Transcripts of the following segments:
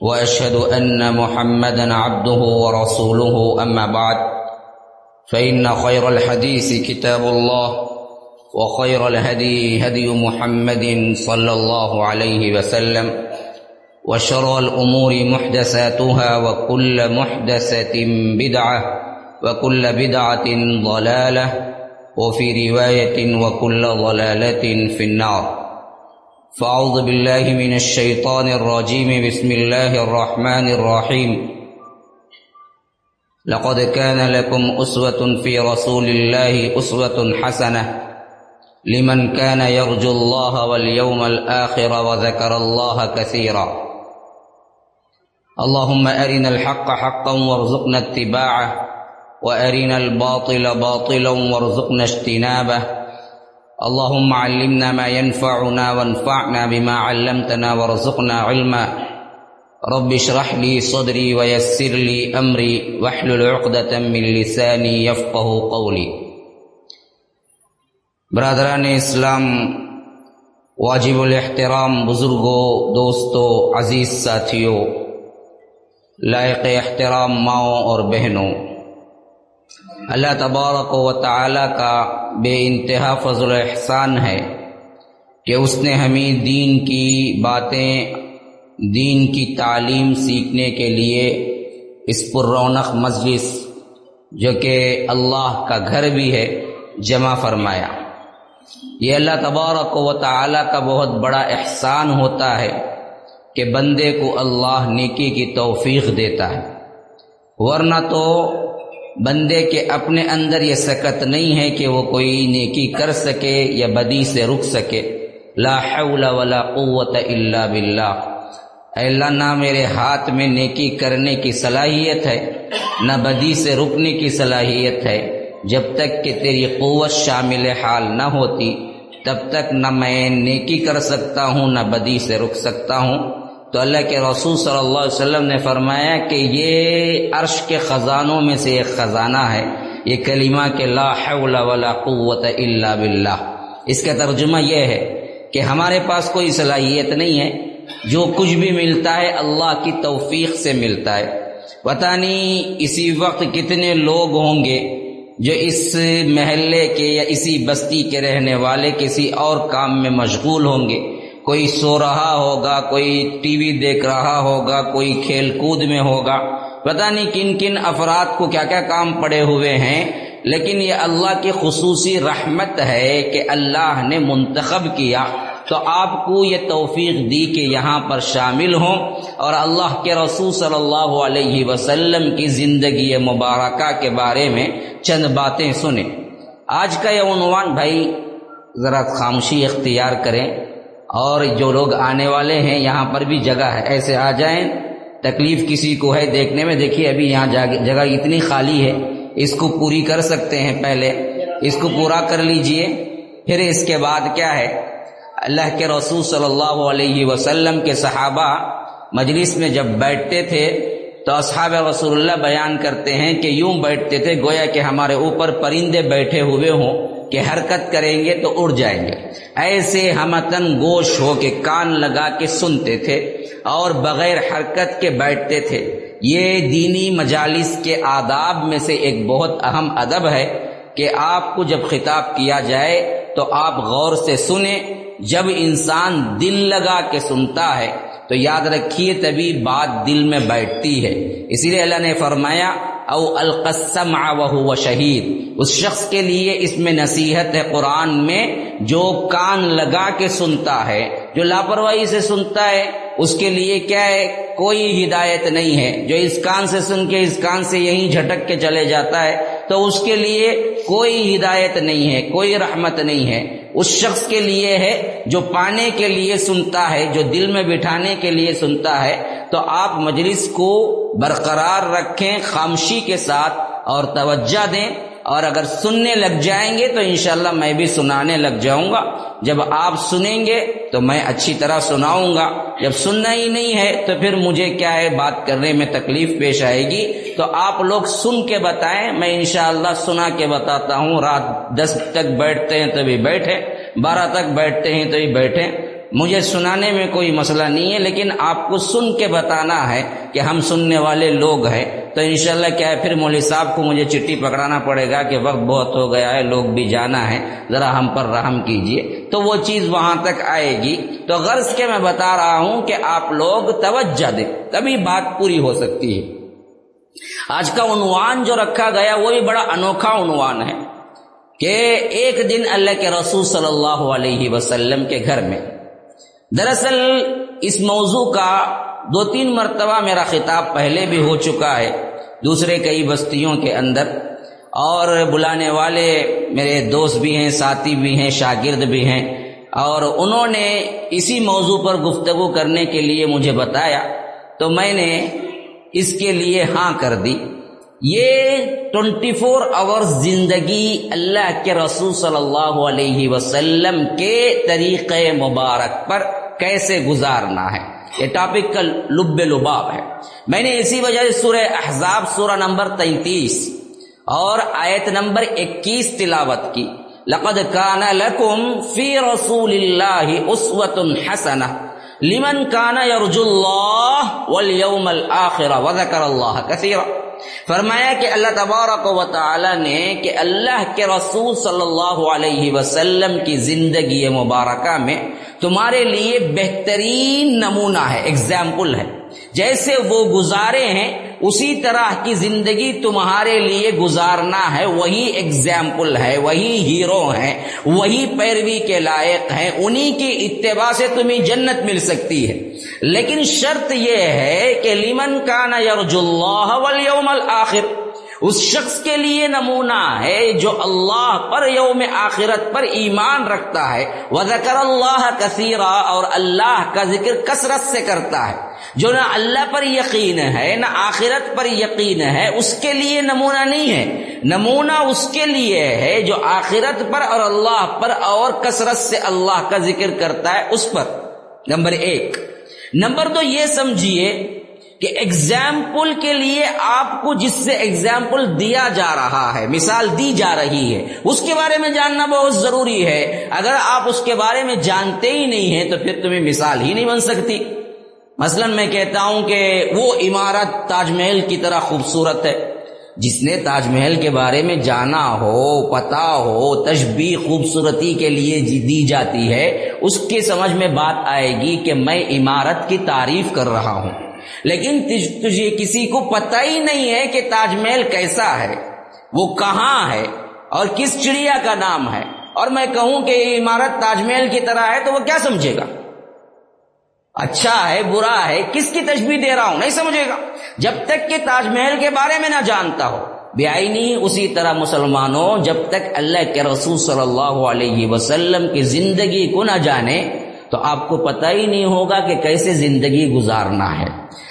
وأشهد أن محمدا عبده ورسوله. أما بعد فإن خير الحديث كتاب الله وخير الهدي هدي محمد صلى الله عليه وسلم وشر الأمور محدثاتها وكل محدثة بدعة وكل بدعة ضلالة وفي رواية وكل ضلالة في النار. فأعوذ بالله من الشيطان الرجيم. بسم الله الرحمن الرحيم. لقد كان لكم أسوة في رسول الله أسوة حسنة لمن كان يرجو الله واليوم الآخر وذكر الله كثيرا. اللهم أرنا الحق حقا وارزقنا اتباعه وأرنا الباطل باطلا وارزقنا اجتنابه اللهم علمنا ما ينفعنا وانفعنا بما علمتنا وارزقنا علما. رب اشرح لي صدري ويسر لي أمري واحلل عقدة من لساني يفقه قولي. برادران اسلام واجب الاحترام بزرگوں دوستوں عزیز ساتھیوں لائق احترام ماؤں اور بہنوں اللہ تبارک و تعالی کا بے انتہا فضل احسان ہے کہ اس نے ہمیں دین کی باتیں، دین کی تعلیم سیکھنے کے لیے اس پر رونق مجلس، جو کہ اللہ کا گھر بھی ہے، جمع فرمایا۔ یہ اللہ تبارک و تعالی کا بہت بڑا احسان ہوتا ہے کہ بندے کو اللہ نیکی کی توفیق دیتا ہے۔ ورنہ تو بندے کے اپنے اندر یہ سکت نہیں ہے کہ وہ کوئی نیکی کر سکے یا بدی سے رک سکے۔ لا حول ولا قوت الا باللہ۔ اے اللہ، نہ میرے ہاتھ میں نیکی کرنے کی صلاحیت ہے، نہ بدی سے رکنے کی صلاحیت ہے۔ جب تک کہ تیری قوت شامل حال نہ ہوتی، تب تک نہ میں نیکی کر سکتا ہوں، نہ بدی سے رک سکتا ہوں۔ تو اللہ کے رسول صلی اللہ علیہ وسلم نے فرمایا کہ یہ عرش کے خزانوں میں سے ایک خزانہ ہے۔ یہ کلمہ کہ لا حول ولا قوت الا باللہ۔ اس کا ترجمہ یہ ہے کہ ہمارے پاس کوئی صلاحیت نہیں ہے۔ جو کچھ بھی ملتا ہے اللہ کی توفیق سے ملتا ہے۔ پتہ نہیں اسی وقت کتنے لوگ ہوں گے جو اس محلے کے یا اسی بستی کے رہنے والے کسی اور کام میں مشغول ہوں گے۔ کوئی سو رہا ہوگا، کوئی ٹی وی دیکھ رہا ہوگا، کوئی کھیل کود میں ہوگا۔ پتہ نہیں کن کن افراد کو کیا کیا کام پڑے ہوئے ہیں، لیکن یہ اللہ کی خصوصی رحمت ہے کہ اللہ نے منتخب کیا۔ تو آپ کو یہ توفیق دی کہ یہاں پر شامل ہوں اور اللہ کے رسول صلی اللہ علیہ وسلم کی زندگی مبارکہ کے بارے میں چند باتیں سنیں۔ آج کا یہ عنوان بھائی، ذرا خاموشی اختیار کریں۔ اور جو لوگ آنے والے ہیں یہاں پر بھی جگہ ہے۔ ایسے آ جائیں۔ تکلیف کسی کو ہے دیکھنے میں۔ دیکھیے ابھی یہاں جگہ اتنی خالی ہے۔ اس کو پوری کر سکتے ہیں پہلے۔ اس کو پورا کر لیجیے۔ پھر اس کے بعد کیا ہے؟ اللہ کے رسول صلی اللہ علیہ وسلم کے صحابہ مجلس میں جب بیٹھتے تھے تو اصحاب رسول اللہ بیان کرتے ہیں کہ یوں بیٹھتے تھے گویا کہ ہمارے اوپر پرندے بیٹھے ہوئے ہوں۔ کہ حرکت کریں گے تو اڑ جائیں گے۔ ایسے ہمتن گوش ہو کے کان لگا کے سنتے تھے اور بغیر حرکت کے بیٹھتے تھے۔ یہ دینی مجالس کے آداب میں سے ایک بہت اہم ادب ہے کہ آپ کو جب خطاب کیا جائے تو آپ غور سے سنیں۔ جب انسان دل لگا کے سنتا ہے تو یاد رکھیے تبھی بات دل میں بیٹھتی ہے۔ اسی لیے اللہ نے فرمایا او القسم وہ شہید اس شخص کے لیے اس میں نصیحت ہے قرآن میں، جو کان لگا کے سنتا ہے، جو لاپرواہی سے سنتا ہے، اس کے لیے کیا ہے؟ کوئی ہدایت نہیں ہے۔ جو اس کان سے سن کے، اس کان سے یہیں جھٹک کے چلے جاتا ہے، تو اس کے لیے کوئی ہدایت نہیں ہے، کوئی رحمت نہیں ہے۔ اس شخص کے لیے ہے جو پانے کے لیے سنتا ہے، جو دل میں بٹھانے کے لیے سنتا ہے۔ تو آپ مجلس کو برقرار رکھیں خامشی کے ساتھ اور توجہ دیں۔ اور اگر سننے لگ جائیں گے تو انشاءاللہ میں بھی سنانے لگ جاؤں گا۔ جب آپ سنیں گے تو میں اچھی طرح سناؤں گا۔ جب سننا ہی نہیں ہے تو پھر مجھے کیا ہے، بات کرنے میں تکلیف پیش آئے گی۔ تو آپ لوگ سن کے بتائیں، میں انشاءاللہ سنا کے بتاتا ہوں۔ رات دس تک بیٹھتے ہیں تو بھی بیٹھے بارہ تک بیٹھتے ہیں تو بھی بیٹھے مجھے سنانے میں کوئی مسئلہ نہیں ہے، لیکن آپ کو سن کے بتانا ہے کہ ہم سننے والے لوگ ہیں۔ تو انشاءاللہ کیا ہے، پھر مولوی صاحب کو مجھے چٹھی پکڑانا پڑے گا کہ وقت بہت ہو گیا ہے، لوگ بھی جانا ہے۔ ذرا ہم پر رحم کیجیے۔ تو وہ چیز وہاں تک آئے گی۔ تو غرض کے میں بتا رہا ہوں کہ آپ لوگ توجہ دیں۔ تبھی بات پوری ہو سکتی ہے۔ آج کا عنوان جو رکھا گیا، وہ بھی بڑا انوکھا عنوان ہے کہ ایک دن اللہ کے رسول صلی اللہ علیہ وسلم کے گھر میں دراصل اس موضوع کا دو تین مرتبہ میرا خطاب پہلے بھی ہو چکا ہے۔ دوسرے کئی بستیوں کے اندر۔ اور بلانے والے میرے دوست بھی ہیں، ساتھی بھی ہیں، شاگرد بھی ہیں۔ اور انہوں نے اسی موضوع پر گفتگو کرنے کے لیے مجھے بتایا۔ تو میں نے اس کے لیے ہاں کر دی۔ یہ ٹوینٹی فور آور زندگی اللہ کے رسول صلی اللہ علیہ وسلم کے طریقے مبارک پر کیسے گزارنا ہے؟ یہ ٹاپک کا لب لباب ہے۔ میں نے اسی وجہ سے سورہ احزاب سورہ نمبر تینتیس اور آیت نمبر اکیس تلاوت کی۔ لقد کان لکم فی رسول اللہ اسوت حسنہ۔ لمن کان یرجو اللہ والیوم الاخر وذکر اللہ کثیرہ فرمایا کہ اللہ تبارک و تعالی نے کہ اللہ کے رسول صلی اللہ علیہ وسلم کی زندگی مبارکہ میں تمہارے لیے بہترین نمونہ ہے اگزامپل ہے۔ جیسے وہ گزارے ہیں، اسی طرح کی زندگی تمہارے لیے گزارنا ہے، وہی اگزامپل ہے، وہی ہیرو ہیں، وہی پیروی کے لائق ہیں، انہی کی اتباع سے تمہیں جنت مل سکتی ہے۔ لیکن شرط یہ ہے کہ لیمن کا نا اللہ والیوم الآخر اس شخص کے لیے نمونہ ہے جو اللہ پر یوم آخرت پر ایمان رکھتا ہے۔ وہ ذکر اللہ کثیرہ اور اللہ کا ذکر کثرت سے کرتا ہے۔ جو نہ اللہ پر یقین ہے، نہ آخرت پر یقین ہے، اس کے لیے نمونہ نہیں ہے۔ نمونہ اس کے لیے ہے جو آخرت پر اور اللہ پر اور کثرت سے اللہ کا ذکر کرتا ہے اس پر۔ نمبر ایک۔ نمبر دو یہ سمجھیے کہ ایگزامپل کے لیے آپ کو جس سے ایگزامپل دیا جا رہا ہے، مثال دی جا رہی ہے، اس کے بارے میں جاننا بہت ضروری ہے۔ اگر آپ اس کے بارے میں جانتے ہی نہیں ہیں تو پھر تمہیں مثال ہی نہیں بن سکتی۔ مثلا میں کہتا ہوں کہ وہ عمارت تاج محل کی طرح خوبصورت ہے۔ جس نے تاج محل کے بارے میں جانا ہو، پتا ہو تشبیح خوبصورتی کے لیے جی- دی جاتی ہے، اس کے سمجھ میں بات آئے گی کہ میں عمارت کی تعریف کر رہا ہوں۔ لیکن تجھے کسی کو پتہ ہی نہیں ہے کہ تاج محل کیسا ہے، وہ کہاں ہے اور کس چڑیا کا نام ہے۔ اور میں کہوں کہ یہ عمارت تاج محل کی طرح ہے تو وہ کیا سمجھے گا؟ اچھا ہے، برا ہے، کس کی تشبیح دے رہا ہوں؟ نہیں سمجھے گا۔ جب تک کہ تاج محل کے بارے میں نہ جانتا ہو۔ بیائی نہیں اسی طرح مسلمانوں، جب تک اللہ کے رسول صلی اللہ علیہ وسلم کی زندگی کو نہ جانے، تو آپ کو پتہ ہی نہیں ہوگا کہ کیسے زندگی گزارنا ہے۔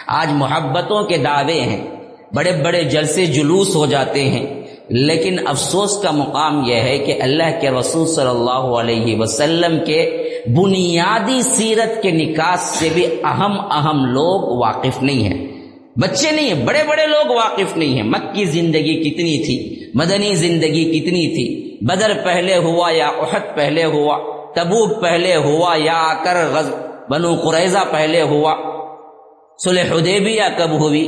آج محبتوں کے دعوے ہیں۔ بڑے بڑے جلسے جلوس ہو جاتے ہیں۔ لیکن افسوس کا مقام یہ ہے کہ اللہ کے رسول صلی اللہ علیہ وسلم کے بنیادی سیرت کے نکاس سے بھی اہم اہم لوگ واقف نہیں ہیں۔ بچے نہیں ہیں، بڑے بڑے لوگ واقف نہیں ہیں۔ مکی زندگی کتنی تھی، مدنی زندگی کتنی تھی۔ بدر پہلے ہوا یا احد پہلے ہوا، تبوک پہلے ہوا یا کر غز، بنو قریضہ پہلے ہوا۔ سلح حدیبیہ کب ہوئی؟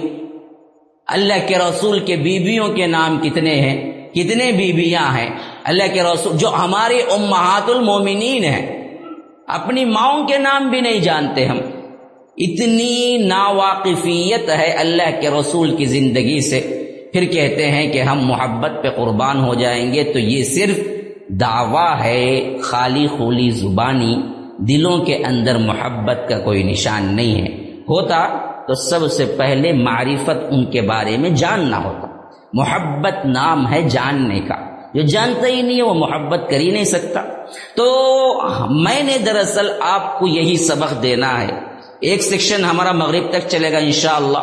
اللہ کے رسول کے بیویوں کے نام کتنے ہیں؟ کتنے بیویاں ہیں؟ اللہ کے رسول، جو ہماری امہات المومنین ہیں۔ اپنی ماؤں کے نام بھی نہیں جانتے ہم۔ اتنی ناواقفیت ہے اللہ کے رسول کی زندگی سے۔ پھر کہتے ہیں کہ ہم محبت پہ قربان ہو جائیں گے تو یہ صرف دعویٰ ہے، خالی خولی زبانی، دلوں کے اندر محبت کا کوئی نشان نہیں ہے۔ ہوتا تو سب سے پہلے معرفت ان کے بارے میں جاننا ہوتا۔ محبت نام ہے جاننے کا۔ جو جانتا ہی نہیں ہے، وہ محبت کر ہی نہیں سکتا۔ تو میں نے دراصل آپ کو یہی سبق دینا ہے۔ ایک سیکشن ہمارا مغرب تک چلے گا انشاءاللہ۔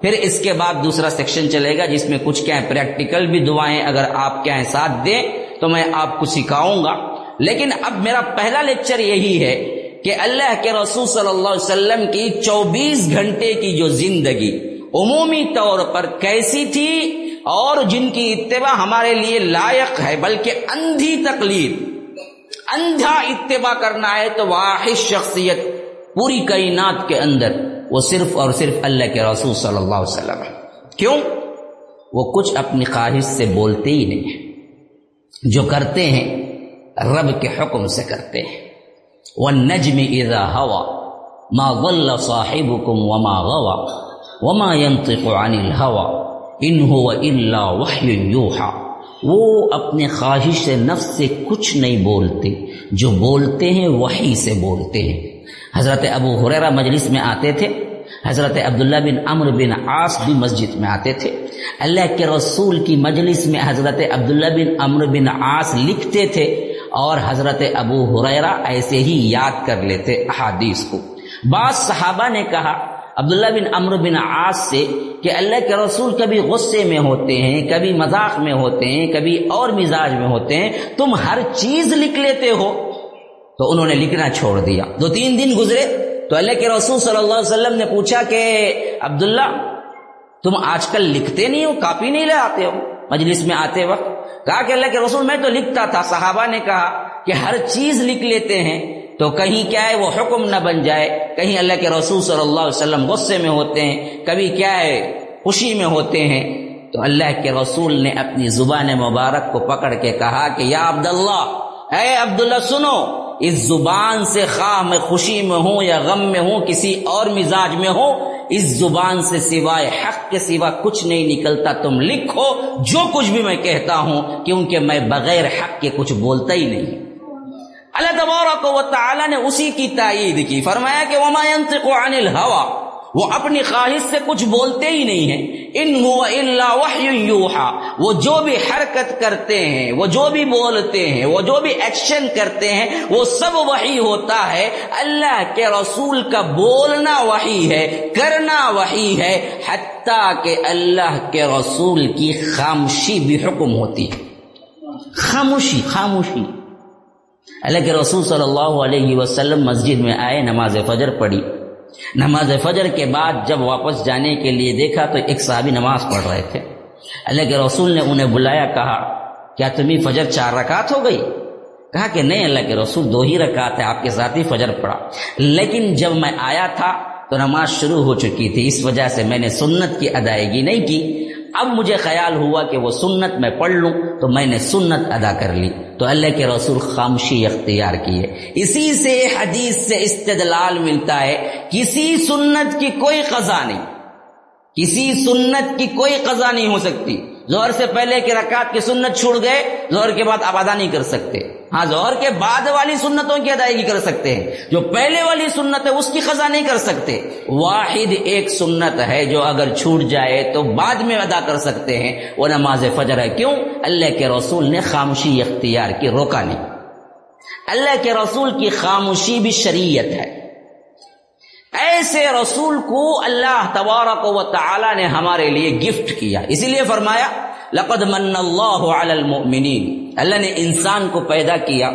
پھر اس کے بعد دوسرا سیکشن چلے گا جس میں کچھ کیا ہے پریکٹیکل بھی دعائیں اگر آپ کیا ہاں ساتھ دیں تو میں آپ کو سکھاؤں گا۔ لیکن اب میرا پہلا لیکچر یہی ہے کہ اللہ کے رسول صلی اللہ علیہ وسلم کی چوبیس گھنٹے کی جو زندگی عمومی طور پر کیسی تھی اور جن کی اتباع ہمارے لیے لائق ہے، بلکہ اندھی تکلیف اندھا اتباع کرنا ہے تو واحد شخصیت پوری کائنات کے اندر وہ صرف اور صرف اللہ کے رسول صلی اللہ علیہ وسلم ہے۔ کیوں؟ وہ کچھ اپنی خواہش سے بولتے ہی نہیں ہیں۔ جو کرتے ہیں، رب کے حکم سے کرتے ہیں۔ وہ نجم اذا ہوا ما ضل صاحبكم وما غوا وما ينطق عن الهوى ان هو الا وحي يوحى وہ اپنے خواہش نفس سے کچھ نہیں بولتے، جو بولتے ہیں وحی سے بولتے ہیں۔ حضرت ابو حریرہ مجلس میں آتے تھے، حضرت عبداللہ بن عمر بن عاص بھی مسجد میں آتے تھے۔ اللہ کے رسول کی مجلس میں حضرت عبداللہ بن عمر بن عاص لکھتے تھے اور حضرت ابو حریرہ ایسے ہی یاد کر لیتے احادیث کو۔ بعض صحابہ نے کہا عبداللہ بن عمر بن عاص سے کہ اللہ کے رسول کبھی غصے میں ہوتے ہیں، کبھی مذاق میں ہوتے ہیں، کبھی اور مزاج میں ہوتے ہیں، تم ہر چیز لکھ لیتے ہو۔ تو انہوں نے لکھنا چھوڑ دیا۔ دو تین دن گزرے تو اللہ کے رسول صلی اللہ علیہ وسلم نے پوچھا کہ، عبداللہ، تم آج کل لکھتے نہیں ہو، کاپی نہیں لے آتے ہو؟ مجلس میں آتے وقت کہا کہ اللہ کے رسول، میں تو لکھتا تھا، صحابہ نے کہا کہ ہر چیز لکھ لیتے ہیں۔ تو کہیں کیا ہے وہ حکم نہ بن جائے؟ کہیں اللہ کے رسول صلی اللہ علیہ وسلم غصے میں ہوتے ہیں، کبھی کیا ہے خوشی میں ہوتے ہیں؟ تو اللہ کے رسول نے اپنی زبان مبارک کو پکڑ کے کہا کہ یا عبداللہ، اے عبداللہ سنو، اس زبان سے خواہ میں خوشی میں ہوں یا غم میں ہوں، کسی اور مزاج میں ہوں، اس زبان سے سوائے حق کے سوا کچھ نہیں نکلتا، تم لکھو جو کچھ بھی میں کہتا ہوں، کیونکہ میں بغیر حق کے کچھ بولتا ہی نہیں۔ اللہ تبارک و تعالی نے اسی کی تائید کی۔ فرمایا کہ وما ينطق عن الهوى۔ وہ اپنی خواہش سے کچھ بولتے ہی نہیں ہیں۔ ان الا وحی یوحا وہ جو بھی حرکت کرتے ہیں، وہ جو بھی بولتے ہیں، وہ جو بھی ایکشن کرتے ہیں، وہ سب وحی ہوتا ہے۔ اللہ کے رسول کا بولنا وحی ہے، کرنا وحی ہے۔ حتیٰ کہ اللہ کے رسول کی خاموشی بھی حکم ہوتی ہے۔ خاموشی خاموشی۔ اللہ کے رسول صلی اللہ علیہ وسلم مسجد میں آئے، نماز فجر پڑھی۔ نماز فجر کے بعد جب واپس جانے کے لیے دیکھا تو ایک صحابی نماز پڑھ رہے تھے۔ اللہ کے رسول نے انہیں بلایا، کہا، کیا تمہیں فجر چار رکعت ہو گئی؟ کہا کہ نہیں، اللہ کے رسول دو ہی رکعت ہے، آپ کے ساتھ ہی فجر پڑا۔ لیکن جب میں آیا تھا تو نماز شروع ہو چکی تھی، اس وجہ سے میں نے سنت کی ادائیگی نہیں کی۔ اب مجھے خیال ہوا کہ وہ سنت میں پڑھ لوں تو میں نے سنت ادا کر لی تو اللہ کے رسول خامشی اختیار کی ہے اسی سے حدیث سے استدلال ملتا ہے، کسی سنت کی کوئی قضا نہیں۔ کسی سنت کی کوئی قضا نہیں ہو سکتی۔ زہر سے پہلے کے رکعت کی سنت چھوڑ گئے زہر کے بعد آپ ادا نہیں کر سکتے۔ ہاں زہر کے بعد والی سنتوں کی ادائیگی کر سکتے ہیں۔ جو پہلے والی سنت ہے، اس کی خزا نہیں کر سکتے۔ واحد ایک سنت ہے جو اگر چھوٹ جائے تو بعد میں ادا کر سکتے ہیں۔ وہ نماز فجر ہے۔ کیوں؟ اللہ کے رسول نے خاموشی اختیار کی، روکا نہیں۔ اللہ کے رسول کی خاموشی بھی شریعت ہے۔ ایسے رسول کو اللہ تبارک و تعالی نے ہمارے لیے گفٹ کیا۔ اسی لیے فرمایا لقد من اللہ علی المؤمنین۔ اللہ نے انسان کو پیدا کیا،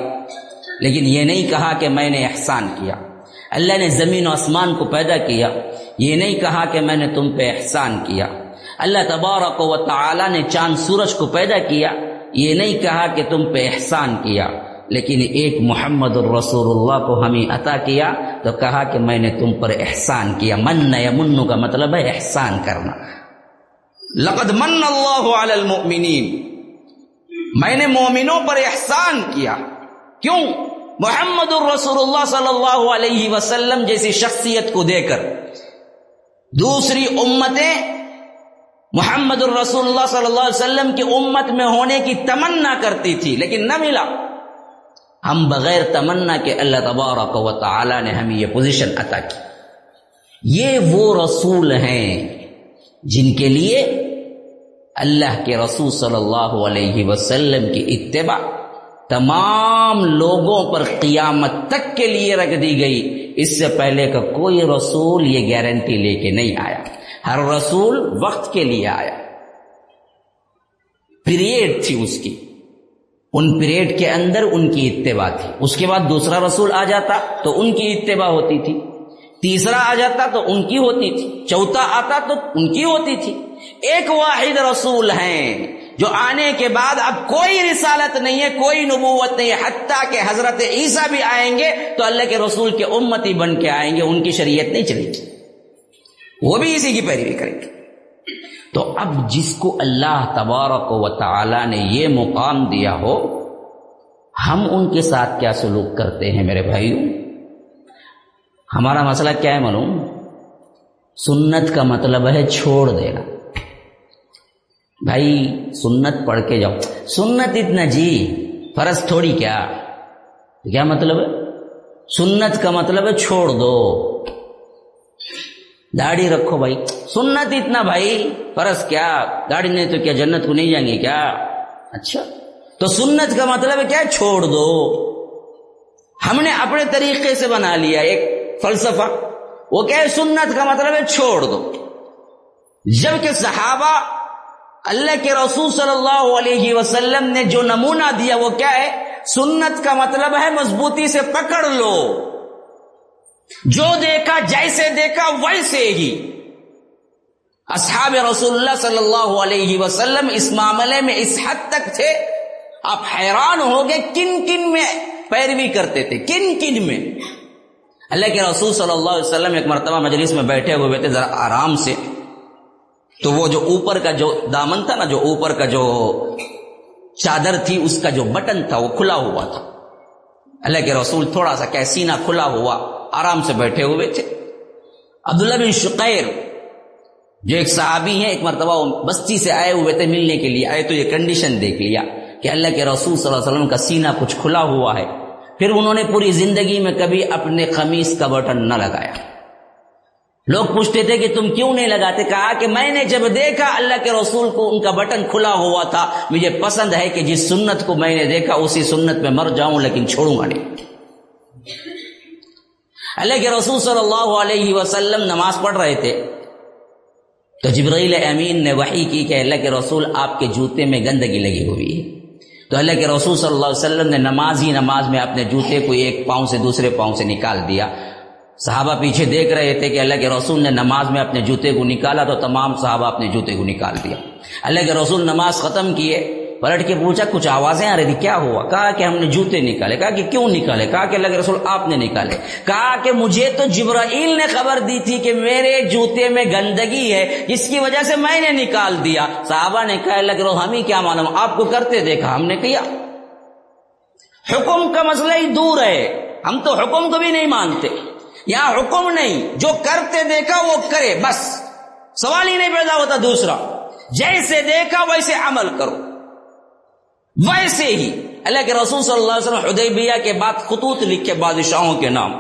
لیکن یہ نہیں کہا کہ میں نے احسان کیا۔ اللہ نے زمین و آسمان کو پیدا کیا، یہ نہیں کہا کہ میں نے تم پہ احسان کیا۔ اللہ تبارک و تعالی نے چاند سورج کو پیدا کیا، یہ نہیں کہا کہ تم پہ احسان کیا۔ لیکن ایک محمد الرسول اللہ کو ہمیں عطا کیا، تو کہا کہ میں نے تم پر احسان کیا۔ من یا منو کا مطلب ہے احسان کرنا۔ لقد من اللہ علی المؤمنین۔ میں نے مومنوں پر احسان کیا۔ کیوں؟ محمد الرسول اللہ صلی اللہ علیہ وسلم جیسی شخصیت کو دے کر۔ دوسری امتیں محمد الرسول اللہ صلی اللہ علیہ وسلم کی امت میں ہونے کی تمنا کرتی تھی، لیکن نہ ملا۔ ہم بغیر تمنا کے اللہ تبارک و تعالی نے ہمیں یہ پوزیشن عطا کی۔ یہ وہ رسول ہیں جن کے لیے اللہ کے رسول صلی اللہ علیہ وسلم کی اتباع تمام لوگوں پر قیامت تک کے لیے رکھ دی گئی۔ اس سے پہلے کا کوئی رسول یہ گارنٹی لے کے نہیں آیا۔ ہر رسول وقت کے لیے آیا۔ پیریڈ تھی اس کی۔ ان پیریڈ کے اندر ان کی اتباع تھی۔ اس کے بعد دوسرا رسول آ جاتا تو ان کی اتباع ہوتی تھی۔ تیسرا آ جاتا تو ان کی ہوتی تھی۔ چوتھا آتا تو ان کی ہوتی تھی۔ ایک واحد رسول ہیں جو آنے کے بعد اب کوئی رسالت نہیں ہے، کوئی نبوت نہیں ہے۔ حتیٰ کہ حضرت عیسیٰ بھی آئیں گے تو اللہ کے رسول کے امتی بن کے آئیں گے، ان کی شریعت نہیں چلے گی۔ وہ بھی اسی کی پیروی کریں گے۔ تو اب جس کو اللہ تبارک و تعالی نے یہ مقام دیا ہو، ہم ان کے ساتھ کیا سلوک کرتے ہیں میرے بھائیوں؟ ہمارا مسئلہ کیا ہے معلوم؟ سنت کا مطلب ہے چھوڑ دینا۔ بھائی سنت پڑھ کے جاؤ۔ سنت اتنا جی فرض تھوڑی کیا؟ کیا مطلب ہے؟ سنت کا مطلب ہے چھوڑ دو۔ داڑھی رکھو بھائی۔ سنت اتنا بھائی، فرض کیا؟ داڑھی نہیں تو کیا جنت کو نہیں جائیں گے کیا؟ اچھا۔ تو سنت کا مطلب ہے کیا؟ چھوڑ دو۔ ہم نے اپنے طریقے سے بنا لیا ایک فلسفہ۔ وہ کیا ہے سنت کا مطلب ہے چھوڑ دو۔ جبکہ صحابہ اللہ کے رسول صلی اللہ علیہ وسلم نے جو نمونہ دیا وہ کیا ہے؟ سنت کا مطلب ہے مضبوطی سے پکڑ لو۔ جو دیکھا جیسے دیکھا ویسے ہی۔ اصحاب رسول اللہ صلی اللہ علیہ وسلم اس معاملے میں اس حد تک تھے۔ آپ حیران ہو گئے کن کن میں پیروی کرتے تھے، کن کن میں۔ اللہ کے رسول صلی اللہ علیہ وسلم ایک مرتبہ مجلس میں بیٹھے ہوئے تھے، ذرا آرام سے۔ تو وہ جو اوپر کا جو دامن تھا نا، جو اوپر کا جو چادر تھی، اس کا جو بٹن تھا، وہ کھلا ہوا تھا۔ اللہ کے رسول تھوڑا سا کہ سینہ کھلا ہوا، آرام سے بیٹھے ہوئے تھے۔ عبداللہ بن شقیر، جو ایک صحابی ہیں، ایک مرتبہ بستی سے آئے ہوئے تھے ملنے کے لیے، آئے تو یہ کنڈیشن دیکھ لیا کہ اللہ کے رسول صلی اللہ علیہ وسلم کا سینہ کچھ کھلا ہوا ہے۔ پھر انہوں نے پوری زندگی میں کبھی اپنے خمیس کا بٹن نہ لگایا۔ لوگ پوچھتے تھے کہ تم کیوں نہیں لگاتے؟ کہا کہ میں نے جب دیکھا اللہ کے رسول کو ان کا بٹن کھلا ہوا تھا، مجھے پسند ہے کہ جس سنت کو میں نے دیکھا، اسی سنت میں مر جاؤں، لیکن چھوڑوں گا نہیں۔ اللہ کے رسول صلی اللہ علیہ وسلم نماز پڑھ رہے تھے۔ تو جبرائیل امین نے وحی کی کہ اللہ کے رسول آپ کے جوتے میں گندگی لگی ہوئی ہے۔ تو اللہ کے رسول صلی اللہ علیہ وسلم نے نماز ہی نماز میں اپنے جوتے کو ایک پاؤں سے دوسرے پاؤں سے نکال دیا۔ صحابہ پیچھے دیکھ رہے تھے کہ اللہ کے رسول نے نماز میں اپنے جوتے کو نکالا تو تمام صحابہ اپنے جوتے کو نکال دیا۔ اللہ کے رسول نماز ختم کیے، پلٹ کے پوچھا، کچھ آوازیں آ رہی تھی؟ کیا ہوا؟ کہا کہ ہم نے جوتے نکالے، کہا کہ کیوں نکالے؟ کہا کہ اللہ کے رسول آپ نے نکالے۔ کہا کہ مجھے تو جبرائیل نے خبر دی تھی کہ میرے جوتے میں گندگی ہے جس کی وجہ سے میں نے نکال دیا۔ صحابہ نے کہا، اللہ کے رسول ہم ہی کیا معلوم؟ آپ کو کرتے دیکھا، ہم نے کیا۔ حکم کا مسئلہ ہی دور ہے۔ ہم تو حکم کو بھی نہیں مانتے۔ یہاں حکم نہیں، جو کرتے دیکھا وہ کرے، بس۔ سوال ہی نہیں پیدا ہوتا دوسرا۔ جیسے دیکھا ویسے عمل کرو۔ ویسے ہی۔ اللہ کے رسول صلی اللہ علیہ وسلم حدیبیہ کے بعد خطوط لکھے بادشاہوں کے نام۔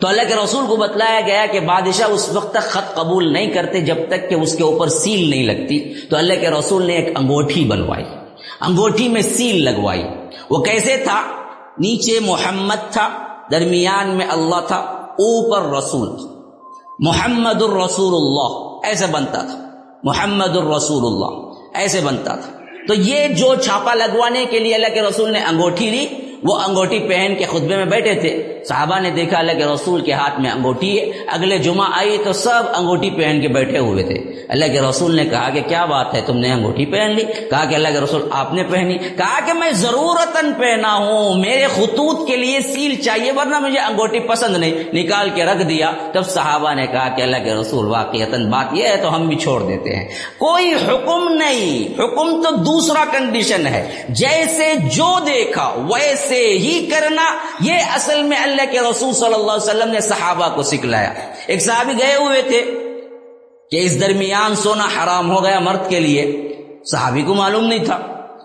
تو اللہ کے رسول کو بتلایا گیا کہ بادشاہ اس وقت تک خط قبول نہیں کرتے جب تک کہ اس کے اوپر سیل نہیں لگتی۔ تو اللہ کے رسول نے ایک انگوٹھی بنوائی۔ انگوٹھی میں سیل لگوائی۔ وہ کیسے تھا؟ نیچے محمد تھا۔ درمیان میں اللہ تھا، اوپر رسول محمد الرسول اللہ ایسے بنتا تھا۔ محمد الرسول اللہ ایسے بنتا تھا۔ تو یہ جو چھاپا لگوانے کے لیے اللہ کے رسول نے انگوٹھی لی وہ انگوٹھی پہن کے خطبے میں بیٹھے تھے۔ صحابہ نے دیکھا اللہ کے رسول کے ہاتھ میں انگوٹھی ہے۔ اگلے جمعہ آئی تو سب انگوٹھی پہن کے بیٹھے ہوئے تھے۔ اللہ کے رسول نے کہا کہ کیا بات ہے؟ تم نے انگوٹھی پہن لی۔ کہا کہ اللہ کے رسول آپ نے پہنی۔ کہا کہ میں ضرورت پہنا ہوں۔ میرے خطوط کے لیے سیل چاہیے ورنہ مجھے انگوٹھی پسند نہیں۔ نکال کے رکھ دیا۔ تب صحابہ نے کہا کہ اللہ کے رسول واقع بات یہ ہے تو ہم بھی چھوڑ دیتے ہیں۔ کوئی حکم نہیں۔ حکم تو دوسرا کنڈیشن ہے۔ جیسے جو دیکھا، ویسے ایسے ہی کرنا، یہ اصل میں اللہ کے رسول صلی اللہ علیہ وسلم نے صحابہ کو سکھلایا۔ ایک صحابی گئے ہوئے تھے کہ اس درمیان سونا حرام ہو گیا مرد کے لیے۔ صحابی کو معلوم نہیں تھا۔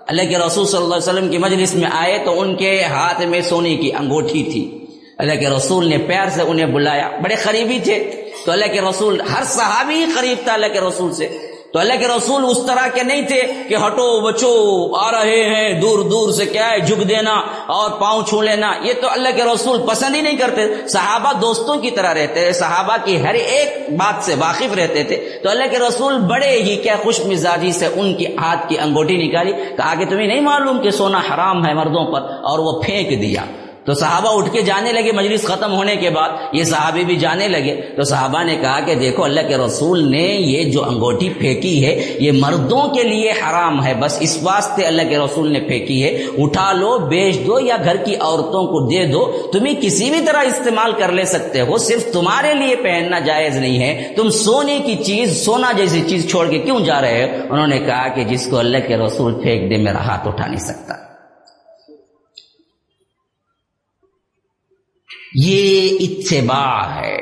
اللہ کے رسول صلی اللہ علیہ وسلم کی مجلس میں آئے تو ان کے ہاتھ میں سونے کی انگوٹھی تھی۔ اللہ کے رسول نے پیار سے انہیں بلایا۔ بڑے قریبی تھے۔ تو اللہ کے رسول، ہر صحابی قریب تھا اللہ کے رسول سے۔ تو اللہ کے رسول اس طرح کے نہیں تھے کہ ہٹو بچو، آ رہے ہیں، دور دور سے کیا ہے، جھک دینا اور پاؤں چھو لینا۔ یہ تو اللہ کے رسول پسند ہی نہیں کرتے۔ صحابہ دوستوں کی طرح رہتے تھے، صحابہ کی ہر ایک بات سے واقف رہتے تھے۔ تو اللہ کے رسول بڑے ہی کیا خوش مزاجی سے ان کی ہاتھ کی انگوٹھی نکالی، کہا کہ تمہیں نہیں معلوم کہ سونا حرام ہے مردوں پر، اور وہ پھینک دیا۔ تو صحابہ اٹھ کے جانے لگے، مجلس ختم ہونے کے بعد یہ صحابی بھی جانے لگے۔ تو صحابہ نے کہا کہ دیکھو، اللہ کے رسول نے یہ جو انگوٹھی پھینکی ہے، یہ مردوں کے لیے حرام ہے۔ بس اس واسطے اللہ کے رسول نے پھینکی ہے۔ اٹھا لو، بیچ دو یا گھر کی عورتوں کو دے دو۔ تمہیں کسی بھی طرح استعمال کر لے سکتے ہو، صرف تمہارے لیے پہننا جائز نہیں ہے۔ تم سونے کی چیز، سونا جیسی چیز چھوڑ کے کیوں جا رہے ہو؟ انہوں نے کہا کہ جس کو اللہ کے رسول پھینک دے، میرا ہاتھ اٹھا نہیں سکتا۔ یہ اتباع ہے،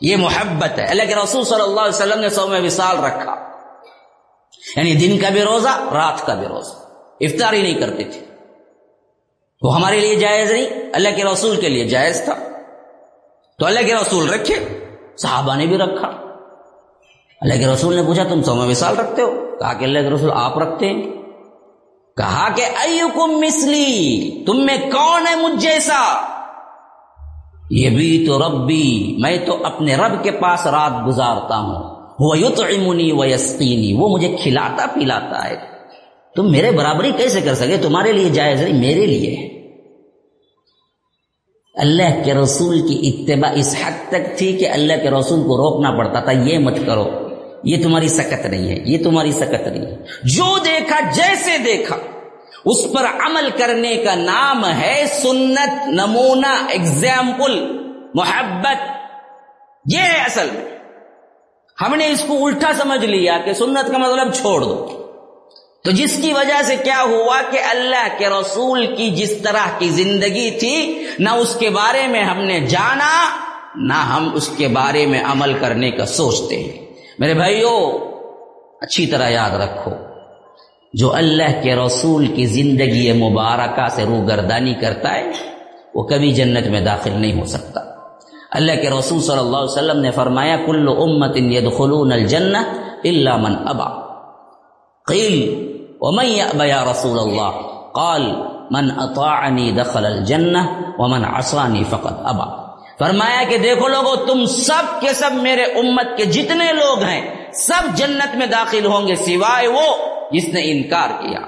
یہ محبت ہے۔ اللہ کے رسول صلی اللہ علیہ وسلم نے سو میں وصال رکھا۔ یعنی دن کا بھی روزہ، رات کا بھی روزہ۔ افطار ہی نہیں کرتے تھے۔ وہ ہمارے لیے جائز نہیں، اللہ کے رسول کے لیے جائز تھا۔ تو اللہ کے رسول رکھے، صحابہ نے بھی رکھا۔ اللہ کے رسول نے پوچھا، تم سو میں وصال رکھتے ہو؟ کہا کہ اللہ کے رسول آپ رکھتے ہیں۔ کہا کہ ایکم مسلی تم میں کون ہے مجھ جیسا؟ یہ بھی تو ربی، میں تو اپنے رب کے پاس رات گزارتا ہوں۔ وہ یوتنی و یسقینی وہ مجھے کھلاتا پلاتا ہے۔ تم میرے برابری کیسے کر سکے؟ تمہارے لیے جائز نہیں، میرے لیے۔ اللہ کے رسول کی اتباع اس حد تک تھی کہ اللہ کے رسول کو روکنا پڑتا تھا، یہ مت کرو۔ یہ تمہاری سکت نہیں ہے، یہ تمہاری سکت نہیں ہے۔ جو دیکھا، جیسے دیکھا۔ اس پر عمل کرنے کا نام ہے سنت نمونہ اگزامپل محبت۔ یہ ہے اصل میں۔ ہم نے اس کو الٹا سمجھ لیا کہ سنت کا مطلب چھوڑ دو۔ تو جس کی وجہ سے کیا ہوا کہ اللہ کے رسول کی جس طرح کی زندگی تھی، نہ اس کے بارے میں ہم نے جانا، نہ ہم اس کے بارے میں عمل کرنے کا سوچتے ہیں۔ میرے بھائیوں اچھی طرح یاد رکھو۔ جو اللہ کے رسول کی زندگی مبارکہ سے روگردانی کرتا ہے، وہ کبھی جنت میں داخل نہیں ہو سکتا۔ اللہ کے رسول صلی اللہ علیہ وسلم نے فرمایا، کل امت يدخلون الجنہ الا من ابا۔ قیل، ومن يأبى یا رسول اللہ؟ قال، من اطاعنی دخل الجنہ ومن عصانی فقط ابا۔ فرمایا کہ دیکھو لوگو، تم سب کے سب میرے امت کے جتنے لوگ ہیں، سب جنت میں داخل ہوں گے، سوائے وہ جس نے انکار کیا۔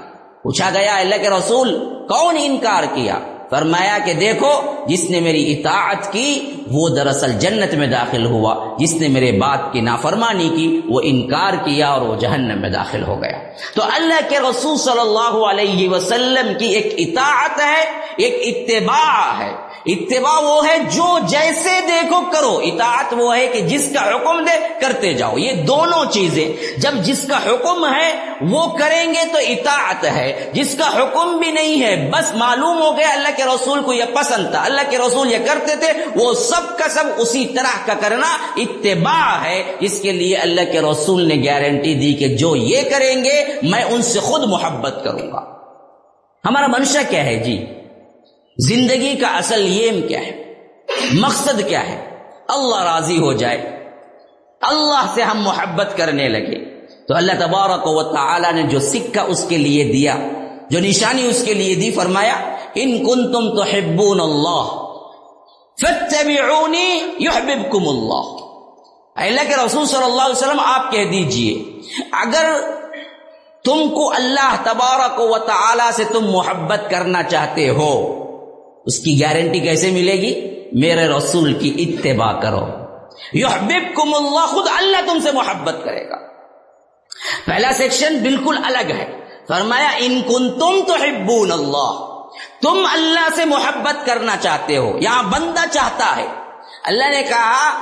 پوچھا گیا اللہ کے رسول، کون انکار کیا؟ فرمایا کہ دیکھو، جس نے میری اطاعت کی، وہ دراصل جنت میں داخل ہوا۔ جس نے میرے بات کی نافرمانی کی، وہ انکار کیا اور وہ جہنم میں داخل ہو گیا۔ تو اللہ کے رسول صلی اللہ علیہ وسلم کی ایک اطاعت ہے، ایک اتباع ہے۔ اتباع وہ ہے جو جیسے دیکھو کرو، اطاعت وہ ہے کہ جس کا حکم دے، کرتے جاؤ۔ یہ دونوں چیزیں، جب جس کا حکم ہے وہ کریں گے تو اطاعت ہے۔ جس کا حکم بھی نہیں ہے، بس معلوم ہو گیا اللہ کے رسول کو یہ پسند تھا۔ اللہ کے رسول یہ کرتے تھے، وہ سب کا سب اسی طرح کا کرنا اتباع ہے۔ اس کے لیے اللہ کے رسول نے گارنٹی دی کہ جو یہ کریں گے، میں ان سے خود محبت کروں گا۔ ہمارا منشا کیا ہے؟ جی زندگی کا اصل یہ کیا ہے؟ مقصد کیا ہے؟ اللہ راضی ہو جائے۔ اللہ سے ہم محبت کرنے لگے۔ تو اللہ تبارک و تعالی نے جو سکہ اس کے لیے دیا، جو نشانی اس کے لیے دی، فرمایا، ان کن تم تو ہبون اللہ یحببکم اللہ۔ اللہ کے رسول صلی اللہ علیہ وسلم، آپ کہہ دیجیے، اگر تم کو اللہ تبارک و تعالی سے تم محبت کرنا چاہتے ہو اس کی گارنٹی کیسے ملے گی؟ میرے رسول کی اتباع کرو۔ یحببکم اللہ خود اللہ تم سے محبت کرے گا۔ پہلا سیکشن بالکل الگ ہے۔ فرمایا، ان کن تم تو اللہ۔ تم اللہ سے محبت کرنا چاہتے ہو۔ یہاں بندہ چاہتا ہے۔ اللہ نے کہا،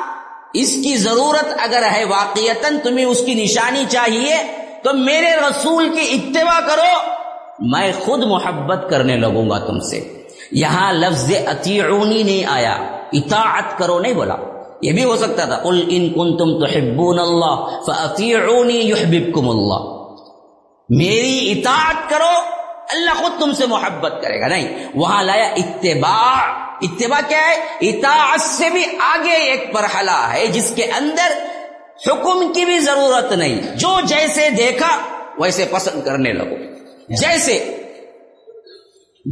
اس کی ضرورت اگر ہے واقعتا تمہیں اس کی نشانی چاہیے، تو میرے رسول کی اتباع کرو۔ میں خود محبت کرنے لگوں گا تم سے۔ یہاں لفظ اتیعونی نہیں آیا، اطاعت کرو نہیں بولا۔ یہ بھی ہو سکتا تھا۔ قل ان کنتم تحبون اللہ فاتیعونی یحببکم اللہ۔ میری اطاعت کرو، اللہ خود تم سے محبت کرے گا۔ نہیں، وہاں لایا اتباع۔ اتباع کیا ہے؟ اطاعت سے بھی آگے ایک مرحلہ ہے، جس کے اندر حکم کی بھی ضرورت نہیں۔ جو جیسے دیکھا، ویسے پسند کرنے لگو۔ جیسے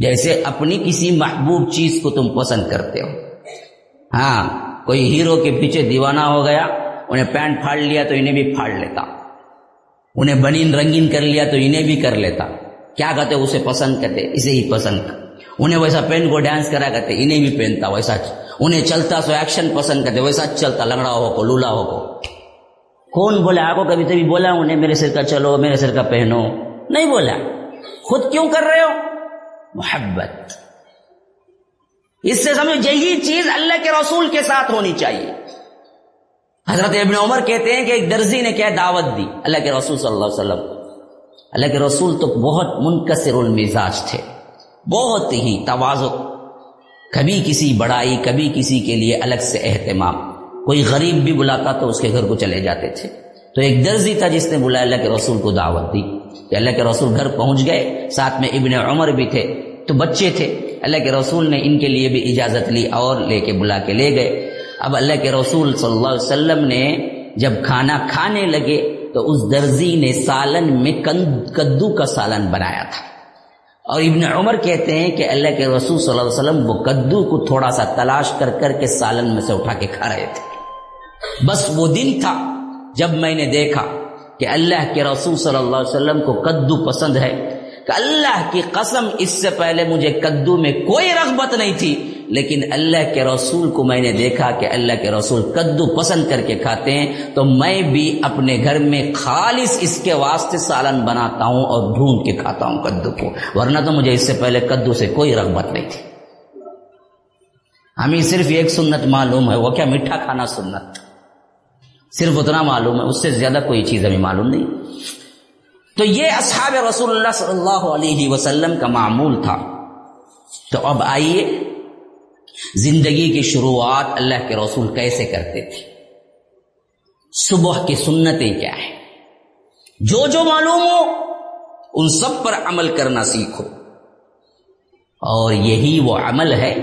جیسے اپنی کسی محبوب چیز کو تم پسند کرتے ہو۔ ہاں کوئی ہیرو کے پیچھے دیوانہ ہو گیا، انہیں پینٹ پھاڑ لیا تو انہیں بھی پھاڑ لیتا۔ انہیں بنین رنگین کر لیا تو انہیں بھی کر لیتا۔ کیا کہتے اسے پسند کرتے اسے ہی پسند۔ انہیں ویسا پین کو ڈانس کرا کرتے انہیں بھی پہنتا۔ ویسا انہیں چلتا سو ایکشن پسند کرتے ویسا چلتا، لنگڑا ہو کو، لولا ہو کو۔ کون بولا؟ آپ کو کبھی کبھی بولا انہیں، میرے سر کا چلو، میرے سر کا پہنو۔ نہیں بولا۔ خود کیوں کر رہے ہو؟ محبت۔ اس سے سمجھو یہی چیز اللہ کے رسول کے ساتھ ہونی چاہیے۔ حضرت ابن عمر کہتے ہیں کہ ایک درزی نے کیا دعوت دی اللہ کے رسول صلی اللہ علیہ وسلم۔ اللہ کے رسول تو بہت منکسر المزاج تھے۔ بہت ہی توازو کبھی کسی بڑائی، کبھی کسی کے لیے الگ سے اہتمام۔ کوئی غریب بھی بلاتا تو اس کے گھر کو چلے جاتے تھے۔ تو ایک درزی تھا جس نے بلایا اللہ کے رسول کو دعوت دی۔ کہ اللہ کے رسول گھر پہنچ گئے، ساتھ میں ابن عمر بھی تھے، تو بچے تھے۔ اللہ کے رسول نے ان کے لیے بھی اجازت لی اور لے کے بلا کے لے گئے۔ اب اللہ کے رسول صلی اللہ علیہ وسلم نے جب کھانا کھانے لگے، تو اس درزی نے سالن میں کدو کا سالن بنایا تھا۔ اور ابن عمر کہتے ہیں کہ اللہ کے رسول صلی اللہ علیہ وسلم وہ کدو کو تھوڑا سا تلاش کر کر کے سالن میں سے اٹھا کے کھا رہے تھے۔ بس وہ دن تھا جب میں نے دیکھا کہ اللہ کے رسول صلی اللہ علیہ وسلم کو کدو پسند ہے، کہ اللہ کی قسم اس سے پہلے مجھے کدو میں کوئی رغبت نہیں تھی، لیکن اللہ کے رسول کو میں نے دیکھا کہ اللہ کے رسول کدو پسند کر کے کھاتے ہیں، تو میں بھی اپنے گھر میں خالص اس کے واسطے سالن بناتا ہوں اور ڈھونڈ کے کھاتا ہوں کدو کو، ورنہ تو مجھے اس سے پہلے کدو سے کوئی رغبت نہیں تھی۔ ہمیں صرف ایک سنت معلوم ہے، وہ کیا میٹھا کھانا سنت؟ صرف اتنا معلوم ہے، اس سے زیادہ کوئی چیز ہمیں معلوم نہیں۔ تو یہ اصحاب رسول اللہ صلی اللہ علیہ وسلم کا معمول تھا۔ تو اب آئیے، زندگی کی شروعات اللہ کے رسول کیسے کرتے تھے؟ صبح کی سنتیں کیا ہے جو جو معلوم ہو، ان سب پر عمل کرنا سیکھو۔ اور یہی وہ عمل ہے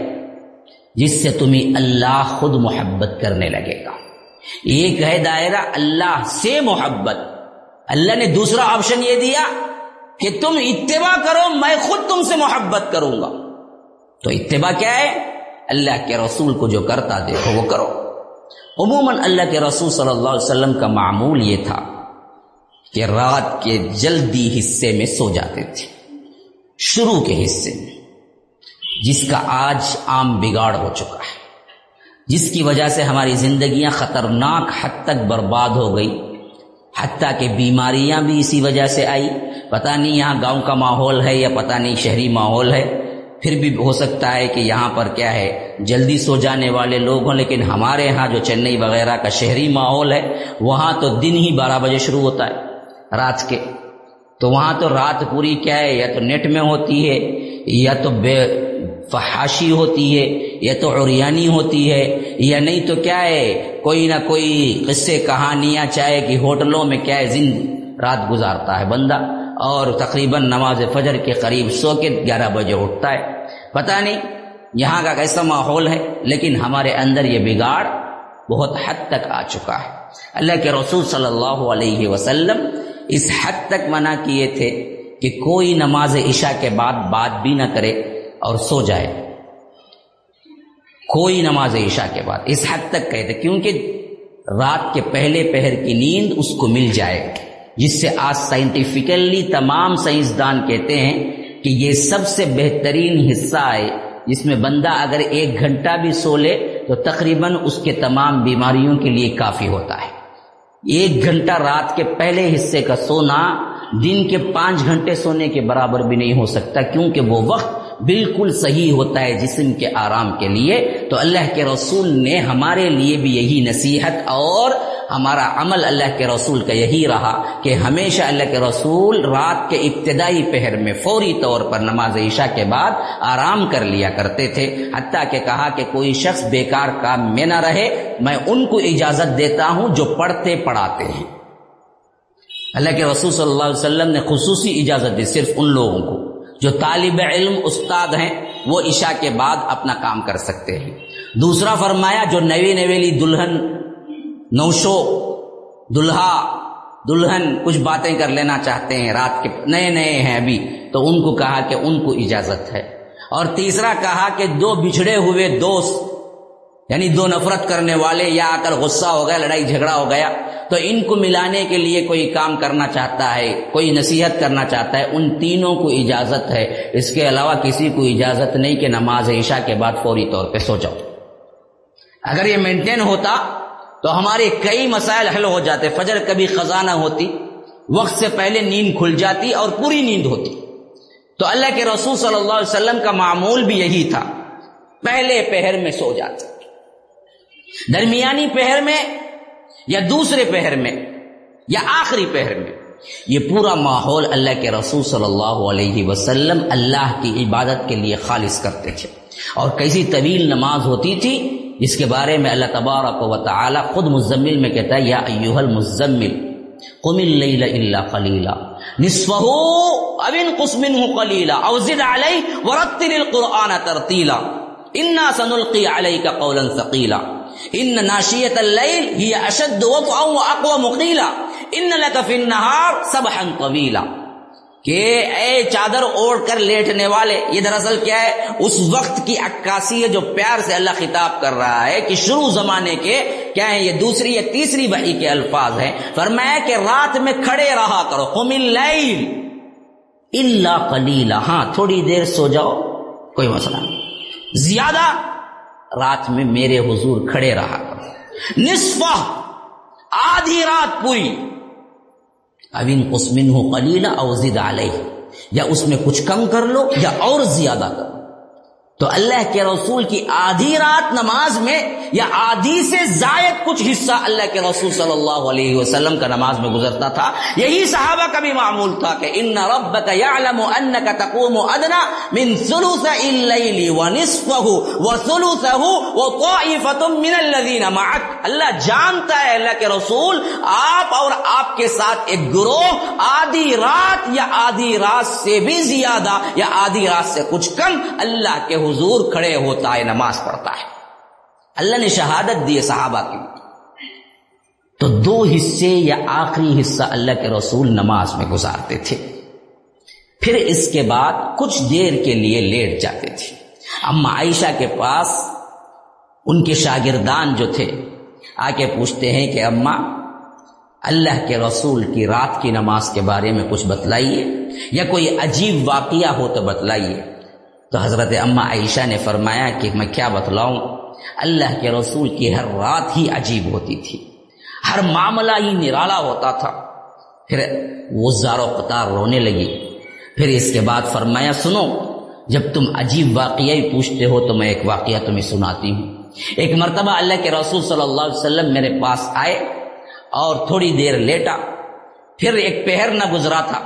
جس سے تمہیں اللہ خود محبت کرنے لگے گا۔ ایک ہے دائرہ اللہ سے محبت۔ اللہ نے دوسرا آپشن یہ دیا کہ تم اتباع کرو، میں خود تم سے محبت کروں گا۔ تو اتباع کیا ہے؟ اللہ کے رسول کو جو کرتا دیکھو، وہ کرو۔ عموماً اللہ کے رسول صلی اللہ علیہ وسلم کا معمول یہ تھا کہ رات کے جلدی حصے میں سو جاتے تھے، شروع کے حصے میں، جس کا آج عام بگاڑ ہو چکا ہے۔ جس کی وجہ سے ہماری زندگیاں خطرناک حد تک برباد ہو گئی، حتیٰ کہ بیماریاں بھی اسی وجہ سے آئی۔ پتہ نہیں یہاں گاؤں کا ماحول ہے یا پتہ نہیں شہری ماحول ہے۔ پھر بھی ہو سکتا ہے کہ یہاں پر کیا ہے، جلدی سو جانے والے لوگ ہوں، لیکن ہمارے ہاں جو چنئی وغیرہ کا شہری ماحول ہے، وہاں تو دن ہی بارہ بجے شروع ہوتا ہے، رات کے۔ تو وہاں تو رات پوری کیا ہے، یا تو نیٹ میں ہوتی ہے، یا تو بے فحاشی ہوتی ہے یا تو عریانی ہوتی ہے یا نہیں تو کیا ہے کوئی نہ کوئی قصے کہانیاں چاہے کہ ہوٹلوں میں کیا ہے زند رات گزارتا ہے بندہ اور تقریباً نماز فجر کے قریب سو کے گیارہ بجے اٹھتا ہے۔ پتہ نہیں یہاں کا کیسا ماحول ہے، لیکن ہمارے اندر یہ بگاڑ بہت حد تک آ چکا ہے۔ اللہ کے رسول صلی اللہ علیہ وسلم اس حد تک منع کیے تھے کہ کوئی نماز عشاء کے بعد بات بھی نہ کرے۔ اور سو جائے۔ کوئی نماز عشاء کے بعد، اس حد تک کہتے کیونکہ رات کے پہلے پہر کی نیند اس کو مل جائے جس سے آج سائنٹیفکلی تمام سائنسدان کہتے ہیں کہ یہ سب سے بہترین حصہ ہے، جس میں بندہ اگر ایک گھنٹہ بھی سو لے تو تقریباً اس کے تمام بیماریوں کے لیے کافی ہوتا ہے۔ ایک گھنٹہ رات کے پہلے حصے کا سونا، دن کے پانچ گھنٹے سونے کے برابر بھی نہیں ہو سکتا، کیونکہ وہ وقت بالکل صحیح ہوتا ہے جسم کے آرام کے لیے، تو اللہ کے رسول نے ہمارے لیے بھی یہی نصیحت اور ہمارا عمل اللہ کے رسول کا یہی رہا کہ ہمیشہ اللہ کے رسول رات کے ابتدائی پہر میں فوری طور پر نماز عشاء کے بعد آرام کر لیا کرتے تھے، حتیٰ کہ کہا کہ کوئی شخص بیکار کام میں نہ رہے، میں ان کو اجازت دیتا ہوں جو پڑھتے پڑھاتے ہیں۔ اللہ کے رسول صلی اللہ علیہ وسلم نے خصوصی اجازت دی صرف ان لوگوں کو۔ جو طالب علم استاد ہیں، وہ عشاء کے بعد اپنا کام کر سکتے ہیں۔ دوسرا فرمایا، جو نوی نویلی دلہن، نوشو، دلہا، دلہن، کچھ باتیں کر لینا چاہتے ہیں۔ رات کے نئے نئے ہیں ابھی، تو ان کو کہا کہ ان کو اجازت ہے۔ اور تیسرا کہا کہ دو بچھڑے ہوئے دوست یعنی دو نفرت کرنے والے یا آ کر غصہ ہو گیا، لڑائی جھگڑا ہو گیا، تو ان کو ملانے کے لیے کوئی کام کرنا چاہتا ہے، کوئی نصیحت کرنا چاہتا ہے، ان تینوں کو اجازت ہے۔ اس کے علاوہ کسی کو اجازت نہیں کہ نماز عشاء کے بعد فوری طور پہ سو جاؤ۔ اگر یہ مینٹین ہوتا تو ہمارے کئی مسائل حل ہو جاتے۔ فجر کبھی خزانہ ہوتی، وقت سے پہلے نیند کھل جاتی اور پوری نیند ہوتی۔ تو اللہ کے رسول صلی اللہ علیہ وسلم کا معمول بھی یہی تھا۔ پہلے پہر میں سو جاتے۔ درمیانی پہر میں یا دوسرے پہر میں یا آخری پہر میں یہ پورا ماحول اللہ کے رسول صلی اللہ علیہ وسلم اللہ کی عبادت کے لیے خالص کرتے تھے اور کیسی طویل نماز ہوتی تھی جس کے بارے میں اللہ تبارک و تعالی خود مزمل میں کہتا ہے، یا ایوہ المزمل، قم اللیل الا قلیلا نصفہ او انقص منہ قلیلا، او زد علی ورتل القرآن ترتیلا، انا سنلقی علیک قولا ثقیلا۔ ان ناشیت اللیل ہی اشد وقعا و اقوى مقیلا ان لک فی النہار سبحا طویلا کہ اے چادر اوڑ کر لیٹنے والے، یہ دراصل کیا ہے؟ اس وقت کی عکاسی ہے جو پیار سے اللہ خطاب کر رہا ہے کہ شروع زمانے کے کیا ہے یہ دوسری یا تیسری وحی کے الفاظ ہیں۔ فرمایا کہ رات میں کھڑے رہا کرو، قم اللیل الا قلیلا۔ ہاں تھوڑی دیر سو جاؤ، کوئی مسئلہ نہیں۔ زیادہ رات میں میرے حضور کھڑے رہا۔ نصفہ آدھی رات پوری۔ ابن قسمن ہو قلیلا اوزد علیہ۔ یا اس میں کچھ کم کر لو یا اور زیادہ کرو تو اللہ کے رسول کی آدھی رات نماز میں یا آدھی سے زائد کچھ حصہ اللہ کے رسول صلی اللہ علیہ وسلم کا نماز میں گزرتا تھا، یہی صحابہ کا بھی معمول تھا کہ ان ربک یعلم انک تقوم ادنا من ثلث اللیل ونصفه وثلثه وطائفه من الذين معك اللہ جانتا ہے اللہ کے رسول، آپ اور آپ کے ساتھ ایک گروہ آدھی رات یا آدھی رات سے بھی زیادہ یا آدھی رات سے کچھ کم اللہ کے حضور کھڑے ہوتا ہے، نماز پڑھتا ہے۔ اللہ نے شہادت دی صحابہ کی تو دو حصے یا آخری حصہ اللہ کے رسول نماز میں گزارتے تھے۔ پھر اس کے بعد کچھ دیر کے لیے لیٹ جاتے تھے۔ اما عائشہ کے پاس ان کے شاگردان جو تھے آ کے پوچھتے ہیں کہ اما، اللہ کے رسول کی رات کی نماز کے بارے میں کچھ بتلائیے، یا کوئی عجیب واقعہ ہو تو بتلائیے۔ تو حضرت اما عائشہ نے فرمایا کہ میں کیا بتلاؤں؟ اللہ کے رسول کی ہر رات ہی عجیب ہوتی تھی۔ ہر معاملہ ہی نرالا ہوتا تھا۔ پھر وہ زارو قطار رونے لگی۔ پھر اس کے بعد فرمایا، سنو، جب تم عجیب واقعہ ہی پوچھتے ہو تو میں ایک واقعہ تمہیں سناتی ہوں۔ ایک مرتبہ اللہ کے رسول صلی اللہ علیہ وسلم میرے پاس آئے اور تھوڑی دیر لیٹا۔ پھر ایک پہر نہ گزرا تھا۔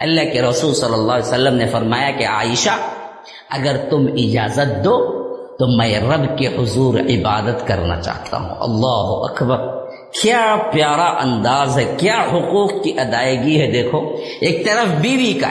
اللہ کے رسول صلی اللہ علیہ وسلم نے فرمایا کہ، عائشہ اگر تم اجازت دو تو میں رب کے حضور عبادت کرنا چاہتا ہوں۔ اللہ اکبر۔ کیا پیارا انداز ہے، کیا حقوق کی ادائیگی ہے، دیکھو۔ ایک طرف بیوی کا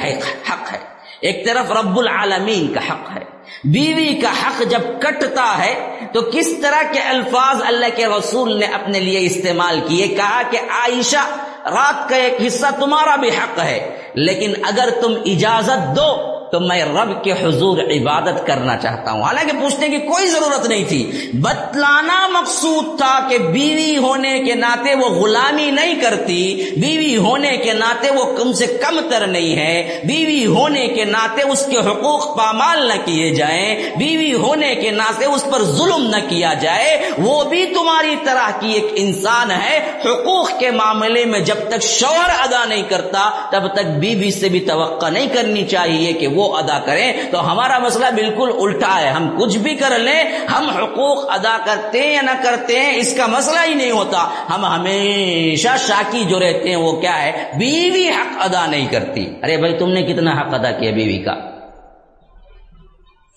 حق ہے، ایک طرف رب العالمین کا حق ہے۔ بیوی کا حق جب کٹتا ہے تو کس طرح کے الفاظ اللہ کے رسول نے اپنے لیے استعمال کیے؟ کہا کہ عائشہ، رات کا ایک حصہ تمہارا بھی حق ہے، لیکن اگر تم اجازت دو تو میں رب کے حضور عبادت کرنا چاہتا ہوں۔ حالانکہ پوچھنے کی کوئی ضرورت نہیں تھی۔ بتلانا مقصود تھا کہ بیوی ہونے کے ناطے وہ غلامی نہیں کرتی، بیوی ہونے کے ناطے وہ کم سے کم تر نہیں ہے۔ بیوی ہونے کے ناطے اس کے حقوق پامال نہ کیے جائیں۔ بیوی ہونے کے ناطے اس پر ظلم نہ کیا جائے۔ وہ بھی تمہاری طرح کی ایک انسان ہے۔ حقوق کے معاملے میں جب تک شوہر ادا نہیں کرتا، تب تک بیوی سے بھی توقع نہیں کرنی چاہیے کہ وہ وہ ادا کریں تو ہمارا مسئلہ بالکل الٹا ہے۔ ہم کچھ بھی کر لیں، ہم حقوق ادا کرتے ہیں یا نہ کرتے ہیں، اس کا مسئلہ ہی نہیں ہوتا۔ ہم ہمیشہ شاکی جو رہتے ہیں، وہ کیا ہے؟ بیوی حق ادا نہیں کرتی۔ ارے بھائی، تم نے کتنا حق ادا کیا بیوی کا؟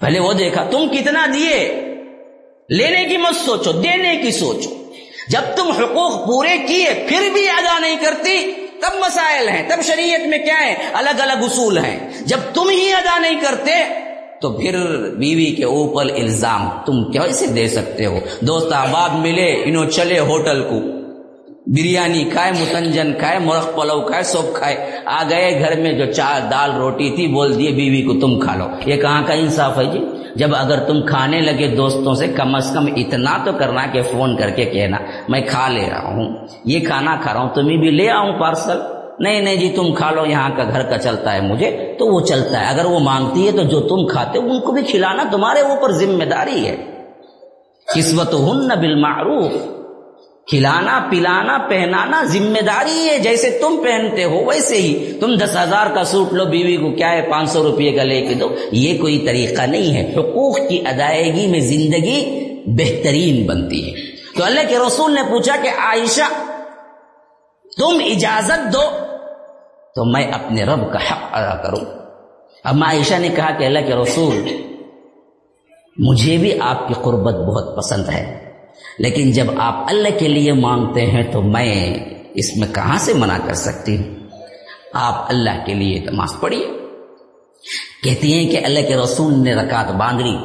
پہلے وہ دیکھا، تم کتنا دیے؟ لینے کی مت سوچو، دینے کی سوچو۔ جب تم حقوق پورے کیے، پھر بھی ادا نہیں کرتی۔ تب مسائل ہیں، تب شریعت میں کیا ہے الگ الگ اصول ہیں۔ جب تم ہی ادا نہیں کرتے، تو پھر بیوی کے اوپر الزام تم کیسے دے سکتے ہو؟ دوست احباب ملے، انہوں چلے ہوٹل کو۔ بریانی کھائے، متنجن کھائے مرخ پلو کھائے سوپ کھائے۔ آ گئے گھر میں جو چار دال روٹی تھی، بول دیے، بیوی کو تم کھا لو۔ یہ کہاں کا انصاف ہے جی؟ جب اگر تم کھانے لگے دوستوں سے، کم از کم اتنا تو کرنا کہ فون کر کے کہنا، میں کھا لے رہا ہوں۔ یہ کھانا کھا رہا ہوں تمہیں بھی لے آؤں پارسل۔ نہیں نہیں جی تم کھا لو، یہاں کا گھر کا چلتا ہے مجھے، تو وہ چلتا ہے۔ اگر وہ مانگتی ہے تو جو تم کھاتے، ان کو بھی کھلانا تمہارے اوپر ذمہ داری ہے۔ قسمت ہن بالمعروف۔ کھلانا، پلانا، پہنانا ذمہ داری ہے، جیسے تم پہنتے ہو ویسے ہی۔ تم دس ہزار کا سوٹ لو، بیوی کو کیا ہے، پانچ سو روپئے کا لے کے دو۔ یہ کوئی طریقہ نہیں ہے۔ حقوق کی ادائیگی میں زندگی بہترین بنتی ہے۔ تو اللہ کے رسول نے پوچھا کہ، عائشہ، تم اجازت دو، تو میں اپنے رب کا حق ادا کروں۔ اب عائشہ نے کہا کہ اللہ کے رسول، مجھے بھی آپ کی قربت بہت پسند ہے۔ لیکن جب آپ اللہ کے لیے مانگتے ہیں تو میں اس میں کہاں سے منع کر سکتی ہوں؟ آپ اللہ کے لیے نماز پڑھیے۔ کہتی ہیں کہ اللہ کے رسول نے رکعت باندھی،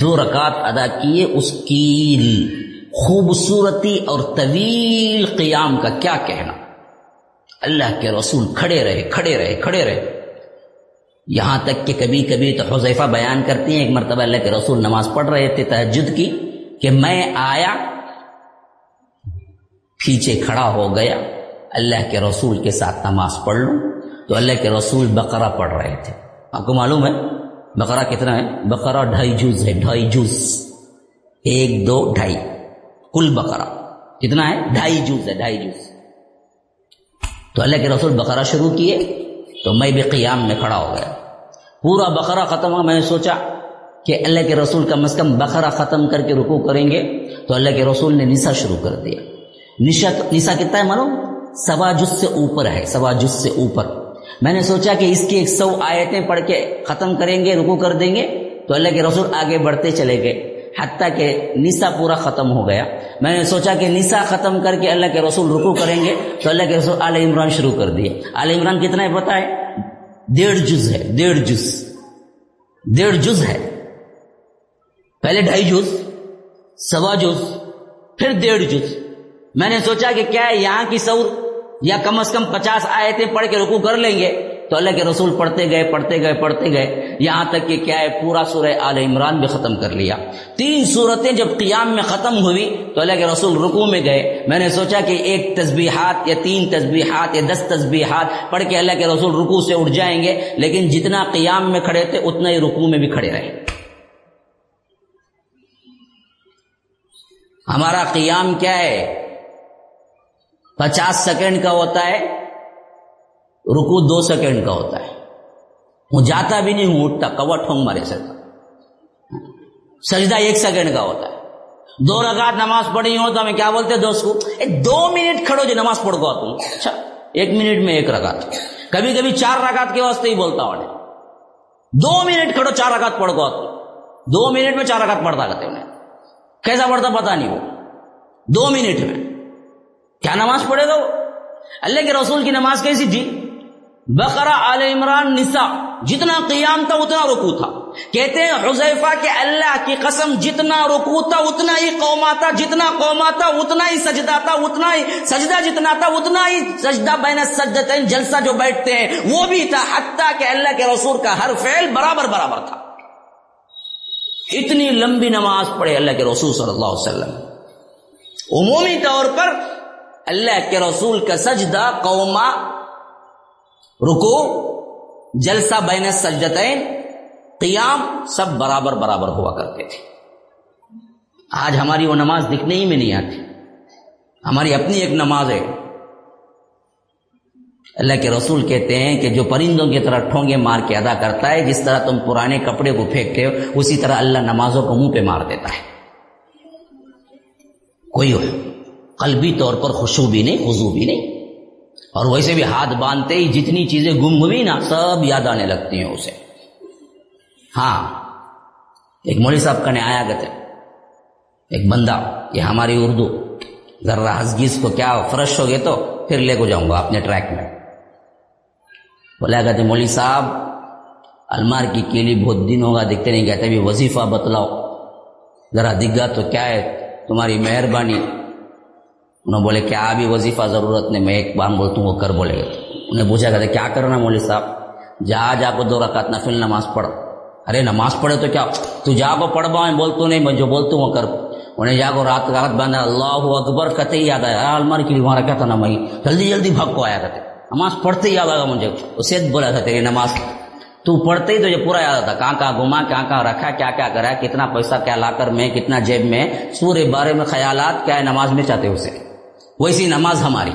دو رکعت ادا کیے، اس کی خوبصورتی اور طویل قیام کا کیا کہنا؟ اللہ کے رسول کھڑے رہے کھڑے رہے کھڑے رہے۔ یہاں تک کہ کبھی کبھی تو حذیفہ بیان کرتی ہیں، ایک مرتبہ اللہ کے رسول نماز پڑھ رہے تھے تحجد کی۔ کہ میں آیا، پیچھے کھڑا ہو گیا، اللہ کے رسول کے ساتھ نماز پڑھ لوں۔ تو اللہ کے رسول بقرہ پڑھ رہے تھے۔ آپ کو معلوم ہے، بقرہ کتنا ہے؟ بقرہ ڈھائی جوز ہے، ڈھائی جوز ایک، دو، ڈھائی۔ کل بقرہ۔ کتنا ہے؟ ڈھائی جوز ہے، ڈھائی جوز تو اللہ کے رسول بقرہ شروع کیے، تو میں بھی قیام میں کھڑا ہو گیا۔ پورا بقرہ ختم ہوا، میں نے سوچا کہ اللہ کے رسول کم از کم بقرہ ختم کر کے رکو کریں گے تو اللہ کے رسول نے نسا شروع کر دیا۔ نشا نسا کتنا ہے مانو سوا جس سے اوپر ہے، سوا جس سے اوپر۔ میں نے سوچا کہ اس کی ایک سو آیتیں پڑھ کے ختم کریں گے رکو کر دیں گے، تو اللہ کے رسول آگے بڑھتے چلے گئے۔ حتیٰ کہ نسا پورا ختم ہو گیا۔ میں نے سوچا کہ نسا ختم کر کے اللہ کے رسول رکو کریں گے، تو اللہ کے رسول آل عمران شروع کر دیے۔ آل عمران کتنا ہے پتا ہے؟ ڈیڑھ جز ہے، ڈیڑھ جز۔ ڈیڑھ جز ہے۔ پہلے ڈھائی جز، سوا جز، پھر ڈیڑھ جز۔ میں نے سوچا کہ کیا ہے، یہاں کی سور یا کم از کم پچاس آیتیں پڑھ کے رکو کر لیں گے۔ تو اللہ کے رسول پڑھتے گئے پڑھتے گئے پڑھتے گئے۔ یہاں تک کہ کیا ہے، پورا سورہ آل عمران بھی ختم کر لیا۔ تین صورتیں جب قیام میں ختم ہوئی تو اللہ کے رسول رکو میں گئے۔ میں نے سوچا کہ ایک تسبیحات یا تین تسبیحات یا دس تسبیحات پڑھ کے اللہ کے رسول رکو سے اٹھ جائیں گے۔ لیکن جتنا قیام میں کھڑے تھے، اتنا ہی رکو میں بھی کھڑے رہے۔ ہمارا قیام کیا ہے؟ پچاس سیکنڈ کا ہوتا ہے رکو دو سیکنڈ کا ہوتا ہے۔ وہ جاتا بھی نہیں، ہوں، اٹھتا کور ٹھونگ مارے سکتا سجدہ ایک سیکنڈ کا ہوتا ہے۔ دو رکعت نماز پڑھی ہو تو ہمیں کیا بولتے دوست کو دو منٹ کھڑو جو نماز پڑھ گا تم اچھا ایک منٹ میں ایک رکعت۔ کبھی کبھی چار رکعت کے واسطے ہی بولتا ہوں دو منٹ کھڑو، چار رکعت پڑھ گا تم دو منٹ میں چار رکعت پڑھتا کرتے انہیں کیسا پڑھتا پتا نہیں وہ۔ دو منٹ میں۔ کیا نماز پڑھے گا وہ؟ اللہ کے رسول کی نماز کیسی تھی؟ بقرہ آل عمران نسا جتنا قیام تھا اتنا رکو تھا۔ کہتے ہیں حذیفہ کہ اللہ کی قسم جتنا رکو تھا اتنا ہی قوما تھا جتنا قوما تھا اتنا ہی سجدہ تھا اتنا ہی سجدہ جتنا تھا اتنا ہی سجدہ بین سجدتین جلسہ جو بیٹھتے ہیں وہ بھی تھا، حتیٰ کہ اللہ کے رسول کا ہر فعل برابر برابر تھا۔ اتنی لمبی نماز پڑھے اللہ کے رسول صلی اللہ علیہ وسلم۔ عمومی طور پر اللہ کے رسول کا سجدہ قوما رکو جلسہ بین سجدتین قیام سب برابر برابر ہوا کرتے تھے۔ آج ہماری وہ نماز دکھنے ہی میں نہیں آتی۔ ہماری اپنی ایک نماز ہے۔ اللہ کے رسول کہتے ہیں کہ جو پرندوں کی طرح ٹھونگے مار کے ادا کرتا ہے، جس طرح تم پرانے کپڑے کو پھینکتے ہو، اسی طرح اللہ نمازوں کو منہ پہ مار دیتا ہے۔ کوئی ہو قلبی طور پر خوشو بھی نہیں خزو بھی نہیں۔ اور ویسے بھی ہاتھ باندھتے ہی جتنی چیزیں گم ہوئی نا، سب یاد آنے لگتی ہیں اسے۔ ہاں ایک مولوی صاحب کا نے آیا کہتے ایک بندہ، یہ ہماری اردو ذرا ہسگیز کو کیا، فرش ہو گئے تو پھر لے کو جاؤں گا اپنے ٹریک میں۔ بولا کہتے مولوی صاحب، المار کی کیلی بہت دن ہوگا دکھتے نہیں کہتے بھی وظیفہ بتلاؤ۔ ذرا دکھا تو کیا ہے، تمہاری مہربانی۔ انہوں بولے کیا ابھی وظیفہ ضرورت نہیں، میں ایک بار بولتا ہوں، وہ کر بولے گا۔ انہیں پوچھا کرتے کیا کرنا مولوی صاحب؟ جا جا کو دو رکعت نفل نماز پڑھ ارے، نماز پڑھے تو کیا؟ تو جا کو پڑھ پاؤں بولتا نہیں، میں جو بولتا ہوں، وہ کر۔ انہیں جا کو رات رات بند اللہ اکبر کہتے ہی یاد آیا۔ المار کے لیے وہاں رکھا تھا نا میں جلدی جلدی بھاگ کو آیا کرتے۔ نماز پڑھتے ہی یاد آگا مجھے۔ اسے بولا تھا تیری نماز۔ تو پڑھتے ہی تو یہ پورا یاد آتا۔ کہاں کہاں گھما کہاں کہاں رکھا، کیا کیا کرا، کتنا پیسہ، کیا لا کر میں، کتنا جیب میں، سورے بارے میں خیالات، کیا ہے نماز میں چاہتے اسے۔ ویسی نماز ہماری۔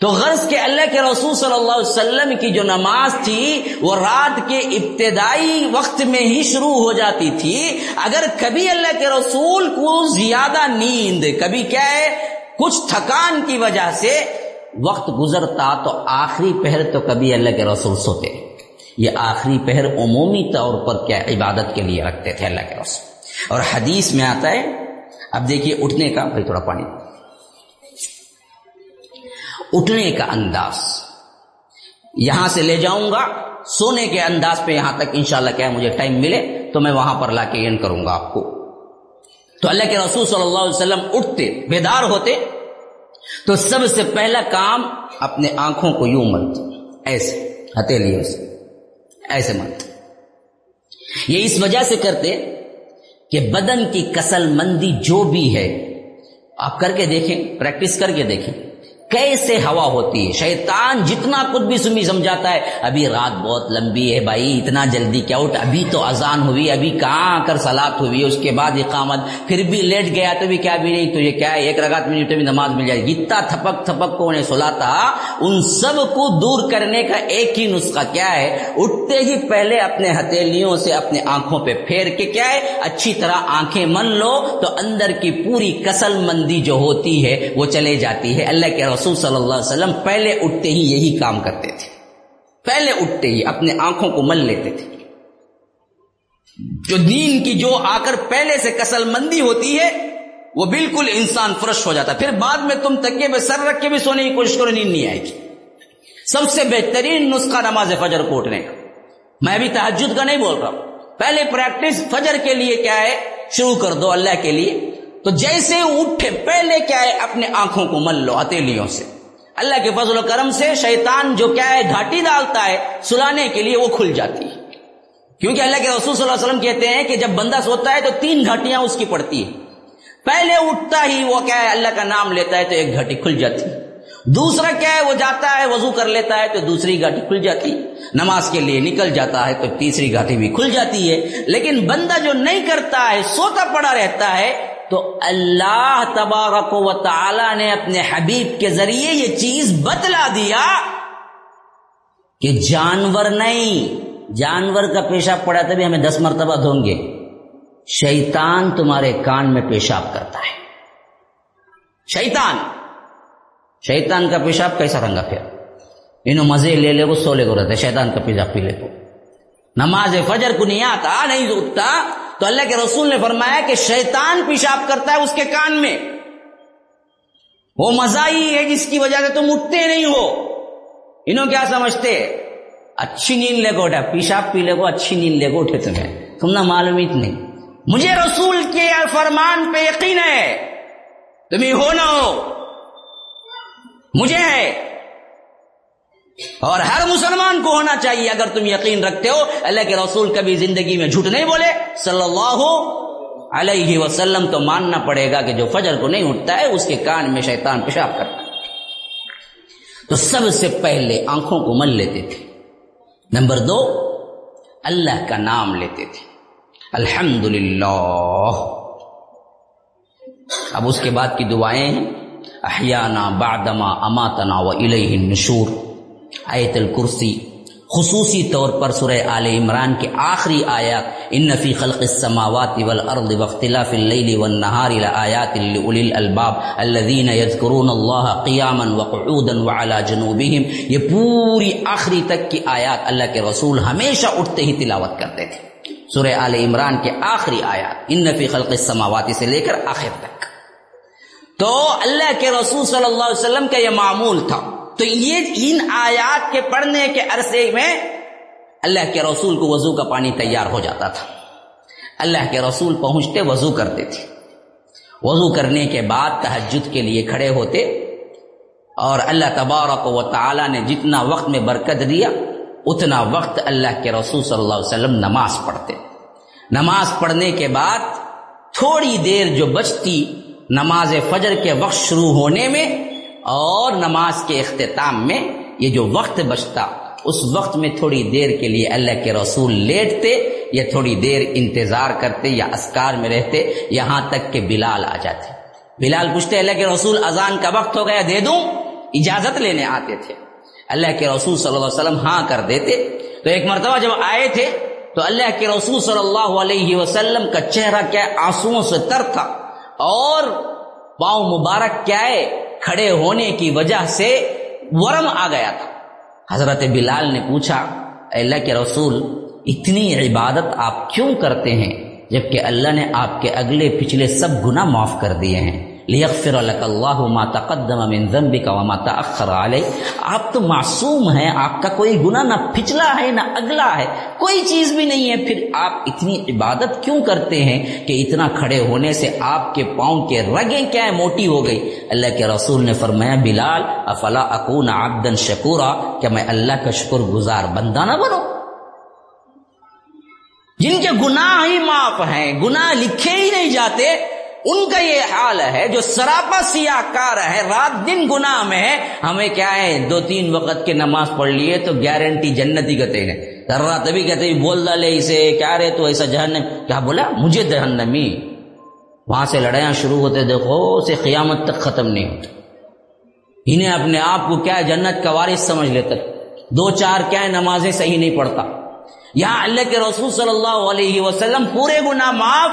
تو غرض کے اللہ کے رسول صلی اللہ علیہ وسلم کی جو نماز تھی، وہ رات کے ابتدائی وقت میں ہی شروع ہو جاتی تھی۔ اگر کبھی اللہ کے رسول کو زیادہ نیند، کبھی کیا ہے، کچھ تھکان کی وجہ سے وقت گزرتا تو آخری پہر تو کبھی اللہ کے رسول سوتے۔ یہ آخری پہر عمومی طور پر کیا عبادت کے لیے رکھتے تھے اللہ کے رسول۔ اور حدیث میں آتا ہے، اب دیکھیے اٹھنے کا، بھائی تھوڑا پانی۔ اٹھنے کا انداز۔ یہاں سے لے جاؤں گا، سونے کے انداز پہ یہاں تک انشاءاللہ کیا مجھے ٹائم ملے تو میں وہاں پر لا کے کروں گا آپ کو۔ تو اللہ کے رسول صلی اللہ علیہ وسلم اٹھتے، بیدار ہوتے تو سب سے پہلا کام اپنے آنکھوں کو یوں مت، ایسے، ہتھیلیوں سے، ایسے مت۔ یہ اس وجہ سے کرتے کہ بدن کی کسل مندی جو بھی ہے، آپ کر کے دیکھیں، پریکٹس کر کے دیکھیں۔ کیسے ہوا ہوتی ہے؟ شیطان جتنا کچھ بھی سمی سمجھاتا ہے، ابھی رات بہت لمبی ہے بھائی، اتنا جلدی کیا اٹھ؟ ابھی تو اذان ہوئی، ابھی کہاں کر سلاد ہوئی؟ اس کے بعد اقامت، پھر بھی لیٹ گیا تو بھی کیا بھی نہیں؟ تو یہ کیا ہے؟ ایک رگات میں بھی نماز مل جائے جتنا تھپک تھپک کو انہیں سلاتا ان سب کو دور کرنے کا ایک ہی نسخہ کیا ہے؟ اٹھتے ہی پہلے اپنے ہتھیلیوں سے اپنے آنکھوں پہ پھیر کے کیا ہے؟ اچھی طرح آنکھیں من لو تو اندر کی پوری کسل مندی جو ہوتی ہے وہ چلے جاتی ہے۔ اللہ کے رسول صلی اللہ علیہ وسلم پہلے اٹھتے ہی یہی کام کرتے تھے۔ پہلے اٹھتے ہی اپنے آنکھوں کو مل لیتے تھے۔ جو دین کی جو آ کر پہلے سے کسل مندی ہوتی ہے، وہ بالکل انسان فرش ہو جاتا پھر بعد میں تم تکے میں سر رکھ کے بھی سونے کی کوشش کرو، نیند نہیں آئے گی۔ سب سے بہترین نسخہ نماز فجر کو اٹھنے کا۔ میں بھی تحجد کا نہیں بول رہا ہوں۔ پہلے پریکٹس فجر کے لیے کیا ہے؟ شروع کر دو اللہ کے لیے۔ تو جیسے اٹھے پہلے کیا ہے اپنے آنکھوں کو مل لو ہتھیلیوں سے۔ اللہ کے فضل و کرم سے شیطان جو کیا ہے گھاٹی ڈالتا ہے، سلانے کے لیے وہ کھل جاتی ہے۔ کیونکہ اللہ کے رسول صلی اللہ علیہ وسلم کہتے ہیں کہ جب بندہ سوتا ہے تو تین گھاٹیاں اس کی پڑتی ہیں۔ پہلے اٹھتا ہی وہ کیا ہے، اللہ کا نام لیتا ہے تو ایک گھاٹی کھل جاتی ہے۔ دوسرا کیا ہے، وہ جاتا ہے، وضو کر لیتا ہے تو دوسری گھاٹی کھل جاتی نماز کے لیے نکل جاتا ہے تو تیسری گھاٹی بھی کھل جاتی ہے۔ لیکن بندہ جو نہیں کرتا ہے، سوتا پڑا رہتا ہے تو اللہ تبارک و تعالی نے اپنے حبیب کے ذریعے یہ چیز بتلا دیا کہ جانور نہیں، جانور کا پیشاب پڑا تبھی ہمیں دس مرتبہ دھوں گے۔ شیطان تمہارے کان میں پیشاب کرتا ہے۔ شیطان شیطان کا پیشاب کیسا رنگا پھر؟ انہوں مزے لے لے کو سولے کو رہتے، شیطان کا پیشاب پی لے کو نماز فجر کو نہیں آتا نہیں اٹھتا تو اللہ کے رسول نے فرمایا کہ شیطان پیشاب کرتا ہے اس کے کان میں۔ وہ مزہ ہی ہے جس کی وجہ سے تم اٹھتے نہیں ہو۔ انہوں کیا سمجھتے اچھی نیند لے کو اٹھا، پیشاب پی لے کو اچھی نیند لے کو اٹھے تمہیں۔ تم نہ معلومیت نہیں۔ مجھے رسول کے فرمان پہ یقین ہے۔ تمہیں ہو نہ ہو۔ مجھے ہے۔ اور ہر مسلمان کو ہونا چاہیے اگر تم یقین رکھتے ہو، اللہ کے رسول کبھی زندگی میں جھوٹ نہیں بولے۔ صلی اللہ علیہ وسلم تو ماننا پڑے گا کہ جو فجر کو نہیں اٹھتا ہے، اس کے کان میں شیطان پیشاب کرتا تو سب سے پہلے آنکھوں کو مل لیتے تھے۔ نمبر دو، اللہ کا نام لیتے تھے۔ الحمد اب اس کے بعد کی دعائیں ہیں۔ احیانا بعدما اماتنا و الیہ النشور۔ آیت الکرسی، خصوصی طور پر سورہ آل عمران کے آخری آیات ان فی خلق السماوات والارض واختلاف اللیل والنہار لآیات لأولی الالباب الذین یذکرون اللہ قیاما وقعودا وعلا جنوبہم. یہ پوری آخری تک کی آیات اللہ کے رسول ہمیشہ اٹھتے ہی تلاوت کرتے تھے۔ سورہ آل عمران کے آخری آیات، ان فی خلق السماوات سے لے کر آخر تک۔ تو اللہ کے رسول صلی اللہ علیہ وسلم کا یہ معمول تھا۔ تو یہ ان آیات کے پڑھنے کے عرصے میں اللہ کے رسول کو وضو کا پانی تیار ہو جاتا تھا۔ اللہ کے رسول پہنچتے وضو کرتے تھے۔ وضو کرنے کے بعد تحجد کے لیے کھڑے ہوتے اور اللہ تبارک و تعالی نے جتنا وقت میں برکت دیا، اتنا وقت اللہ کے رسول صلی اللہ علیہ وسلم نماز پڑھتے۔ نماز پڑھنے کے بعد تھوڑی دیر جو بچتی نماز فجر کے وقت شروع ہونے میں اور نماز کے اختتام میں یہ جو وقت بچتا، اس وقت میں تھوڑی دیر کے لیے اللہ کے رسول لیٹتے، یا تھوڑی دیر انتظار کرتے، یا اسکار میں رہتے، یہاں تک کہ بلال آ جاتے۔ بلال پوچھتے، اللہ کے رسول اذان کا وقت ہو گیا، دے دوں؟ اجازت لینے آتے تھے۔ اللہ کے رسول صلی اللہ علیہ وسلم ہاں کر دیتے۔ تو ایک مرتبہ جب آئے تھے، تو اللہ کے رسول صلی اللہ علیہ وسلم کا چہرہ کیا؟ آنسو سے تر تھا۔ اور پاؤں مبارک کیا ہے؟ کھڑے ہونے کی وجہ سے ورم آ گیا تھا۔ حضرت بلال نے پوچھا اللہ کے رسول، اتنی عبادت آپ کیوں کرتے ہیں جبکہ اللہ نے آپ کے اگلے پچھلے سب گناہ معاف کر دیے ہیں؟ لیغفر لك الله ما تقدم من ذنبك وما تاخر عليه آپ تو معصوم ہیں، آپ کا کوئی گناہ نہ پچھلا ہے، نہ اگلا ہے، کوئی چیز بھی نہیں ہے۔ پھر آپ اتنی عبادت کیوں کرتے ہیں کہ اتنا کھڑے ہونے سے آپ کے پاؤں کے رگیں کیا موٹی ہو گئی۔ اللہ کے رسول نے فرمایا، بلال، افلا اکون عبدا شکورا؟ کہ میں اللہ کا شکر گزار بندہ نہ بنوں؟ جن کے گناہ ہی معاف ہیں، گناہ لکھے ہی نہیں جاتے ان کا یہ حال ہے جو سراپا سیاہ کار ہے، رات دن گناہ میں ہے، ہمیں کیا ہے، دو تین وقت کے نماز پڑھ لیے تو گارنٹی جنتی کہتے ہیں۔ درا تبھی کہتے ہیں، بول ڈالے اسے، کیا رہے تو ایسا جہنم۔ کیا بولا؟ مجھے جہنمی۔ وہاں سے لڑائیاں شروع ہوتے، دیکھو، اسے قیامت تک ختم نہیں ہوتے۔ انہیں اپنے آپ کو کیا جنت کا وارث سمجھ لیتے۔ دو چار کیا نمازیں صحیح نہیں پڑھتا۔ یہاں اللہ کے رسول صلی اللہ علیہ وسلم، پورے گناہ معاف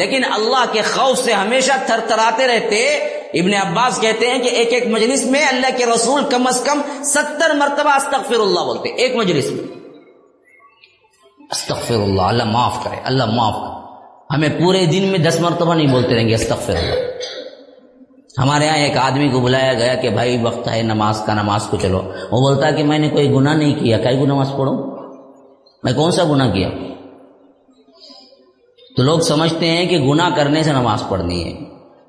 لیکن اللہ کے خوف سے ہمیشہ تھر تھراتے رہتے۔ ابن عباس کہتے ہیں کہ ایک ایک مجلس میں اللہ کے رسول کم از کم ستر مرتبہ استغفر اللہ بولتے۔ ایک مجلس میں۔ استغفر اللہ اللہ معاف کرے، اللہ معاف کرے۔ ہمیں پورے دن میں دس مرتبہ نہیں بولتے رہیں گے استغفر اللہ ہمارے یہاں ایک آدمی کو بلایا گیا کہ بھائی وقت ہے، نماز کا نماز کو چلو۔ وہ بولتا ہے کہ میں نے کوئی گناہ نہیں کیا۔ کئی کو نماز پڑھو میں کون سا گناہ کیا؟ تو لوگ سمجھتے ہیں کہ گناہ کرنے سے نماز پڑھنی ہے۔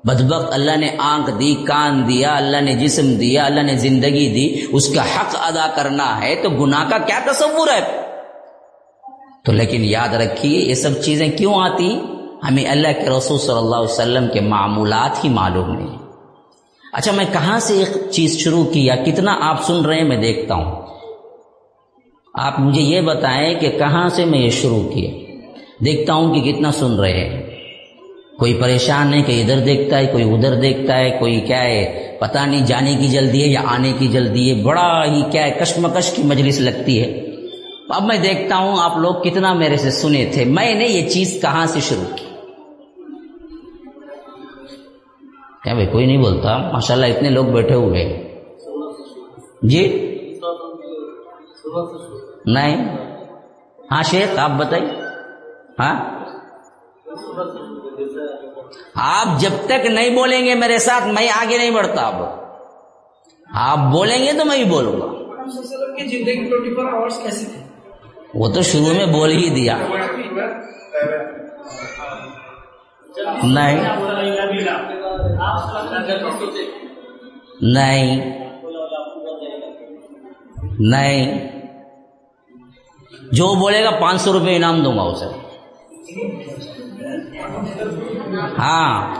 بدبخت اللہ نے آنکھ دی، کان دیا، اللہ نے جسم دیا، اللہ نے زندگی دی، اس کا حق ادا کرنا ہے تو گناہ کا کیا تصور ہے؟ تو لیکن یاد رکھیے، یہ سب چیزیں کیوں آتی؟ ہمیں اللہ کے رسول صلی اللہ علیہ وسلم کے معمولات ہی معلوم نہیں۔ اچھا میں کہاں سے ایک چیز شروع کیا کتنا آپ سن رہے ہیں؟ میں دیکھتا ہوں۔ آپ مجھے یہ بتائیں کہ کہاں سے میں یہ شروع کیا؟ دیکھتا ہوں کہ کتنا سن رہے ہیں۔ کوئی پریشان ہے کہ ادھر دیکھتا ہے، کوئی ادھر دیکھتا ہے، کوئی کیا ہے، پتہ نہیں جانے کی جلدی ہے یا آنے کی جلدی ہے۔ بڑا ہی کیا ہے، کشمکش کی مجلس لگتی ہے۔ اب میں دیکھتا ہوں آپ لوگ کتنا میرے سے سنے تھے۔ میں نے یہ چیز کہاں سے شروع کی؟ کیا بھائی، کوئی نہیں بولتا۔ ماشاء اللہ اتنے لوگ بیٹھے ہوئے جی؟ نہیں۔ ہاں شیخ، آپ بتائیے۔ ہاں؟ آپ جب تک نہیں بولیں گے میرے ساتھ، میں آگے نہیں بڑھتا اب۔ آپ بولیں گے تو میں ہی بولوں گا۔ وہ تو شروع میں بول ہی دیا۔ نہیں۔ نہیں۔ نہیں۔ جو بولے گا پانچ سو روپے انعام دوں گا اسے۔ ہاں۔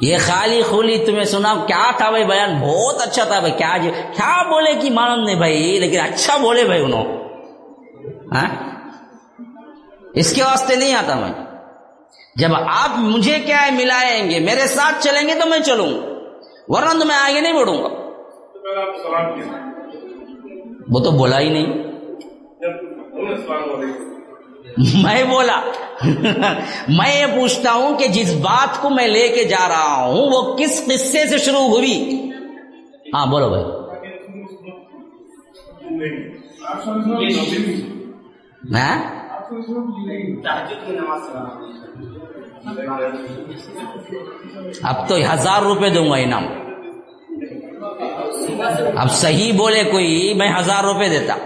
یہ خالی خولی تمہیں سنا کیا تھا بھائی بیان؟ بہت اچھا تھا بھائی، کیا جی، کیا بولے کہ مانند نہیں بھائی؟ لیکن اچھا بولے بھائی انہوں۔ ہاں؟ اس کے واسطے نہیں آتا میں۔ جب آپ مجھے کیا ہے، ملائیں گے، میرے ساتھ چلیں گے تو میں چلوں۔ ورنہ تو میں آگے نہیں بڑھوں گا۔ وہ تو بولا ہی نہیں۔ میں بولا، میں یہ پوچھتا ہوں کہ جس بات کو میں لے کے جا رہا ہوں، وہ کس قصے سے شروع ہوئی؟ ہاں بولو بھائی۔ ہاں؟ اب تو ہزار روپے دوں گا انعام۔ اب صحیح بولے کوئی، میں ہزار روپے دیتا۔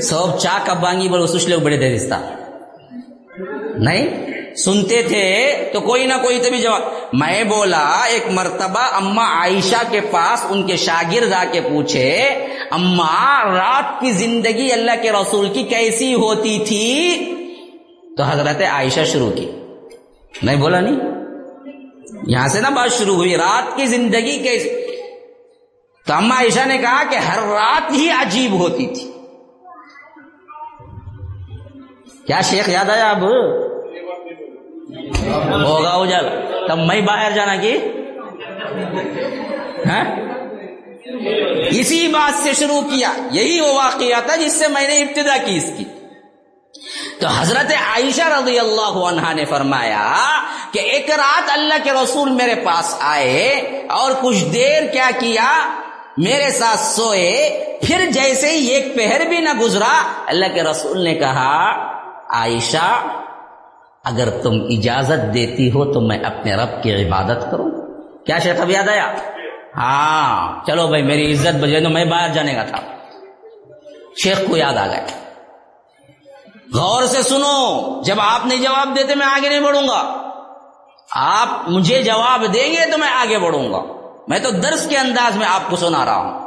سب چا کبانگی بڑے سوچ لے بڑے دے نہیں؟ سنتے تھے تو کوئی نہ کوئی تو بھی جواب۔ میں بولا، ایک مرتبہ اما عائشہ کے پاس ان کے شاگرد آ کے پوچھے اما رات کی زندگی اللہ کے رسول کی کیسی ہوتی تھی؟ تو حضرت عائشہ شروع کی۔ نہیں بولا نہیں؟ یہاں سے نا بات شروع ہوئی، رات کی زندگی کیسی تو اما عائشہ نے کہا کہ ہر رات ہی عجیب ہوتی تھی۔ کیا شیخ یاد آیا اب؟ ہوگا اجل تب میں باہر جانا کی؟ ہاں؟ اسی بات سے شروع کیا۔ یہی وہ واقعہ تھا جس سے میں نے ابتدا کی اس کی۔ تو حضرت عائشہ رضی اللہ عنہ نے فرمایا کہ ایک رات اللہ کے رسول میرے پاس آئے اور کچھ دیر کیا کیا؟ میرے ساتھ سوئے، پھر جیسے ہی ایک پہر بھی نہ گزرا، اللہ کے رسول نے کہا، عائشہ، اگر تم اجازت دیتی ہو تو میں اپنے رب کی عبادت کروں۔ کیا شیخ اب یاد آیا؟ ہاں چلو بھائی، میری عزت بجے تو میں باہر جانے کا تھا۔ شیخ کو یاد آ گیا غور سے سنو، جب آپ نہیں جواب دیتے میں آگے نہیں بڑھوں گا۔ آپ مجھے جواب دیں گے تو میں آگے بڑھوں گا۔ میں تو درس کے انداز میں آپ کو سنا رہا ہوں۔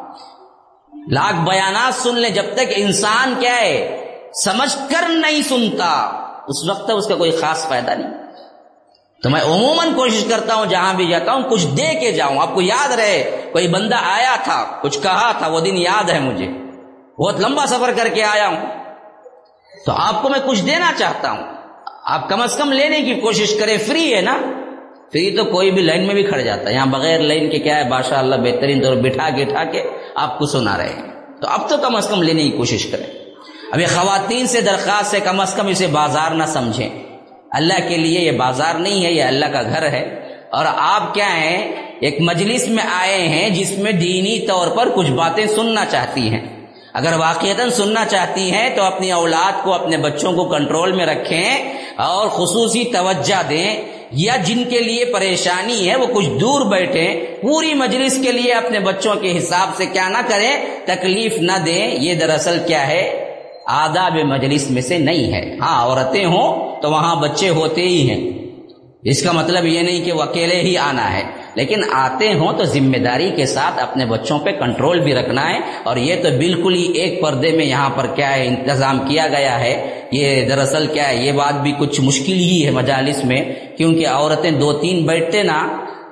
لاکھ بیانات سن لیں جب تک انسان کیا ہے، سمجھ کر نہیں سنتا۔ اس وقت اس کا کوئی خاص فائدہ نہیں۔ تو میں عموماً کوشش کرتا ہوں، جہاں بھی جاتا ہوں، کچھ دے کے جاؤں۔ آپ کو یاد رہے، کوئی بندہ آیا تھا، کچھ کہا تھا، وہ دن یاد ہے مجھے۔ بہت لمبا سفر کر کے آیا ہوں۔ تو آپ کو میں کچھ دینا چاہتا ہوں۔ آپ کم از کم لینے کی کوشش کریں فری ہے نا؟ فری تو کوئی بھی لائن میں بھی کھڑ جاتا ہے۔ یہاں بغیر لائن کے کیا ہے؟ بادشاہ اللہ بہترین طور بٹھا کے، اٹھا کے آپ کو سنا رہے ہیں۔ تو اب تو کم از کم لینے کی کوشش کریں۔ ابھی خواتین سے درخواست ہے، کم از کم اسے بازار نہ سمجھیں۔ اللہ کے لیے یہ بازار نہیں ہے، یہ اللہ کا گھر ہے۔ اور آپ کیا ہیں؟ ایک مجلس میں آئے ہیں جس میں دینی طور پر کچھ باتیں سننا چاہتی ہیں۔ اگر واقعتا سننا چاہتی ہیں تو اپنی اولاد کو اپنے بچوں کو کنٹرول میں رکھیں اور خصوصی توجہ دیں یا جن کے لیے پریشانی ہے وہ کچھ دور بیٹھے پوری مجلس کے لیے اپنے بچوں کے حساب سے کیا نہ کریں، تکلیف نہ دیں، یہ دراصل کیا ہے؟ آداب مجلس میں سے نہیں ہے۔ ہاں عورتیں ہوں تو وہاں بچے ہوتے ہی ہیں۔ اس کا مطلب یہ نہیں کہ وہ اکیلے ہی آنا ہے۔ لیکن آتے ہوں تو ذمہ داری کے ساتھ اپنے بچوں پہ کنٹرول بھی رکھنا ہے اور یہ تو بالکل ہی ایک پردے میں یہاں پر کیا ہے انتظام کیا گیا ہے۔ یہ دراصل کیا ہے؟ یہ بات بھی کچھ مشکل ہی ہے مجالس میں، کیونکہ عورتیں دو تین بیٹھتے نا،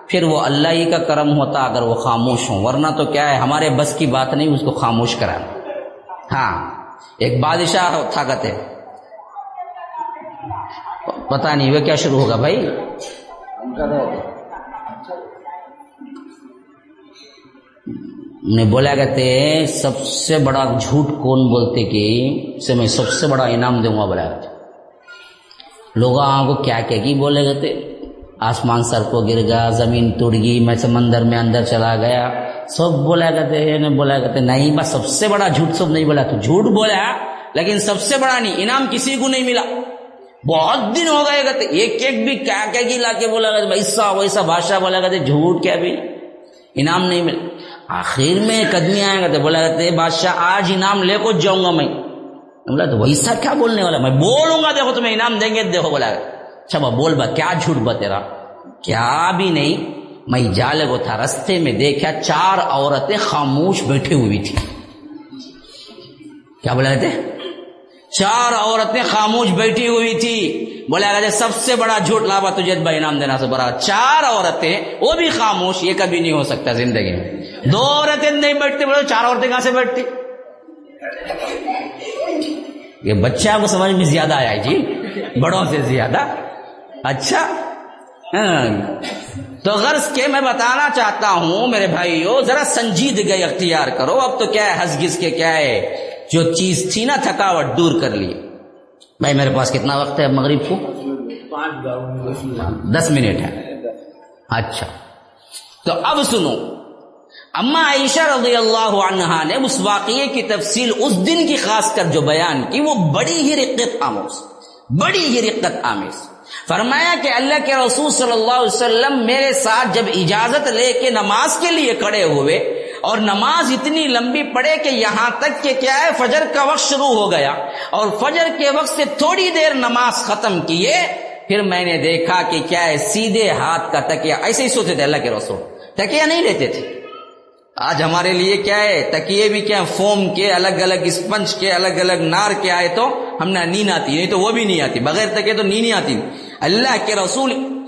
پھر وہ اللہ ہی کا کرم ہوتا اگر وہ خاموش ہوں۔ ورنہ تو کیا ہے، ہمارے بس کی بات نہیں، اس کو خاموش کرانا۔ ہاں ایک بادشاہ تھا کہتے پتا نہیں وہ کیا شروع ہوگا بھائی؟ نے بولا کہتے سب سے بڑا جھوٹ کون بولتے کہ سے میں سب سے بڑا انعام دوں گا بولا کرتے لوگ کو کیا کیا کی بولے کہتے آسمان سر کو گر گیا، زمین ٹوٹ گئی، میں سمندر میں اندر چلا گیا۔ سب بولا کہتے کرتے بولا کرتے نہیں بس سب سے بڑا جھوٹ سب نہیں بولا تو جھوٹ بولا، لیکن سب سے بڑا نہیں، انعام کسی کو نہیں ملا۔ بہت دن ہو گئے کہتے ایک ایک بھی کیا کیا کی لا کے بولا کرتے ویسا ویسا بادشاہ بولا کرتے جھوٹ کیا بھی انعام نہیں ملا۔ آخر میں ایک آدمی آئے تو بولا کہتے بادشاہ آج انعام لے کو جاؤں گا میں۔ بولا تو ویسا کیا بولنے والا میں بولوں گا، دیکھو تمہیں انعام دیں گے، دیکھو بولا۔ اچھا بول با، کیا جھوٹ با تیرا؟ کیا بھی نہیں۔ میں جالے کو تھا، رستے میں دیکھا چار عورتیں خاموش بیٹھی ہوئی تھی کیا بولا کہتے چار عورتیں خاموش بیٹھی ہوئی تھی۔ بولا کہتے سب سے بڑا جھوٹ لابا تجھے بھائی انعام دینا سے بڑا چار عورتیں، وہ بھی خاموش، یہ کبھی نہیں ہو سکتا زندگی میں۔ دو عورتیں نہیں بیٹھتی، بولے، چار عورتیں کہاں سے بیٹھتی؟ یہ بچہ کو سمجھ میں زیادہ آیا جی۔ بڑوں سے زیادہ۔ اچھا۔ ہاں۔ تو غرض کے میں بتانا چاہتا ہوں، میرے بھائیو، ذرا سنجیدگی اختیار کرو۔ اب تو کیا ہے؟ ہس گس کے کیا ہے؟ جو چیز تھی نا تھکاوٹ دور کر لی بھائی میرے پاس کتنا وقت ہے مغرب کو؟ دس منٹ ہے۔ اچھا۔ تو اب سنو۔ اما عائشہ رضی اللہ عنہا نے اس واقعے کی تفصیل اس دن کی خاص کر جو بیان کی، وہ بڑی ہی رقت آموز، بڑی ہی رقت آمیز۔ فرمایا کہ اللہ کے رسول صلی اللہ علیہ وسلم میرے ساتھ جب اجازت لے کے نماز کے لیے کھڑے ہوئے اور نماز اتنی لمبی پڑے کہ یہاں تک کہ کیا ہے، فجر کا وقت شروع ہو گیا۔ اور فجر کے وقت سے تھوڑی دیر نماز ختم کیے، پھر میں نے دیکھا کہ کیا ہے، سیدھے ہاتھ کا تکیا ایسے ہی سوچے تھے اللہ کے رسول۔ تکیا نہیں لیتے تھے۔ آج ہمارے لیے کیا ہے، تکیے بھی کیا فوم کے، الگ الگ اسپنج کے، الگ الگ نار کے آئے تو ہم نے نیند آتی، نہیں تو وہ بھی نہیں آتی۔ بغیر تکے تو نیند نہیں آتی۔ اللہ کے رسول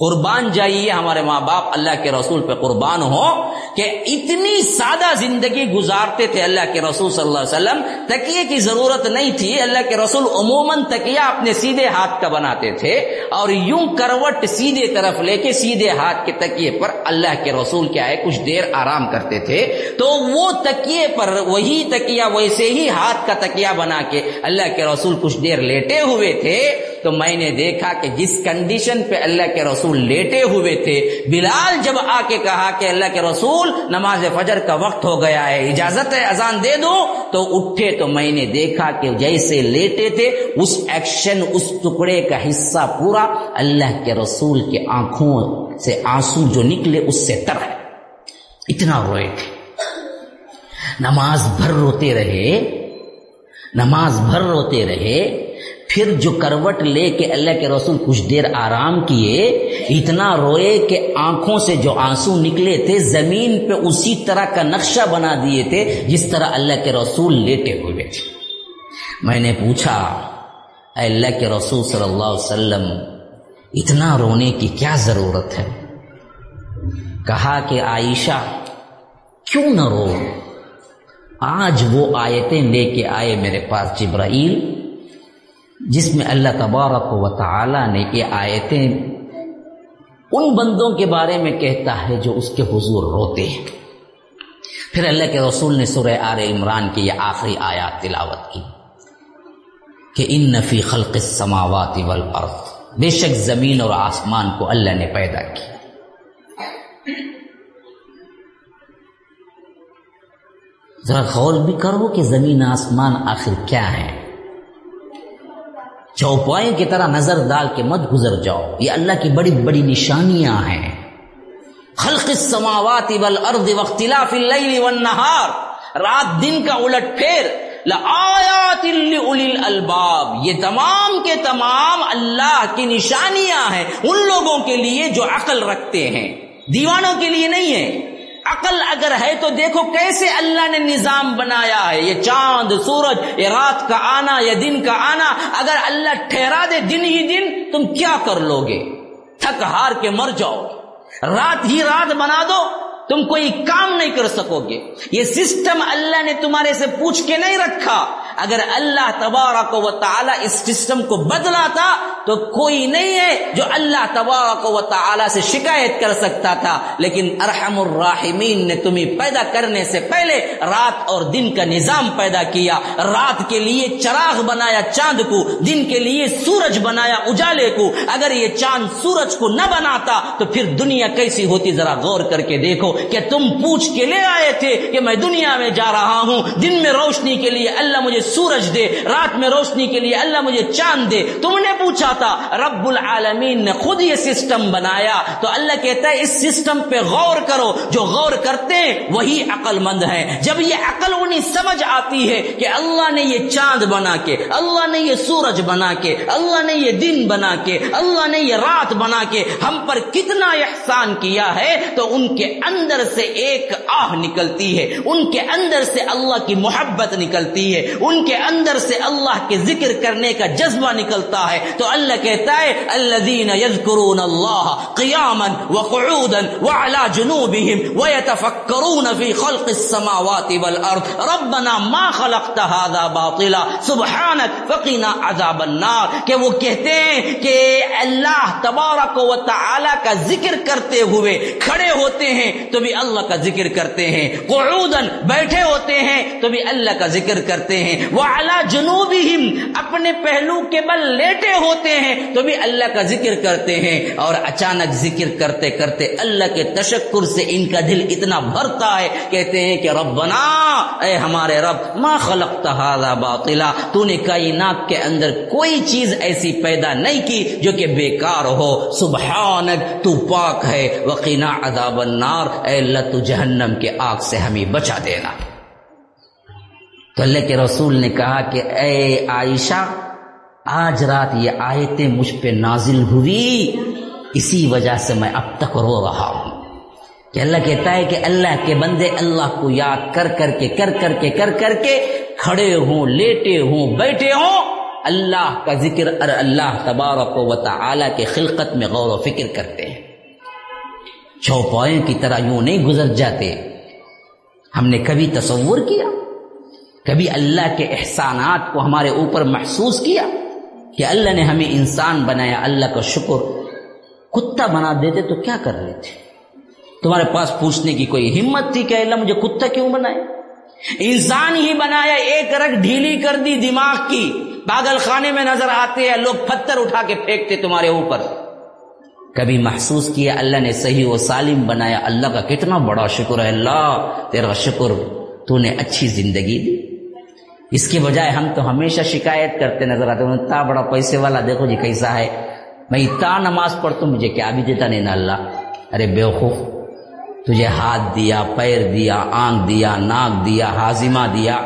قربان جائیے ہمارے ماں باپ اللہ کے رسول پہ قربان ہو کہ اتنی سادہ زندگی گزارتے تھے اللہ کے رسول صلی اللہ علیہ وسلم، تکیے کی ضرورت نہیں تھی، اللہ کے رسول عموماً تکیا اپنے سیدھے ہاتھ کا بناتے تھے اور یوں کروٹ سیدھے طرف لے کے سیدھے ہاتھ کے تکیے پر اللہ کے رسول کیا ہے کچھ دیر آرام کرتے تھے۔ تو وہ تکیے پر وہی تکیا ویسے ہی ہاتھ کا تکیا بنا کے اللہ کے رسول کچھ دیر لیٹے ہوئے تھے۔ تو میں نے دیکھا کہ جس کنڈیشن پہ اللہ کے رسول لیٹے ہوئے تھے، بلال جب آ کے کہا کہ اللہ کے رسول، نماز فجر کا وقت ہو گیا ہے، اجازت ہے، اذان دے دو، تو اٹھے تو میں نے دیکھا کہ جیسے لیٹے تھے، اس ایکشن اس ٹکڑے کا حصہ پورا اللہ کے رسول کے آنکھوں سے آنسو جو نکلے، اس سے تر ہے۔ اتنا روئے تھے۔ نماز بھر روتے رہے، نماز بھر روتے رہے پھر جو کروٹ لے کے اللہ کے رسول کچھ دیر آرام کیے، اتنا روئے کہ آنکھوں سے جو آنسو نکلے تھے، زمین پہ اسی طرح کا نقشہ بنا دیے تھے جس طرح اللہ کے رسول لیٹے ہوئے تھے میں نے پوچھا، اے اللہ کے رسول صلی اللہ علیہ وسلم، اتنا رونے کی کیا ضرورت ہے؟ کہا کہ عائشہ، کیوں نہ رو؟ آج وہ آیتیں لے کے آئے میرے پاس جبرائیل جس میں اللہ تبارک و تعالی نے یہ آیتیں ان بندوں کے بارے میں کہتا ہے جو اس کے حضور روتے ہیں۔ پھر اللہ کے رسول نے سورہ آر عمران کی یہ آخری آیات تلاوت کی۔ کہ ان نفی خلق السماوات والارض۔ بے شک زمین اور آسمان کو اللہ نے پیدا کیا۔ ذرا غور بھی کرو کہ زمین آسمان آخر کیا ہے۔ چوپائے کی طرح نظر ڈال کے مت گزر جاؤ۔ یہ اللہ کی بڑی بڑی نشانیاں ہیں۔ خلق السماوات والارض واختلاف اللیل والنہار رات دن کا الٹ پھیر۔ لآیات الالباب۔ یہ تمام کے تمام اللہ کی نشانیاں ہیں۔ ان لوگوں کے لیے جو عقل رکھتے ہیں۔ دیوانوں کے لیے نہیں ہے۔ عقل اگر ہے تو دیکھو کیسے اللہ نے نظام بنایا ہے۔ یہ چاند، سورج، یہ رات کا آنا، یہ دن کا آنا۔ اگر اللہ ٹھہرا دے دن ہی دن، تم کیا کر لو گے تھک ہار کے مر جاؤ۔ رات ہی رات بنا دو۔ تم کوئی کام نہیں کر سکو گے۔ یہ سسٹم اللہ نے تمہارے سے پوچھ کے نہیں رکھا۔ اگر اللہ تبارک و تعالی اس سسٹم کو بدلا تھا تو کوئی نہیں ہے جو اللہ تبارک و تعالی سے شکایت کر سکتا تھا۔ لیکن ارحم الراحمین نے تمہیں پیدا کرنے سے پہلے رات اور دن کا نظام پیدا کیا۔ رات کے لیے چراغ بنایا چاند کو، دن کے لیے سورج بنایا اجالے کو۔ اگر یہ چاند سورج کو نہ بناتا تو پھر دنیا کیسی ہوتی ذرا غور کر کے دیکھو۔ کہ تم پوچھ کے لے آئے تھے کہ میں دنیا میں جا رہا ہوں، دن میں روشنی کے لیے اللہ مجھے سورج دے، رات میں روشنی کے لیے اللہ مجھے چاند دے۔ تم نے پوچھا تھا، رب العالمین نے خود یہ سسٹم بنایا۔ تو اللہ کہتا ہے، اس سسٹم پہ غور کرو، جو غور کرتے ہیں، وہی عقل مند ہے جب یہ عقل انہیں سمجھ آتی ہے کہ اللہ نے یہ چاند بنا کے، اللہ نے یہ سورج بنا کے، اللہ نے یہ دن بنا کے، اللہ نے یہ رات بنا کے ہم پر کتنا احسان کیا ہے، تو ان کے اندر اندر سے ایک آہ نکلتی ہے، ان کے اندر سے اللہ کی محبت نکلتی ہے، ان کے اندر سے اللہ کے ذکر کرنے کا جذبہ نکلتا ہے۔ تو اللہ کہتا ہے الذين يذكرون الله قياما وقعودا وعلى جنوبهم ويتفكرون في خلق السماوات والارض۔ ربنا ما خلقت هذا باطلا سبحانك فقنا عذاب النار۔ کہ وہ کہتے ہیں کہ اللہ تبارک و تعالی کا ذکر کرتے ہوئے کھڑے ہوتے ہیں تو بھی اللہ کا ذکر کرتے ہیں۔ قعودا بیٹھے ہوتے ہیں تو بھی اللہ کا ذکر کرتے ہیں۔ وہ اعلی جنوبی اپنے پہلو کے بل لیٹے ہوتے ہوتے ہیں تو بھی اللہ کا ذکر کرتے ہیں۔ اور اچانک ذکر کرتے کرتے اللہ کے تشکر سے ان کا دل اتنا بھرتا ہے۔ کہتے ہیں کہ ربنا، اے ہمارے رب، ما خلقت هذا باطلا، تو نے کائنات کے اندر کوئی چیز ایسی پیدا نہیں کی جو کہ بیکار ہو۔ سبحانک، تو پاک ہے۔ وقینا عذاب النار۔ اے اللہ تو جہنم کے آگ سے ہمیں بچا دینا۔ تو اللہ کے رسول نے کہا کہ اے عائشہ، آج رات یہ آیتیں مجھ پہ نازل ہوئی، اسی وجہ سے میں اب تک رو رہا ہوں۔ کہ اللہ کہتا ہے کہ اللہ کے بندے اللہ کو یاد کر کر کے کر کر کے کر کر کے کھڑے ہوں، لیٹے ہوں، بیٹھے ہوں۔ اللہ کا ذکر اور اللہ تبارک و تعالی کے خلقت میں غور و فکر کرتے ہیں۔ چوپائیں کی طرح یوں نہیں گزر جاتے۔ ہم نے کبھی تصور کیا، کبھی اللہ کے احسانات کو ہمارے اوپر محسوس کیا کہ اللہ نے ہمیں انسان بنایا، اللہ کا شکر۔ کتا بنا دیتے تو کیا کر لیتے تمہارے پاس پوچھنے کی کوئی ہمت تھی کہ اللہ مجھے کتا کیوں بنائے؟ انسان ہی بنایا، ایک رگ ڈھیلی کر دی دماغ کی۔ پاگل خانے میں نظر آتے ہیں، لوگ پتھر اٹھا کے پھینکتے تمہارے اوپر۔ کبھی محسوس کیا اللہ نے صحیح و سالم بنایا اللہ کا کتنا بڑا شکر ہے اللہ، تیرا شکر تو نے اچھی زندگی دی۔ اس کے بجائے ہم تو ہمیشہ شکایت کرتے نظر آتے ہیں اتنا بڑا پیسے والا دیکھو جی کیسا ہے۔ میں اتنا نماز پڑھتا ہوں، مجھے کیا بھی دیتا نہیں نا اللہ۔ ارے بیوقوف، تجھے ہاتھ دیا، پیر دیا، آنکھ دیا، ناک دیا، ہاضمہ دیا۔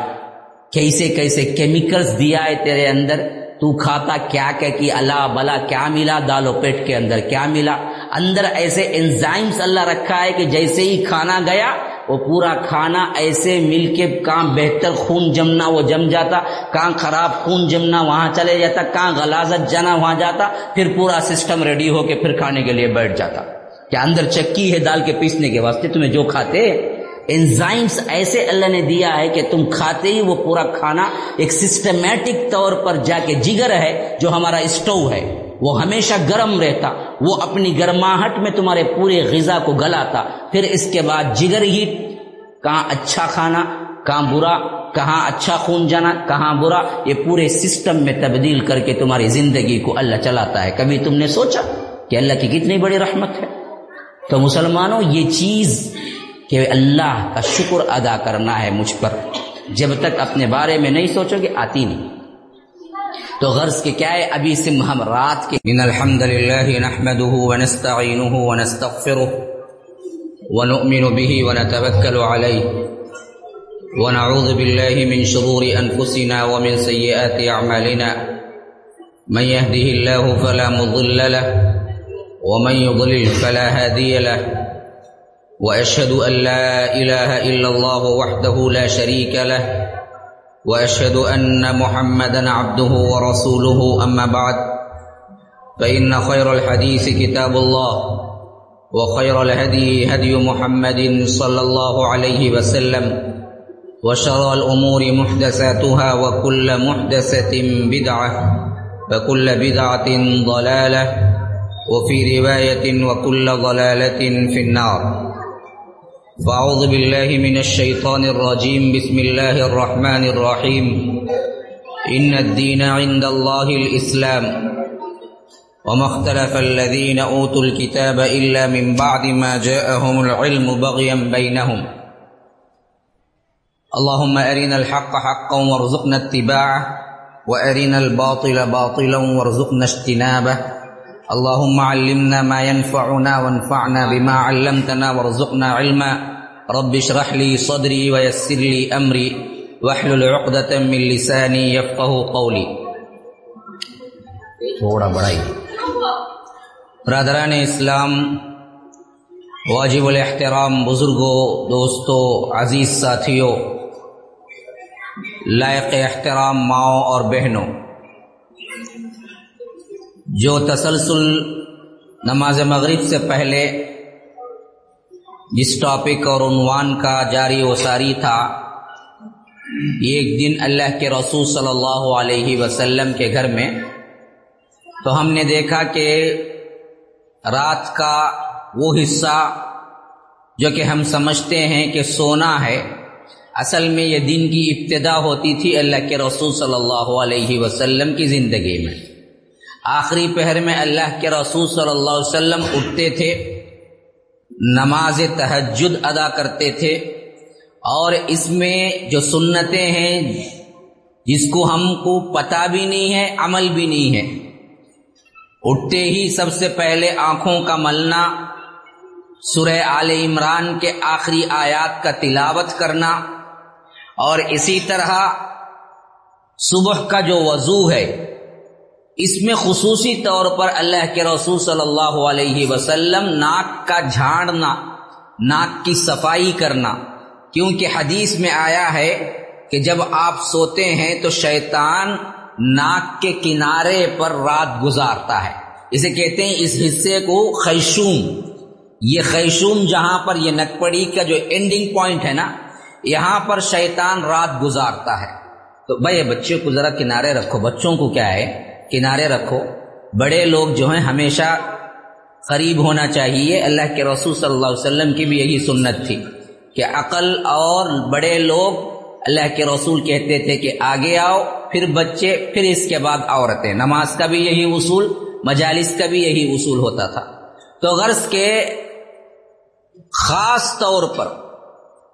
کیسے کیسے کیمیکلز دیا ہے تیرے اندر۔ تو کھاتا کیا کہ کی اللہ بلا کیا ملا؟ دالو پیٹ کے اندر کیا ملا؟ اندر ایسے انزائمز اللہ رکھا ہے کہ جیسے ہی کھانا گیا، وہ پورا کھانا ایسے مل کے کہاں بہتر خون جمنا وہ جم جاتا، کہاں خراب خون جمنا وہاں چلے جاتا، کہاں غلازت جانا وہاں جاتا، پھر پورا سسٹم ریڈی ہو کے پھر کھانے کے لیے بیٹھ جاتا۔ کہ اندر چکی ہے دال کے پیسنے کے واسطے؟ تمہیں جو کھاتے انزائمس ایسے اللہ نے دیا ہے کہ تم کھاتے ہی وہ پورا کھانا ایک سسٹمیٹک طور پر جا کے جگر ہے جو ہمارا اسٹو ہے۔ وہ ہمیشہ گرم رہتا، وہ اپنی گرماہٹ میں تمہارے پورے غذا کو گلاتا۔ پھر اس کے بعد جگر ہی کہاں اچھا کھانا، کہاں برا، کہاں اچھا خون جانا، کہاں برا، یہ پورے سسٹم میں تبدیل کر کے تمہاری زندگی کو اللہ چلاتا ہے۔ کبھی تم نے سوچا کہ اللہ کی کتنی بڑی رحمت ہے؟ تو مسلمانوں، یہ چیز کہ اللہ کا شکر ادا کرنا ہے مجھ پر۔ جب تک اپنے بارے میں نہیں سوچو گے، آتی نہیں۔ تو غرض کے کیا ہے؟ ابھی سے ہم رات کے۔ ان الحمد لله نحمده ونستعينه ونستغفره ونؤمن به ونتوكل عليه ونعوذ بالله من شرور انفسنا ومن سيئات اعمالنا من يهده الله فلا مضل له ومن يضلل فلا هادي له وأشهد أن لا إله إلا الله وحده لا شريك له وأشهد أن محمدا عبده ورسوله أما بعد فإن خير الحديث كتاب الله وخير الهدي هدي محمد صلى الله عليه وسلم وشر الأمور محدثاتها وكل محدثة بدعة وكل بدعة ضلالة وفي رواية وكل ضلالة في النار. فأعوذ بالله من الشيطان الرجيم. بسم الله الرحمن الرحيم. إن الدين عند الله الإسلام. وما اختلف الذين أوتوا الكتاب إلا من بعد ما جاءهم العلم بغيا بينهم. اللهم أرنا الحق حقا وارزقنا اتباعه وأرنا الباطل باطلا وارزقنا اجتنابه. اللهم علمنا ما ينفعنا وانفعنا بما علمتنا وارزقنا علما. رب اشرح لي صدري ويسر لي أمري. واحلل عقدة من لساني يفقه قولي. بڑا ہی برادران اسلام واجب الاحترام بزرگوں دوستوں عزیز ساتھیوں لائق احترام ماؤں اور بہنوں جو تسلسل نماز مغرب سے پہلے جس ٹاپک اور عنوان کا جاری و ساری تھا ایک دن اللہ کے رسول صلی اللہ علیہ وسلم کے گھر میں، تو ہم نے دیکھا کہ رات کا وہ حصہ جو کہ ہم سمجھتے ہیں کہ سونا ہے، اصل میں یہ دن کی ابتدا ہوتی تھی اللہ کے رسول صلی اللہ علیہ وسلم کی زندگی میں۔ آخری پہر میں اللہ کے رسول صلی اللہ علیہ وسلم اٹھتے تھے، نماز تہجد ادا کرتے تھے، اور اس میں جو سنتیں ہیں، جس کو ہم کو پتہ بھی نہیں ہے، عمل بھی نہیں ہے۔ اٹھتے ہی سب سے پہلے آنکھوں کا ملنا، سورہ آل عمران کے آخری آیات کا تلاوت کرنا، اور اسی طرح صبح کا جو وضو ہے اس میں خصوصی طور پر اللہ کے رسول صلی اللہ علیہ وسلم ناک کا جھاڑنا، ناک کی صفائی کرنا۔ کیونکہ حدیث میں آیا ہے کہ جب آپ سوتے ہیں تو شیطان ناک کے کنارے پر رات گزارتا ہے۔ اسے کہتے ہیں اس حصے کو خیشوم۔ یہ خیشوم جہاں پر یہ نکپڑی کا جو اینڈنگ پوائنٹ ہے نا، یہاں پر شیطان رات گزارتا ہے۔ تو بھائی بچے کو ذرا کنارے رکھو۔ بچوں کو کیا ہے؟ کنارے رکھو۔ بڑے لوگ جو ہیں ہمیشہ قریب ہونا چاہیے۔ اللہ کے رسول صلی اللہ علیہ وسلم کی بھی یہی سنت تھی کہ عقل اور بڑے لوگ اللہ کے رسول کہتے تھے کہ آگے آؤ، پھر بچے، پھر اس کے بعد عورتیں۔ نماز کا بھی یہی اصول، مجالس کا بھی یہی اصول ہوتا تھا۔ تو غرض کے خاص طور پر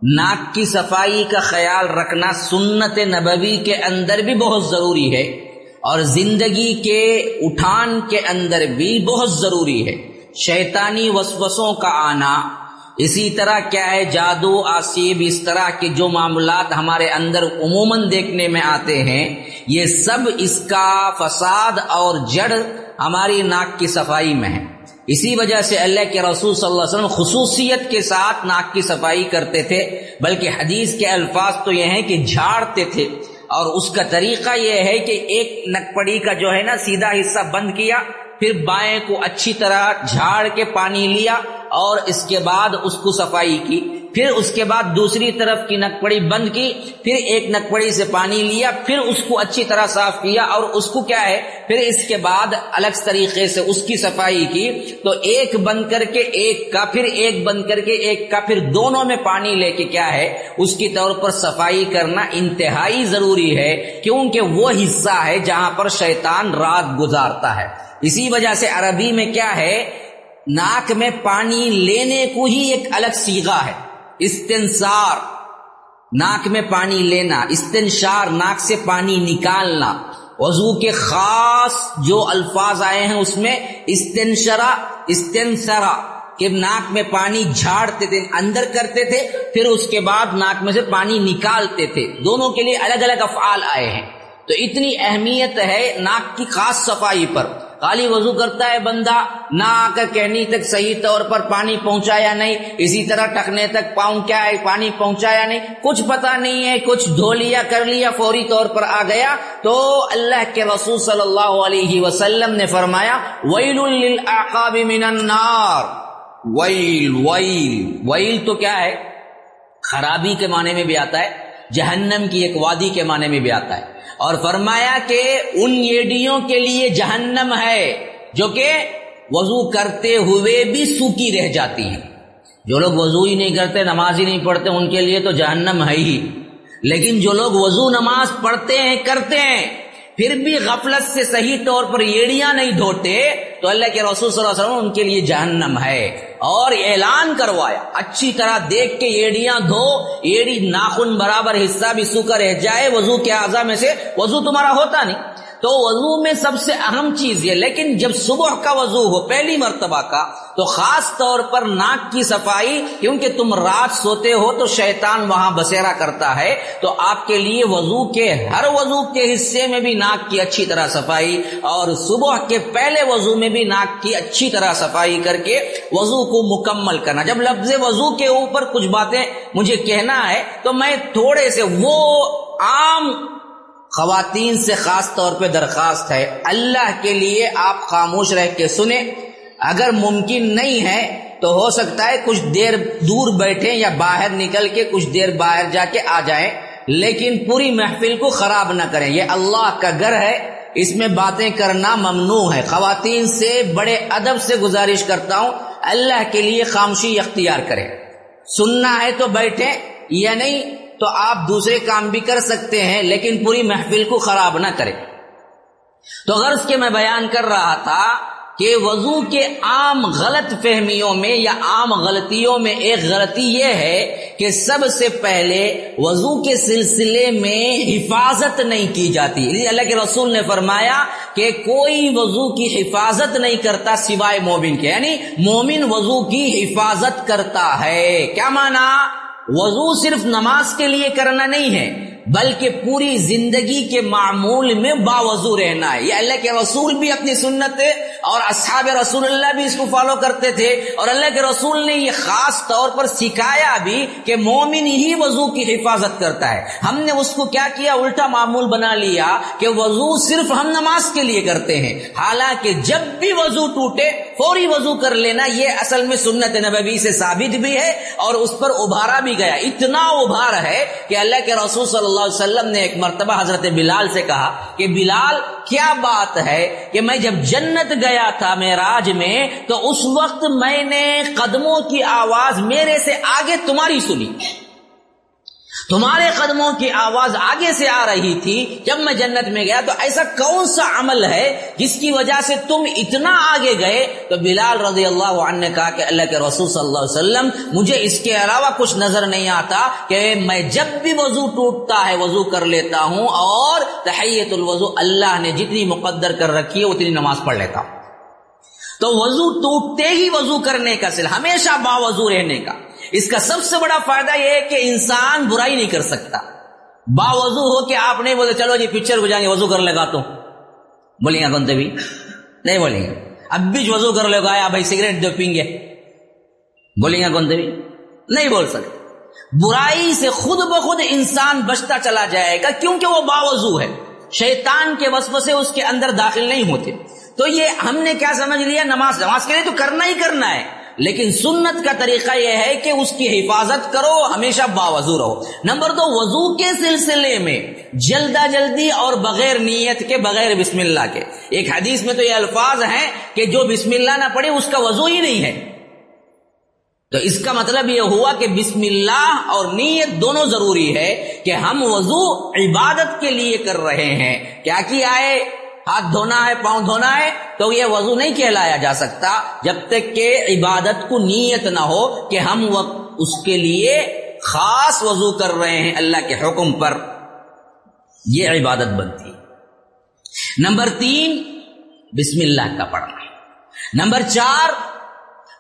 ناک کی صفائی کا خیال رکھنا سنت نبوی کے اندر بھی بہت ضروری ہے۔ اور زندگی کے اٹھان کے اندر بھی بہت ضروری ہے۔ شیطانی وسوسوں کا آنا۔ اسی طرح کیا ہے؟ جادو، آسیب، اس طرح کے جو معاملات ہمارے اندر عموماً دیکھنے میں آتے ہیں، یہ سب اس کا فساد اور جڑ ہماری ناک کی صفائی میں ہے۔ اسی وجہ سے اللہ کے رسول صلی اللہ علیہ وسلم خصوصیت کے ساتھ ناک کی صفائی کرتے تھے، بلکہ حدیث کے الفاظ تو یہ ہیں کہ جھاڑتے تھے۔ اور اس کا طریقہ یہ ہے کہ ایک نکپڑی کا جو ہے نا سیدھا حصہ بند کیا، پھر بائیں کو اچھی طرح جھاڑ کے پانی لیا اور اس کے بعد اس کو صفائی کی۔ پھر اس کے بعد دوسری طرف کی نکپڑی بند کی، پھر ایک نکپڑی سے پانی لیا، پھر اس کو اچھی طرح صاف کیا اور اس کو کیا ہے، پھر اس کے بعد الگ طریقے سے اس کی صفائی کی۔ تو ایک بند کر کے ایک کا، پھر ایک بند کر کے ایک کا، پھر دونوں میں پانی لے کے کیا ہے، اس کی طور پر صفائی کرنا انتہائی ضروری ہے، کیونکہ وہ حصہ ہے جہاں پر شیطان رات گزارتا ہے۔ اسی وجہ سے عربی میں کیا ہے، ناک میں پانی لینے کو ہی ایک الگ سیگا ہے۔ استنسار ناک میں پانی لینا، استنشار، ناک سے پانی نکالنا۔ وضو کے خاص جو الفاظ آئے ہیں اس میں استنشرا استنسرا کہ ناک میں پانی جھاڑتے تھے، اندر کرتے تھے، پھر اس کے بعد ناک میں سے پانی نکالتے تھے۔ دونوں کے لیے الگ الگ افعال آئے ہیں۔ تو اتنی اہمیت ہے ناک کی خاص صفائی پر۔ خالی وضو کرتا ہے بندہ، نہ آ کر کہنی تک صحیح طور پر پانی پہنچایا نہیں، اسی طرح ٹکنے تک پاؤں کیا ہے، پانی پہنچایا نہیں۔ کچھ پتا نہیں ہے، کچھ دھو لیا، کر لیا، فوری طور پر آ گیا۔ تو اللہ کے رسول صلی اللہ علیہ وسلم نے فرمایا، ویل للعقاب من النار۔ ویل ویل ویل تو کیا ہے؟ خرابی کے معنی میں بھی آتا ہے، جہنم کی ایک وادی کے معنی میں بھی آتا ہے۔ اور فرمایا کہ ان ایڈیوں کے لیے جہنم ہے جو کہ وضو کرتے ہوئے بھی سوکی رہ جاتی ہیں۔ جو لوگ وضو ہی نہیں کرتے، نماز ہی نہیں پڑھتے، ان کے لیے تو جہنم ہے ہی۔ لیکن جو لوگ وضو نماز پڑھتے ہیں، کرتے ہیں پھر بھی غفلت سے صحیح طور پر ایڑیاں نہیں دھوتے، تو اللہ کے رسول صلی اللہ علیہ وسلم ان کے لیے جہنم ہے۔ اور اعلان کروایا، اچھی طرح دیکھ کے ایڑیاں دھو، ایڑی ناخن برابر حصہ بھی سوکھا رہ جائے، وضو کے اعضا میں سے وضو تمہارا ہوتا نہیں۔ تو وضو میں سب سے اہم چیز یہ، لیکن جب صبح کا وضو ہو، پہلی مرتبہ کا تو خاص طور پر ناک کی صفائی، کیونکہ تم رات سوتے ہو تو شیطان وہاں بسیرا کرتا ہے، تو آپ کے لیے وضو کے ہر وضو کے حصے میں بھی ناک کی اچھی طرح صفائی، اور صبح کے پہلے وضو میں بھی ناک کی اچھی طرح صفائی کر کے وضو کو مکمل کرنا۔ جب لفظ وضو کے اوپر کچھ باتیں مجھے کہنا ہے، تو میں تھوڑے سے وہ عام خواتین سے خاص طور پہ درخواست ہے۔ اللہ کے لیے آپ خاموش رہ کے سنیں۔ اگر ممکن نہیں ہے تو ہو سکتا ہے کچھ دیر دور بیٹھے یا باہر نکل کے کچھ دیر باہر جا کے آ جائیں، لیکن پوری محفل کو خراب نہ کریں۔ یہ اللہ کا گھر ہے، اس میں باتیں کرنا ممنوع ہے۔ خواتین سے، بڑے ادب سے گزارش کرتا ہوں، اللہ کے لیے خاموشی اختیار کریں۔ سننا ہے تو بیٹھیں، یا نہیں تو آپ دوسرے کام بھی کر سکتے ہیں، لیکن پوری محفل کو خراب نہ کریں۔ تو غرض کے میں بیان کر رہا تھا کہ وضو کے عام غلط فہمیوں میں یا عام غلطیوں میں ایک غلطی یہ ہے کہ سب سے پہلے وضو کے سلسلے میں حفاظت نہیں کی جاتی۔ اللہ کے رسول نے فرمایا کہ کوئی وضو کی حفاظت نہیں کرتا سوائے مومن کے یعنی مومن وضو کی حفاظت کرتا ہے۔ کیا مانا؟ وضو صرف نماز کے لیے کرنا نہیں ہے، بلکہ پوری زندگی کے معمول میں باوضو رہنا ہے۔ یہ اللہ کے رسول بھی اپنی سنت ہے اور اصحاب رسول اللہ بھی اس کو فالو کرتے تھے اور اللہ کے رسول نے یہ خاص طور پر سکھایا بھی کہ مومن ہی وضو کی حفاظت کرتا ہے۔ ہم نے اس کو کیا کیا؟ الٹا معمول بنا لیا کہ وضو صرف ہم نماز کے لیے کرتے ہیں۔ حالانکہ جب بھی وضو ٹوٹے، فوری وضو کر لینا یہ اصل میں سنت نبوی سے ثابت بھی ہے اور اس پر ابھارا بھی گیا۔ اتنا ابھار ہے کہ اللہ کے رسول صلی اللہ علیہ وسلم نے ایک مرتبہ حضرت بلال سے کہا کہ بلال، کیا بات ہے کہ میں جب جنت گیا تھا میراج میں، تو اس وقت میں نے قدموں کی آواز میرے سے آگے تمہاری سنی۔ تمہارے قدموں کی آواز آگے سے آ رہی تھی۔ جب میں جنت میں گیا تو ایسا کون سا عمل ہے جس کی وجہ سے تم اتنا آگے گئے؟ تو بلال رضی اللہ عنہ نے کہا کہ اللہ کے رسول صلی اللہ علیہ وسلم، مجھے اس کے علاوہ کچھ نظر نہیں آتا کہ میں جب بھی وضو ٹوٹتا ہے وضو کر لیتا ہوں اور تحیت الوضو اللہ نے جتنی مقدر کر رکھی ہے اتنی نماز پڑھ لیتا ہوں۔ تو وضو ٹوٹتے ہی وضو کرنے کا سل ہمیشہ با وضو رہنے کا۔ اس کا سب سے بڑا فائدہ یہ ہے کہ انسان برائی نہیں کر سکتا۔ با وضو ہو کہ آپ نہیں بولے، چلو جی پکچر کو جائیں گے، وضو کر لگا تو۔ بولیں گے کون بھی نہیں بولیں گے۔ اب بھی وضو کر لگایا بھائی سگریٹ دو پیں گے۔ بولیں گے کون بھی نہیں بول سکتے۔ برائی سے خود بخود انسان بچتا چلا جائے گا کیونکہ وہ باوضو ہے۔ شیطان کے وسوسے اس کے اندر داخل نہیں ہوتے۔ تو یہ ہم نے کیا سمجھ لیا؟ نماز نماز کے لیے تو کرنا ہی کرنا ہے۔ لیکن سنت کا طریقہ یہ ہے کہ اس کی حفاظت کرو، ہمیشہ باوضو رہو۔ نمبر دو، وضو کے سلسلے میں جلدا جلدی اور بغیر نیت کے، بغیر بسم اللہ کے۔ ایک حدیث میں تو یہ الفاظ ہیں کہ جو بسم اللہ نہ پڑے اس کا وضو ہی نہیں ہے۔ تو اس کا مطلب یہ ہوا کہ بسم اللہ اور نیت دونوں ضروری ہے کہ ہم وضو عبادت کے لیے کر رہے ہیں۔ کیا کیا ہے ہاتھ دھونا ہے، پاؤں دھونا ہے، تو یہ وضو نہیں کہلایا جا سکتا جب تک کہ عبادت کو نیت نہ ہو کہ ہم اس کے لیے خاص وضو کر رہے ہیں اللہ کے حکم پر۔ یہ عبادت بنتی نمبر تین، بسم اللہ کا پڑھنا۔ نمبر چار،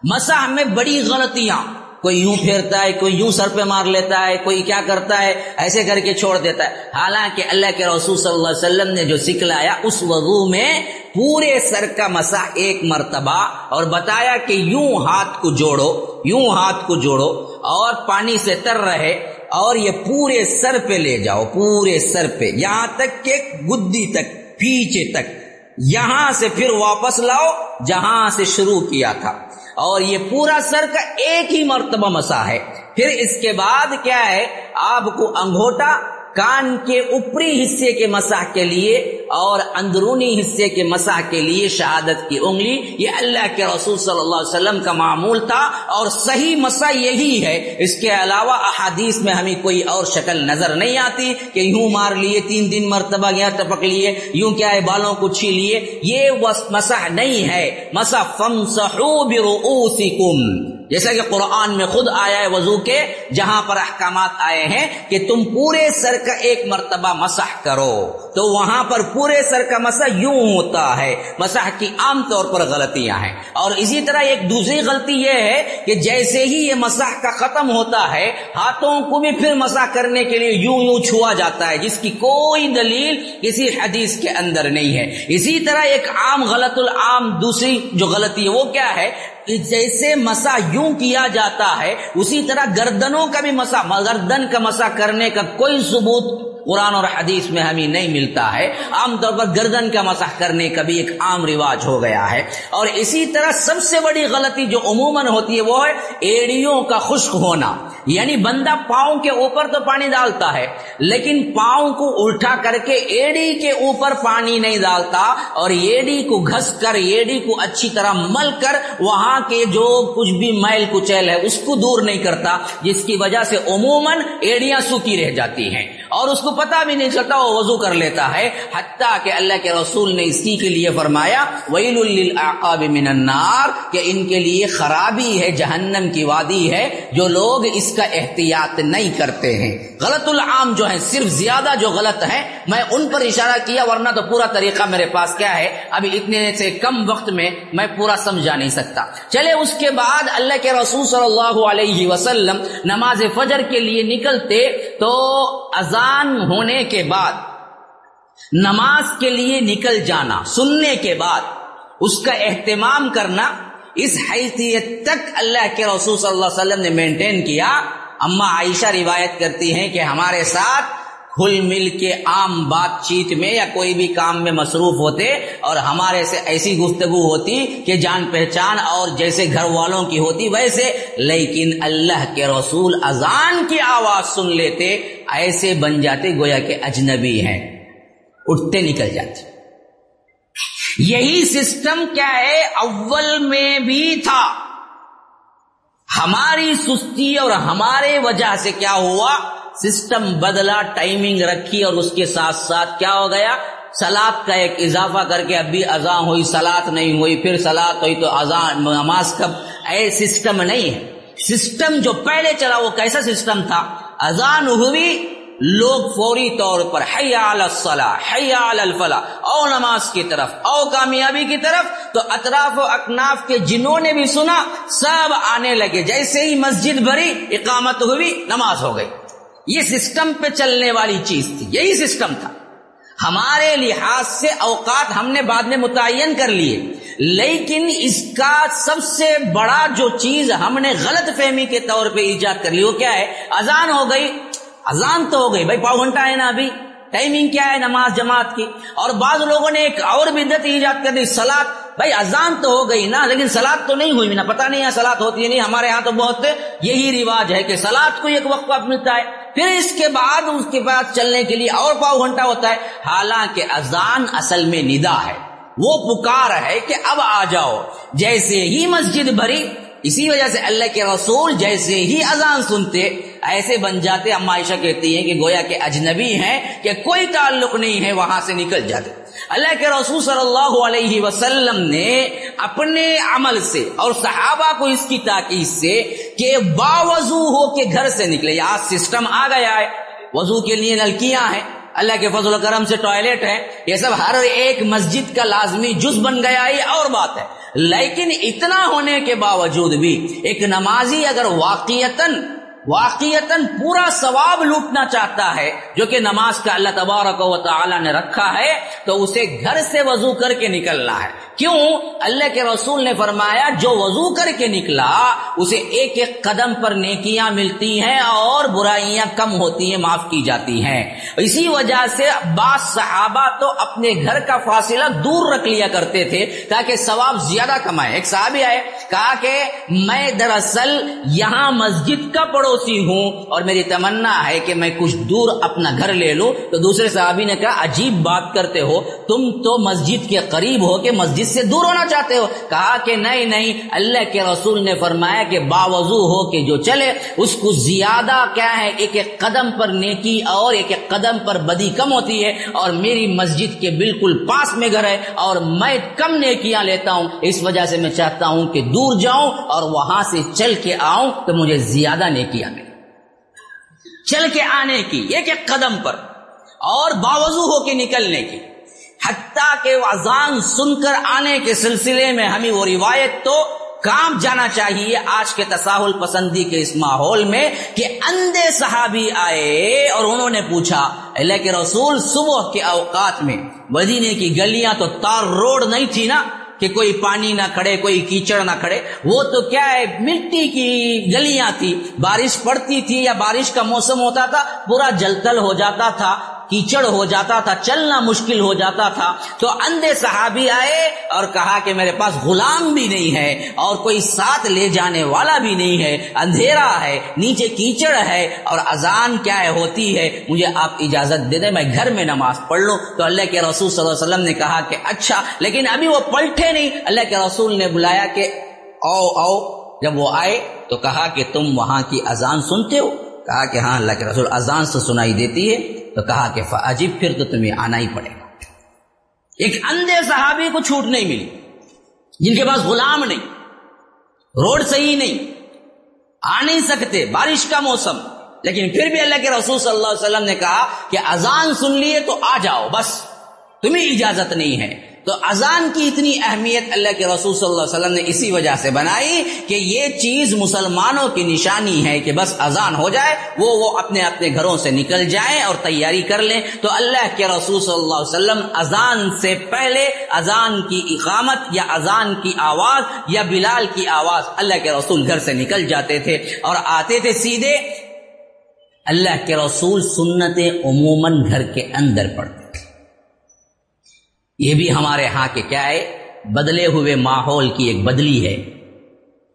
مساح میں بڑی غلطیاں۔ کوئی یوں پھیرتا ہے، کوئی یوں سر پہ مار لیتا ہے، کوئی کیا کرتا ہے، ایسے کر کے چھوڑ دیتا ہے۔ حالانکہ اللہ کے رسول صلی اللہ علیہ وسلم نے جو سکھلایا، اس وضو میں پورے سر کا مسا ایک مرتبہ اور بتایا کہ یوں ہاتھ کو جوڑو، یوں ہاتھ کو جوڑو اور پانی سے تر رہے اور یہ پورے سر پہ لے جاؤ، پورے سر پہ۔ یہاں تک کہ گدی تک، پیچھے تک۔ یہاں سے پھر واپس لاؤ، جہاں سے شروع کیا تھا۔ اور یہ پورا سر کا ایک ہی مرتبہ مسا ہے۔ پھر اس کے بعد کیا ہے؟ آپ کو انگوٹا کان کے اوپری حصے کے مساح کے لیے اور اندرونی حصے کے مساح کے لیے شہادت کی انگلی، یہ اللہ کے رسول صلی اللہ علیہ وسلم کا معمول تھا اور صحیح مسا یہی ہے۔ اس کے علاوہ احادیث میں ہمیں کوئی اور شکل نظر نہیں آتی کہ یوں مار لیے، تین دن مرتبہ گیا، ٹپک لیے، یوں کیا ہے، بالوں کو چھی لیے۔ یہ مسح نہیں ہے۔ مسا فم سہو جیسا کہ قرآن میں خود آیا ہے وضو کے، جہاں پر احکامات آئے ہیں کہ تم پورے سر کا ایک مرتبہ مسح کرو۔ تو وہاں پر پورے سر کا مسح یوں ہوتا ہے، مسح کی عام طور پر غلطیاں ہیں۔ اور اسی طرح ایک دوسری غلطی یہ ہے کہ جیسے ہی یہ مسح کا ختم ہوتا ہے، ہاتھوں کو بھی پھر مسح کرنے کے لیے یوں یوں چھوا جاتا ہے، جس کی کوئی دلیل کسی حدیث کے اندر نہیں ہے۔ اسی طرح ایک عام غلط العام، دوسری جو غلطی ہے وہ کیا ہے؟ جیسے مسا یوں کیا جاتا ہے، اسی طرح گردنوں کا بھی مسا، گردن کا مسا کرنے کا کوئی ثبوت قرآن اور حدیث میں ہمیں نہیں ملتا ہے۔ عام طور پر گردن کا مسح کرنے کا بھی ایک عام رواج ہو گیا ہے۔ اور اسی طرح سب سے بڑی غلطی جو عموماً ہوتی ہے وہ ہے ایڑیوں کا خشک ہونا۔ یعنی بندہ پاؤں کے اوپر تو پانی ڈالتا ہے، لیکن پاؤں کو الٹا کر کے ایڑی کے اوپر پانی نہیں ڈالتا اور ایڑی کو گھس کر، ایڑی کو اچھی طرح مل کر وہاں کے جو کچھ بھی میل کچیل ہے، اس کو دور نہیں کرتا، جس کی وجہ سے عموماً ایڑیاں سوکھی رہ جاتی ہیں۔ اور اس کو کو پتا بھی نہیں چلتا، وہ وضو کر لیتا ہے۔ حتیٰ کہ اللہ کے رسول نے اسی کے لیے فرمایا، ویل للعقاب من النار، کہ ان کے لیے خرابی ہے، جہنم کی وادی ہے، جو لوگ اس کا احتیاط نہیں کرتے ہیں۔ غلط العام جو ہے صرف زیادہ جو غلط ہے میں ان پر اشارہ کیا، ورنہ تو پورا طریقہ میرے پاس کیا ہے؟ ابھی اتنے سے کم وقت میں میں پورا سمجھا نہیں سکتا۔ چلے، اس کے بعد اللہ کے رسول صلی اللہ علیہ وسلم نماز فجر کے لیے نکلتے تو اذان ہونے کے بعد، نماز کے لیے نکل جانا، سننے کے بعد اس کا اہتمام کرنا، اس حیثیت تک اللہ کے رسول صلی اللہ علیہ وسلم نے مینٹین کیا۔ اما عائشہ روایت کرتی ہیں کہ ہمارے ساتھ کھل مل کے عام بات چیت میں یا کوئی بھی کام میں مصروف ہوتے اور ہمارے سے ایسی گفتگو ہوتی کہ جان پہچان اور جیسے گھر والوں کی ہوتی، ویسے، لیکن اللہ کے رسول اذان کی آواز سن لیتے ایسے بن جاتے گویا کہ اجنبی ہیں، اٹھتے نکل جاتے۔ یہی سسٹم کیا ہے، اول میں بھی تھا۔ ہماری سستی اور ہمارے وجہ سے کیا ہوا؟ سسٹم بدلا، ٹائمنگ رکھی اور اس کے ساتھ ساتھ کیا ہو گیا؟ سلاد کا ایک اضافہ کر کے ابھی اذان ہوئی، سلاد نہیں ہوئی، پھر سلاد ہوئی تو اذان نماز کب اے سسٹم نہیں ہے۔ سسٹم جو پہلے چلا وہ کیسا سسٹم تھا؟ اذان ہوئی، لوگ فوری طور پر حیا الصلاح حیا الفلاح، او نماز کی طرف، او کامیابی کی طرف، تو اطراف و اکناف کے جنہوں نے بھی سنا، سب آنے لگے۔ جیسے ہی مسجد بھری، اقامت ہوئی، نماز ہو گئی۔ یہ سسٹم پہ چلنے والی چیز تھی، یہی سسٹم تھا۔ ہمارے لحاظ سے اوقات ہم نے بعد میں متعین کر لیے۔ لیکن اس کا سب سے بڑا جو چیز ہم نے غلط فہمی کے طور پہ ایجاد کر لی وہ کیا ہے؟ اذان ہو گئی۔ اذان تو ہو گئی۔ بھائی پاؤ گھنٹہ ہے نا ابھی۔ ٹائمنگ کیا ہے نماز جماعت کی؟ اور بعض لوگوں نے ایک اور بدت ایجاد کر دی سلاد بھائی اذان تو ہو گئی نا، لیکن سلاد تو نہیں ہوئی نا۔ پتا نہیں ہے سلاد ہوتی ہے نہیں۔ ہمارے یہاں تو بہت یہی رواج ہے کہ سلاد کو ایک وقت وقت ملتا ہے، پھر اس کے بعد اس کے بعد چلنے کے لیے اور پاؤ گھنٹہ ہوتا ہے۔ حالانکہ اذان اصل میں ندا ہے۔ وہ پکار ہے کہ اب آ جاؤ، جیسے ہی مسجد بھری، اسی وجہ سے اللہ کے رسول جیسے ہی اذان سنتے، ایسے بن جاتے۔ اما عائشہ کہتی ہیں کہ گویا کہ اجنبی ہیں کہ کوئی تعلق نہیں ہے، وہاں سے نکل جاتے۔ اللہ کے رسول صلی اللہ علیہ وسلم نے اپنے عمل سے اور صحابہ کو اس کی تاکید سے کہ باوضو ہو کے گھر سے نکلے آج سسٹم آ گیا ہے۔ وضو کے لیے نلکیاں ہیں۔ اللہ کے فضل و کرم سے ٹوائلٹ ہے، یہ سب ہر ایک مسجد کا لازمی جز بن گیا، یہ اور بات ہے۔ لیکن اتنا ہونے کے باوجود بھی ایک نمازی اگر واقعتاً واقعیتا پورا ثواب لوٹنا چاہتا ہے، جو کہ نماز کا اللہ تبارک و تعالی نے رکھا ہے، تو اسے گھر سے وضو کر کے نکلنا ہے۔ کیوں؟ اللہ کے رسول نے فرمایا، جو وضو کر کے نکلا، اسے ایک ایک قدم پر نیکیاں ملتی ہیں اور برائیاں کم ہوتی ہیں، معاف کی جاتی ہیں۔ اسی وجہ سے بعض صحابہ تو اپنے گھر کا فاصلہ دور رکھ لیا کرتے تھے، تاکہ ثواب زیادہ کمائے۔ ایک صحابی آئے، کہا کہ میں دراصل یہاں مسجد کا پڑوسی ہوں اور میری تمنا ہے کہ میں کچھ دور اپنا گھر لے لوں، تو دوسرے صحابی نے کہا، عجیب بات کرتے ہو، تم تو مسجد کے قریب ہو کہ مسجد سے دور ہونا چاہتے ہو۔ کہا کہ نہیں نہیں، اللہ کے رسول نے فرمایا کہ باوضو ہو کے جو چلے، اس کو زیادہ کیا ہے، ایک ایک قدم پر نیکی اور ایک ایک قدم پر بدی کم ہوتی ہے۔ اور میری مسجد کے بالکل پاس میں گھر ہے اور میں کم نیکیاں لیتا ہوں۔ اس وجہ سے میں چاہتا ہوں کہ دور جاؤں اور وہاں سے چل کے آؤں تو مجھے زیادہ نیکیاں چل کے آنے کی، ایک ایک قدم پر، اور باوضو ہو کے نکلنے کی۔ حتیٰ کہ اذان سن کر آنے کے سلسلے میں ہمیں وہ روایت تو کام جانا چاہیے آج کے تساہل پسندی کے اس ماحول میں کہ اندھے صحابی آئے اور انہوں نے پوچھا اللہ کے رسول صبح کے اوقات میں مدینے کی گلیاں تو تار روڈ نہیں تھی نا؟ کہ کوئی پانی نہ کھڑے، کوئی کیچڑ نہ کھڑے۔ وہ تو کیا ہے، مٹی کی گلیاں تھی۔ بارش پڑتی تھی یا بارش کا موسم ہوتا تھا، پورا جلتل ہو جاتا تھا۔ کیچڑ ہو جاتا تھا، چلنا مشکل ہو جاتا تھا۔ تو اندھے صحابی آئے اور کہا کہ میرے پاس غلام بھی نہیں ہے اور کوئی ساتھ لے جانے والا بھی نہیں ہے۔ اندھیرا ہے، نیچے کیچڑ ہے اور اذان کیا ہے، ہوتی ہے۔ مجھے آپ اجازت دے دیں، میں گھر میں نماز پڑھ لوں۔ تو اللہ کے رسول صلی اللہ علیہ وسلم نے کہا کہ اچھا لیکن ابھی وہ پلٹے نہیں۔ اللہ کے رسول نے بلایا کہ او او جب وہ آئے تو کہا کہ تم وہاں کی اذان سنتے ہو؟ کہا کہ ہاں اللہ کے رسول اذان سے سنائی دیتی ہے، تو کہا کہ فعجب پھر تو تمہیں آنا ہی پڑے گا۔ ایک اندھے صحابی کو چھوٹ نہیں ملی، جن کے پاس غلام نہیں، روڈ صحیح نہیں، آ نہیں سکتے، بارش کا موسم۔ لیکن پھر بھی اللہ کے رسول صلی اللہ علیہ وسلم نے کہا کہ اذان سن لیے تو آ جاؤ، بس، تمہیں اجازت نہیں ہے۔ تو اذان کی اتنی اہمیت اللہ کے رسول صلی اللہ علیہ وسلم نے اسی وجہ سے بنائی کہ یہ چیز مسلمانوں کی نشانی ہے کہ بس اذان ہو جائے، وہ وہ اپنے اپنے گھروں سے نکل جائیں اور تیاری کر لیں۔ تو اللہ کے رسول صلی اللہ علیہ وسلم اذان سے پہلے اذان کی اقامت یا اذان کی آواز یا بلال کی آواز اللہ کے رسول گھر سے نکل جاتے تھے اور آتے تھے سیدھے۔ اللہ کے رسول سنتیں عموماً گھر کے اندر پڑتے یہ بھی ہمارے ہاں کے کیا ہے؟ بدلے ہوئے ماحول کی ایک بدلی ہے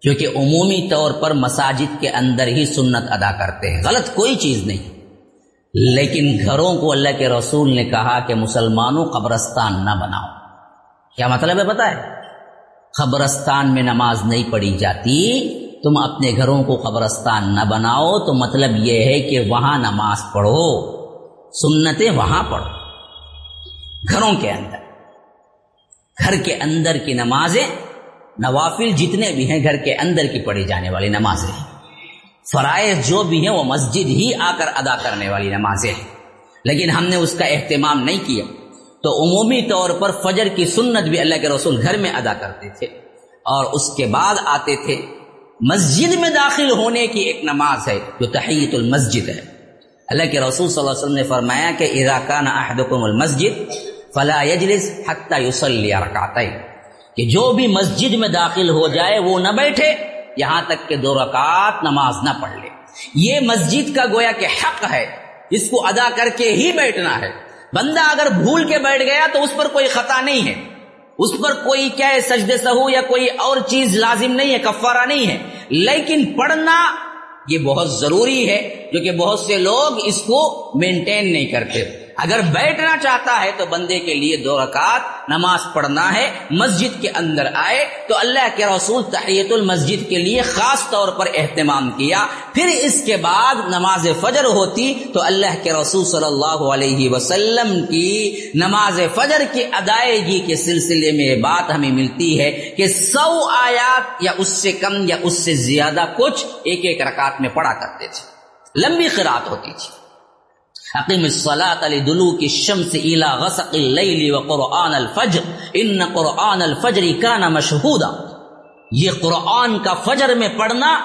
کیونکہ عمومی طور پر مساجد کے اندر ہی سنت ادا کرتے ہیں۔ غلط کوئی چیز نہیں۔ لیکن گھروں کو اللہ کے رسول نے کہا کہ مسلمانوں قبرستان نہ بناؤ۔ کیا مطلب ہے پتا ہے؟ قبرستان میں نماز نہیں پڑھی جاتی، تم اپنے گھروں کو قبرستان نہ بناؤ، تو مطلب یہ ہے کہ وہاں نماز پڑھو، سنتیں وہاں پڑھو۔ گھروں کے اندر۔ گھر کے اندر کی نمازیں، نوافل جتنے بھی ہیں گھر کے اندر کی پڑھی جانے والی نمازیں فرائض جو بھی ہیں وہ مسجد ہی آ کر ادا کرنے والی نمازیں ہیں۔ لیکن ہم نے اس کا اہتمام نہیں کیا۔ تو عمومی طور پر فجر کی سنت بھی اللہ کے رسول گھر میں ادا کرتے تھے۔ اور اس کے بعد آتے تھے۔ مسجد میں داخل ہونے کی ایک نماز ہے، جو تحیت المسجد ہے۔ اللہ کے رسول صلی اللہ علیہ وسلم نے فرمایا کہ اراکان احدکم المسجد فلا یجلس حتی یصلی رکعتین۔ کہ جو بھی مسجد میں داخل ہو جائے وہ نہ بیٹھے، یہاں تک کہ دو رکعت نماز نہ پڑھ لے۔ یہ مسجد کا گویا کہ حق ہے، اس کو ادا کر کے ہی بیٹھنا ہے۔ بندہ اگر بھول کے بیٹھ گیا تو اس پر کوئی خطا نہیں ہے۔ اس پر کوئی کیا ہے سجد سہو یا کوئی اور چیز لازم نہیں ہے، کفارہ نہیں ہے۔ لیکن پڑھنا یہ بہت ضروری ہے جو کہ بہت سے لوگ اس کو مینٹین نہیں کرتے۔ اگر بیٹھنا چاہتا ہے تو بندے کے لیے دو رکعت نماز پڑھنا ہے، مسجد کے اندر آئے تو اللہ کے رسول تحیت المسجد کے لیے خاص طور پر اہتمام کیا۔ پھر اس کے بعد نماز فجر ہوتی تو اللہ کے رسول صلی اللہ علیہ وسلم کی نماز فجر کی ادائیگی کے سلسلے میں یہ بات ہمیں ملتی ہے کہ سو آیات یا اس سے کم یا اس سے زیادہ کچھ ایک ایک رکعت میں پڑھا کرتے تھے۔ لمبی قرات ہوتی تھی۔ حقیم الصلاة لدلوك الشمس الى غسق اللیل وقرآن الفجر. ان قرآن الفجر کان مشہودا. یہ قرآن کا فجر میں پڑھنا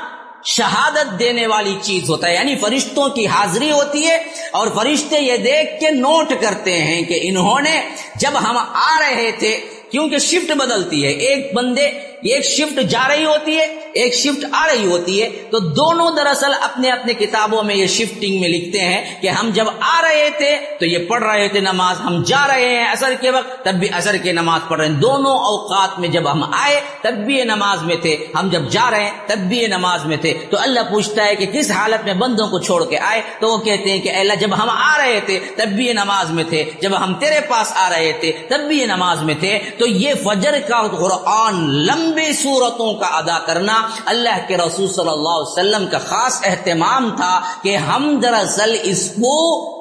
شہادت دینے والی چیز ہوتا ہے. یعنی فرشتوں کی حاضری ہوتی ہے اور فرشتے یہ دیکھ کے نوٹ کرتے ہیں کہ انہوں نے جب ہم آ رہے تھے کیونکہ شفٹ بدلتی ہے. ایک بندے ایک شفٹ جا رہی ہوتی ہے ایک شفٹ آ رہی ہوتی ہے، تو دونوں دراصل اپنے اپنے کتابوں میں یہ شفٹنگ میں لکھتے ہیں کہ ہم جب آ رہے تھے، تو یہ پڑھ رہے تھے نماز، ہم جا رہے ہیں اثر کے وقت، تب بھی اثر کی نماز پڑھ رہے ہیں۔ دونوں اوقات میں جب ہم آئے، تب بھی یہ نماز میں تھے۔ ہم جب جا رہے ہیں، تب بھی یہ نماز میں تھے۔ تو اللہ پوچھتا ہے کہ کس حالت میں بندوں کو چھوڑ کے آئے؟ تو وہ کہتے ہیں کہ اللہ، جب ہم آ رہے تھے، تب بھی یہ نماز میں تھے۔ جب ہم تیرے پاس آ رہے تھے، تب بھی یہ نماز میں تھے۔ تو یہ فجر کا قرآن لمبے صورتوں کا ادا کرنا اللہ کے رسول صلی اللہ علیہ وسلم کا خاص اہتمام تھا کہ ہم دراصل اس کو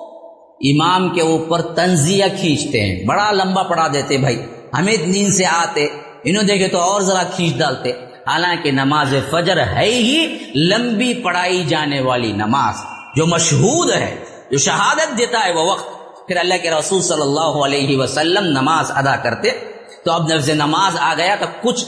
امام کے اوپر تنزیہ کھینچتے ہیں۔ بڑا لمبا پڑھا دیتے بھائی۔ ہمیں نیند سے آتے، انہوں دیکھے تو اور ذرا کھینچ ڈالتے۔ حالانکہ نماز فجر ہے ہی لمبی پڑھائی جانے والی نماز جو مشہور ہے، جو شہادت دیتا ہے وہ وقت۔ پھر اللہ کے رسول صلی اللہ علیہ وسلم نماز ادا کرتے۔ تو اب نفز نماز آ گیا تو کچھ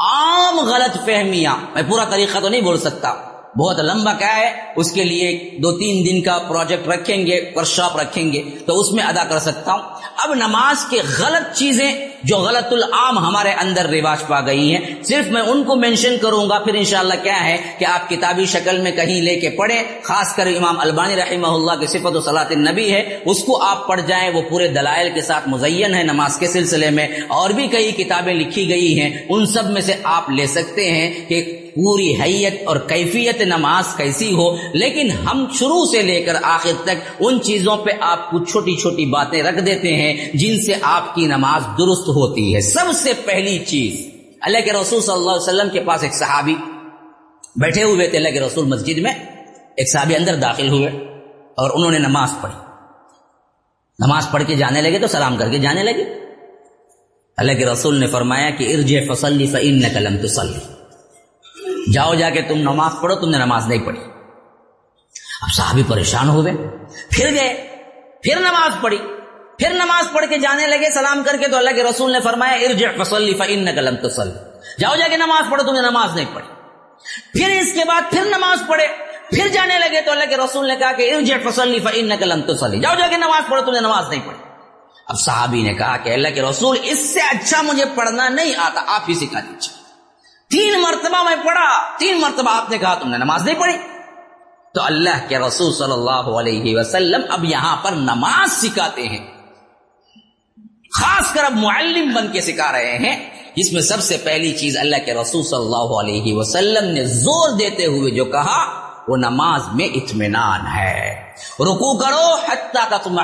عام غلط فہمیاں، میں پورا طریقہ تو نہیں بول سکتا۔ بہت لمبا کیا ہے، اس کے لیے دو تین دن کا پروجیکٹ رکھیں گے، ورکشاپ رکھیں گے، تو اس میں ادا کر سکتا ہوں۔ اب نماز کے غلط چیزیں جو غلط العام ہمارے اندر رواج پا گئی ہیں۔ صرف میں ان کو مینشن کروں گا، پھر انشاءاللہ کیا ہے کہ آپ کتابی شکل میں کہیں لے کے پڑھیں۔ خاص کر امام البانی رحمہ اللہ کی صفت و صلاح نبی ہے۔ اس کو آپ پڑھ جائیں، وہ پورے دلائل کے ساتھ مزین ہے نماز کے سلسلے میں۔ اور بھی کئی کتابیں لکھی گئی ہیں۔ ان سب میں سے آپ لے سکتے ہیں کہ پوری حیت اور کیفیت نماز کیسی ہو۔ لیکن ہم شروع سے لے کر آخر تک ان چیزوں پہ آپ کو چھوٹی چھوٹی باتیں رکھ دیتے ہیں، جن سے آپ کی نماز درست ہوتی ہے سب سے پہلی چیز۔ اللہ کے رسول صلی اللہ علیہ وسلم کے پاس ایک صحابی بیٹھے ہوئے تھے، اللہ کے رسول مسجد میں ایک صحابی اندر داخل ہوئے اور انہوں نے نماز پڑھی۔ نماز پڑھ کے جانے لگے تو سلام کر کے جانے لگے۔ اللہ کے رسول نے فرمایا کہ ارج فصلی فن قلم تسلی جاؤ جا کے تم نماز پڑھو، تم نے نماز نہیں پڑھی۔ اب صحابی پریشان ہو گئے، پھر گئے، پھر نماز پڑھی۔ پھر نماز پڑھ کے جانے لگے، سلام کر کے تو اللہ کے رسول نے فرمایا ارج فصلی فن جاؤ جا کے نماز پڑھو، تم نے نماز نہیں پڑھی۔ پھر اس کے بعد پھر نماز پڑھے، پھر جانے لگے تو اللہ کے رسول نے کہا کہ ارج فصلی فن جاؤ جا کے نماز پڑھو، تم نے نماز نہیں پڑھی۔ اب صحابی نے کہا کہ اللہ کے رسول، اس سے اچھا مجھے پڑھنا نہیں آتا، آپ ہی سکھا دیجیے تین مرتبہ میں پڑھا، تین مرتبہ آپ نے کہا تم نے نماز نہیں پڑھی۔ تو اللہ کے رسول صلی اللہ علیہ وسلم اب یہاں پر نماز سکھاتے ہیں۔ خاص کر اب معلم بن کے سکھا رہے ہیں، جس میں سب سے پہلی چیز اللہ کے رسول صلی اللہ علیہ وسلم نے زور دیتے ہوئے جو کہا، وہ نماز میں اطمینان ہے۔ رکو کرو، حتیٰ کا تم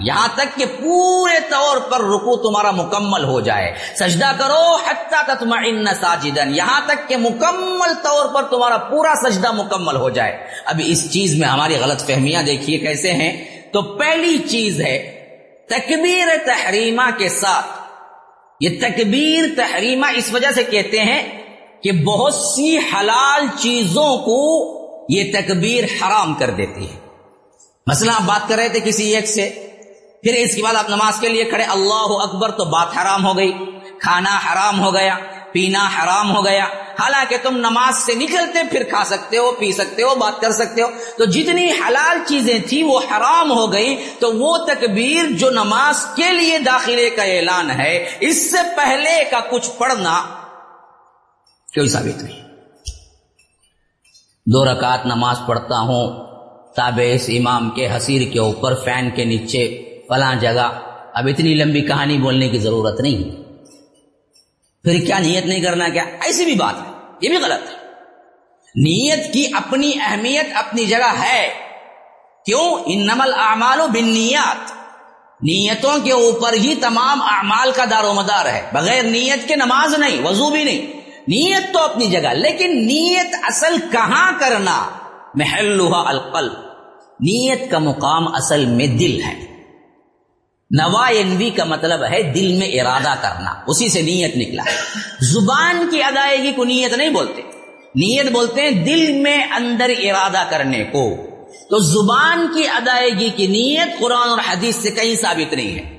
یہاں تک کہ پورے طور پر رکو تمہارا مکمل ہو جائے۔ سجدہ کرو، حتیٰ کا تم ساجدن یہاں تک کہ مکمل طور پر تمہارا پورا سجدہ مکمل ہو جائے۔ ابھی اس چیز میں ہماری غلط فہمیاں دیکھیے کیسے ہیں۔ تو پہلی چیز ہے تکبیر تحریمہ کے ساتھ۔ یہ تکبیر تحریمہ اس وجہ سے کہتے ہیں کہ بہت سی حلال چیزوں کو یہ تکبیر حرام کر دیتی ہے۔ مثلا آپ بات کر رہے تھے کسی ایک سے، پھر اس کے بعد آپ نماز کے لیے کھڑے، اللہ اکبر تو بات حرام ہو گئی، کھانا حرام ہو گیا، پینا حرام ہو گیا۔ حالانکہ تم نماز سے نکلتے، پھر کھا سکتے ہو، پی سکتے ہو، بات کر سکتے ہو۔ تو جتنی حلال چیزیں تھی وہ حرام ہو گئی تو وہ تکبیر جو نماز کے لیے داخلے کا اعلان ہے، اس سے پہلے کا کچھ پڑھنا کوئی ثابت نہیں۔ دو رکعت نماز پڑھتا ہوں، تابع اس امام کے حسیر کے اوپر، فین کے نیچے، فلاں جگہ۔ اب اتنی لمبی کہانی بولنے کی ضرورت نہیں۔ پھر کیا نیت نہیں کرنا کیا؟ ایسی بھی بات ہے۔ یہ بھی غلط ہے۔ نیت کی اپنی اہمیت اپنی جگہ ہے۔ کیوں؟ ان نمل اعمال و بن نیتوں کے اوپر ہی تمام اعمال کا دار و مدار ہے۔ بغیر نیت کے نماز نہیں، وضو بھی نہیں۔ نیت تو اپنی جگہ، لیکن نیت اصل کہاں کرنا؟ محلوہ القلب۔ نیت کا مقام اصل میں دل ہے۔ نوا انوی کا مطلب ہے دل میں ارادہ کرنا۔ اسی سے نیت نکلا۔ زبان کی ادائیگی کو نیت نہیں بولتے۔ نیت بولتے ہیں دل میں اندر ارادہ کرنے کو۔ تو زبان کی ادائیگی کی نیت قرآن اور حدیث سے کہیں ثابت نہیں ہے۔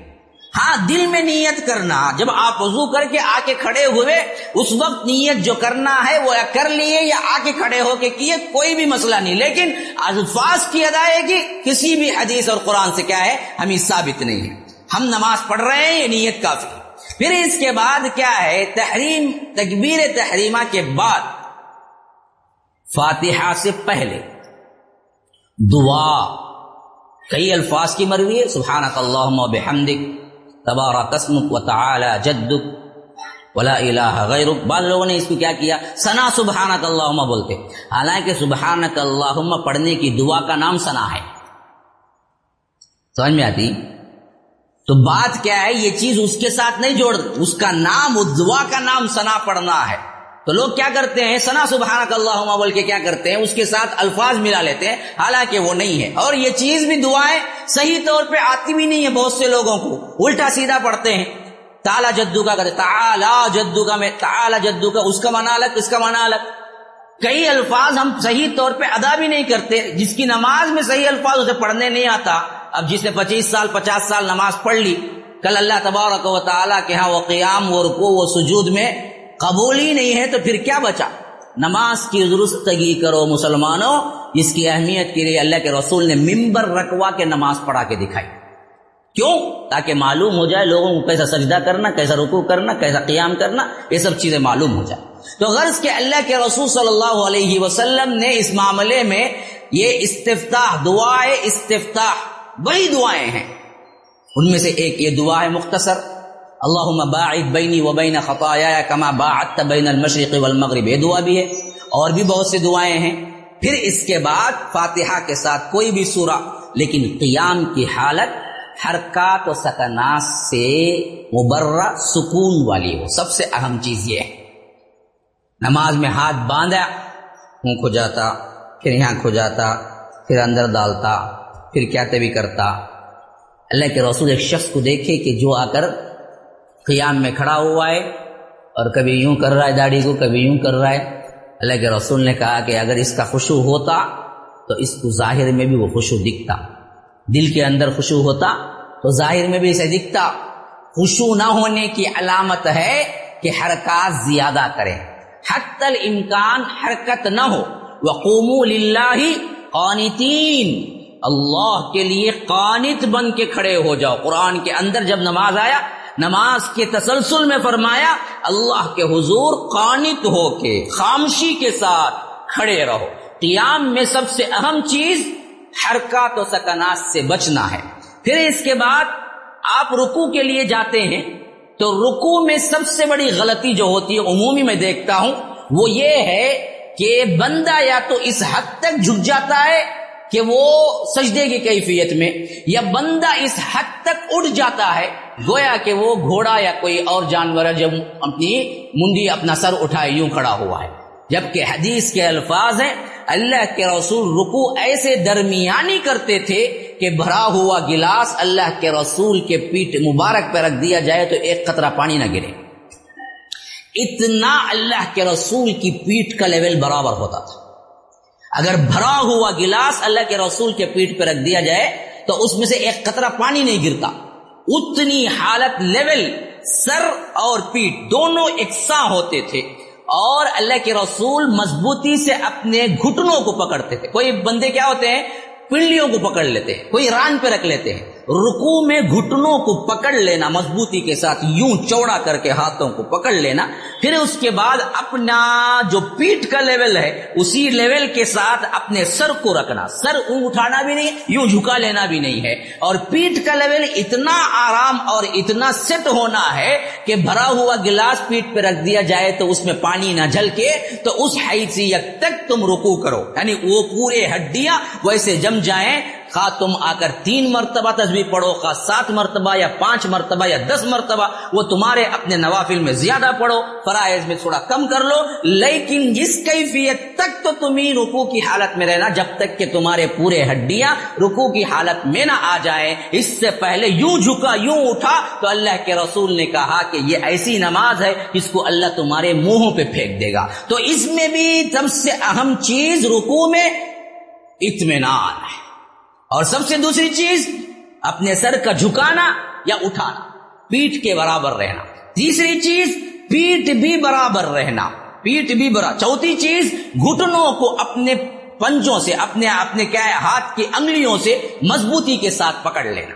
ہاں دل میں نیت کرنا، جب آپ وضو کر کے آ کے کھڑے ہوئے، اس وقت نیت جو کرنا ہے، وہ کر لیے یا آ کے کھڑے ہو کے کیے، کوئی بھی مسئلہ نہیں۔ لیکن الفاظ کی ادائیگی کسی بھی حدیث اور قرآن سے کیا ہے، ہمیں ثابت نہیں ہے۔ ہم نماز پڑھ رہے ہیں، یہ نیت کافی پھر اس کے بعد کیا ہے؟ تحریم، تکبیر تحریمہ کے بعد فاتحہ سے پہلے دعا۔ کئی الفاظ کی مروی ہے، سبحانک اللہم و بحمدک تبارا قسم و تعالی جدک، ولا الہ غیرک۔ بعض لوگوں نے اس کو کیا کیا؟ سنا سبحانک اللہم بولتے۔ حالانکہ سبحانک اللہم پڑھنے کی دعا کا نام سنا ہے۔ سمجھ میں آتی؟ تو بات کیا ہے؟ یہ چیز اس کے ساتھ نہیں جوڑ اس کا نام، اس دعا کا نام سنا پڑھنا ہے۔ تو لوگ کیا کرتے ہیں؟ سنا سبحانک اللہ بول کے کیا کرتے ہیں؟ اس کے ساتھ الفاظ ملا لیتے ہیں۔ حالانکہ وہ نہیں ہے۔ اور یہ چیز بھی دعائیں صحیح طور پہ آتی بھی نہیں ہے بہت سے لوگوں کو۔ الٹا سیدھا پڑھتے ہیں۔ تالا جدو کا کہتے تالا جدو کا میں تالا جدو کا اس کا مانا الگ، اس کا مانا الگ۔ کئی الفاظ ہم صحیح طور پہ ادا بھی نہیں کرتے۔ جس کی نماز میں صحیح الفاظ اسے پڑھنے نہیں آتا۔ اب جس نے پچیس سال، پچاس سال نماز پڑھ لی، کل اللہ تبارک و تعالیٰ کے ہاں وہ قیام، وہ رکو وہ سجود میں قبول ہی نہیں ہے تو پھر کیا بچا؟ نماز کی درستگی کرو مسلمانوں جس کی اہمیت کے لیے اللہ کے رسول نے ممبر رکوا کے نماز پڑھا کے دکھائی۔ کیوں؟ تاکہ معلوم ہو جائے لوگوں کو کیسا سجدہ کرنا، کیسا رکو کرنا، کیسا قیام کرنا، یہ سب چیزیں معلوم ہو جائے تو غرض کے اللہ کے رسول صلی اللہ علیہ وسلم نے اس معاملے میں یہ استفتاح دعائیں استفتاح بڑی دعائیں ہیں۔ ان میں سے ایک یہ دعا ہے مختصر اللہ باعد بینی و بین خطایا کما باعدت بین المشرق والمغرب۔ یہ دعا بھی ہے، اور بھی بہت سی دعائیں ہیں۔ پھر اس کے بعد فاتحہ کے ساتھ کوئی بھی سورہ، لیکن قیام کی حالت حرکات و سکنات سے مبرہ سکون والی ہو۔ سب سے اہم چیز یہ ہے۔ نماز میں ہاتھ باندھا ہوں کھو جاتا، پھر یہاں کھو جاتا، پھر اندر ڈالتا۔ پھر کیا تبھی کرتا؟ اللہ کے رسول ایک شخص کو دیکھے کہ جو آ کر قیام میں کھڑا ہوا ہے اور کبھی یوں کر رہا ہے داڑھی کو، کبھی یوں کر رہا ہے۔ اللہ کے رسول نے کہا کہ اگر اس کا خوشو ہوتا تو اس کو ظاہر میں بھی وہ خوشو دکھتا۔ دل کے اندر خوشو ہوتا تو ظاہر میں بھی اسے دکھتا۔ خوشو نہ ہونے کی علامت ہے کہ حرکات زیادہ کریں۔ حت الامکان حرکت نہ ہو۔ وقوموا للہ قانتین۔ اللہ کے لیے قانت بن کے کھڑے ہو جاؤ۔ قرآن کے اندر جب نماز آیا، نماز کے تسلسل میں فرمایا، اللہ کے حضور قانت ہو کے، خامشی کے ساتھ کھڑے رہو۔ قیام میں سب سے اہم چیز حرکات و سکنات سے بچنا ہے۔ پھر اس کے بعد آپ رکو کے لیے جاتے ہیں، تو رکو میں سب سے بڑی غلطی جو ہوتی ہے، عمومی میں دیکھتا ہوں، وہ یہ ہے کہ بندہ یا تو اس حد تک جھک جاتا ہے کہ وہ سجدے کی کیفیت میں یا بندہ اس حد تک اٹھ جاتا ہے، گویا کہ وہ گھوڑا یا کوئی اور جانور جب اپنی منڈی اپنا سر اٹھائے یوں کھڑا ہوا ہے۔ جبکہ حدیث کے الفاظ ہیں، اللہ کے رسول رکو ایسے درمیانی کرتے تھے کہ بھرا ہوا گلاس اللہ کے رسول کے پیٹ مبارک پہ رکھ دیا جائے تو ایک قطرہ پانی نہ گرے۔ اتنا اللہ کے رسول کی پیٹ کا لیول برابر ہوتا تھا۔ اگر بھرا ہوا گلاس اللہ کے رسول کے پیٹ پہ رکھ دیا جائے، تو اس میں سے ایک قطرہ پانی نہیں گرتا۔ اتنی حالت لیول سر اور پیٹ دونوں یکساں ہوتے تھے۔ اور اللہ کے رسول مضبوطی سے اپنے گھٹنوں کو پکڑتے تھے۔ کوئی بندے کیا ہوتے ہیں؟ پنڈلیوں کو پکڑ لیتے ہیں، کوئی ران پہ رکھ لیتے ہیں۔ رکو میں گھٹنوں کو پکڑ لینا، مضبوطی کے ساتھ یوں چوڑا کر کے ہاتھوں کو پکڑ لینا، پھر اس کے بعد اپنا جو پیٹ کا لیول ہے، اسی لیول کے ساتھ اپنے سر کو رکھنا۔ سر اون اٹھانا بھی نہیں، یوں جھکا لینا بھی نہیں ہے۔ اور پیٹ کا لیول اتنا آرام اور اتنا سیٹ ہونا ہے کہ بھرا ہوا گلاس پیٹ پہ رکھ دیا جائے تو اس میں پانی نہ جل کے تو اس حیثیت تک تم رکو کرو۔ یعنی وہ پورے ہڈیاں ویسے جم جائیں خواہ تم آ کر تین مرتبہ تصویر پڑھو، خواہ سات مرتبہ یا پانچ مرتبہ یا دس مرتبہ، وہ تمہارے اپنے نوافل میں زیادہ پڑھو، فرائض میں تھوڑا کم کر لو، لیکن اس کیفیت تک تو تم ہی رکو کی حالت میں رہنا، جب تک کہ تمہارے پورے ہڈیاں رکو کی حالت میں نہ آ جائے اس سے پہلے یوں جھکا، یوں اٹھا تو اللہ کے رسول نے کہا کہ یہ ایسی نماز ہے جس کو اللہ تمہارے منہوں پہ پھینک دے گا۔ تو اس میں بھی سب سے اہم چیز رکو میں اطمینان ہے۔ اور سب سے دوسری چیز، اپنے سر کا جھکانا یا اٹھانا پیٹ کے برابر رہنا۔ تیسری چیز پیٹ بھی برابر رہنا۔ پیٹ بھی برابر چوتھی چیز، گھٹنوں کو اپنے پنجوں سے، اپنے اپنے کیا ہاتھ کی انگلیوں سے مضبوطی کے ساتھ پکڑ لینا۔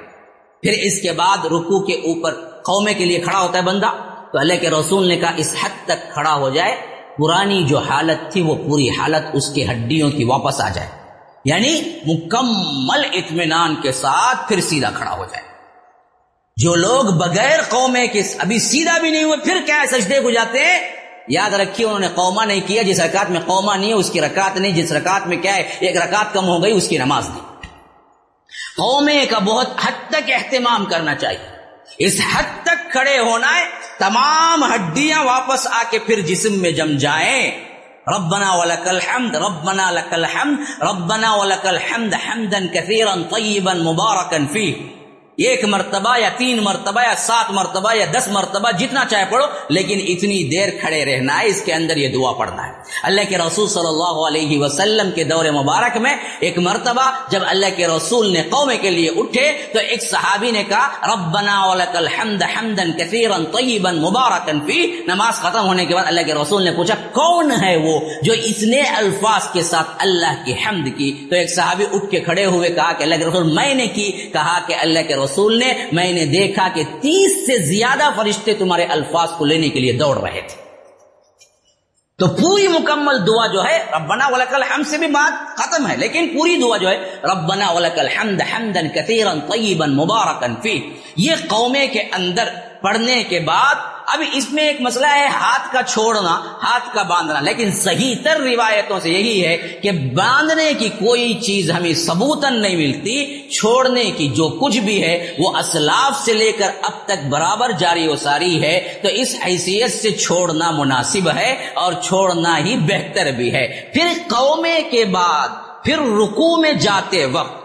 پھر اس کے بعد رکو کے اوپر قومے کے لیے کھڑا ہوتا ہے بندہ۔ تو اللہ کے رسول نے کہا، اس حد تک کھڑا ہو جائے، پرانی جو حالت تھی، وہ پوری حالت اس کی ہڈیوں کی واپس آ جائے۔ یعنی مکمل اطمینان کے ساتھ پھر سیدھا کھڑا ہو جائے۔ جو لوگ بغیر قومے کے ابھی سیدھا بھی نہیں ہوئے، پھر کیا سجدے کو جاتے ہیں۔ یاد رکھیے، انہوں نے قوما نہیں کیا، جس رکعت میں قوما نہیں ہے، اس کی رکعت نہیں۔ جس رکعت میں کیا ہے؟ ایک رکعت کم ہو گئی، اس کی نماز نہیں۔ قومے کا بہت حد تک اہتمام کرنا چاہیے۔ اس حد تک کھڑے ہونا ہے، تمام ہڈیاں واپس آ کے پھر جسم میں جم جائیں۔ ربنا ولك الحمد ربنا لك الحمد ربنا ولك الحمد حمدا كثيرا طيبا مباركا فيه. ایک مرتبہ یا تین مرتبہ یا سات مرتبہ یا دس مرتبہ جتنا چاہے پڑھو، لیکن اتنی دیر کھڑے رہنا ہے، اس کے اندر یہ دعا پڑھنا ہے۔ اللہ کے رسول صلی اللہ علیہ وسلم کے دور مبارک میں ایک مرتبہ جب اللہ کے رسول نے قوم کے لیے اٹھے، تو ایک صحابی نے کہا، ربنا ولک الحمد حمدا کثیرا طیبا مبارکا فی. نماز ختم ہونے کے بعد اللہ کے رسول نے پوچھا، کون ہے وہ جو اتنے الفاظ کے ساتھ اللہ کی حمد کی؟ تو ایک صحابی اٹھ کے کھڑے ہوئے کہا کہ اللہ کے رسول، میں نے کی؟ کہا کہ اللہ کے رسول نے میں نے دیکھا کہ تیس سے زیادہ فرشتے تمہارے الفاظ کو لینے کے لیے دوڑ رہے تھے۔ تو پوری مکمل دعا جو ہے، ربنا ولک الحمد سے بھی بات ختم ہے، لیکن پوری دعا جو ہے، ربنا ولک الحمد حمدا کثیرا طیبا مبارکا فی یہ قومے کے اندر پڑھنے کے بعد اب اس میں ایک مسئلہ ہے، ہاتھ کا چھوڑنا، ہاتھ کا باندھنا۔ لیکن صحیح تر روایتوں سے یہی ہے کہ باندھنے کی کوئی چیز ہمیں ثبوتن نہیں ملتی۔ چھوڑنے کی جو کچھ بھی ہے، وہ اسلاف سے لے کر اب تک برابر جاری و ساری ہے۔ تو اس حیثیت سے چھوڑنا مناسب ہے اور چھوڑنا ہی بہتر بھی ہے۔ پھر قومے کے بعد، پھر رکو میں جاتے وقت۔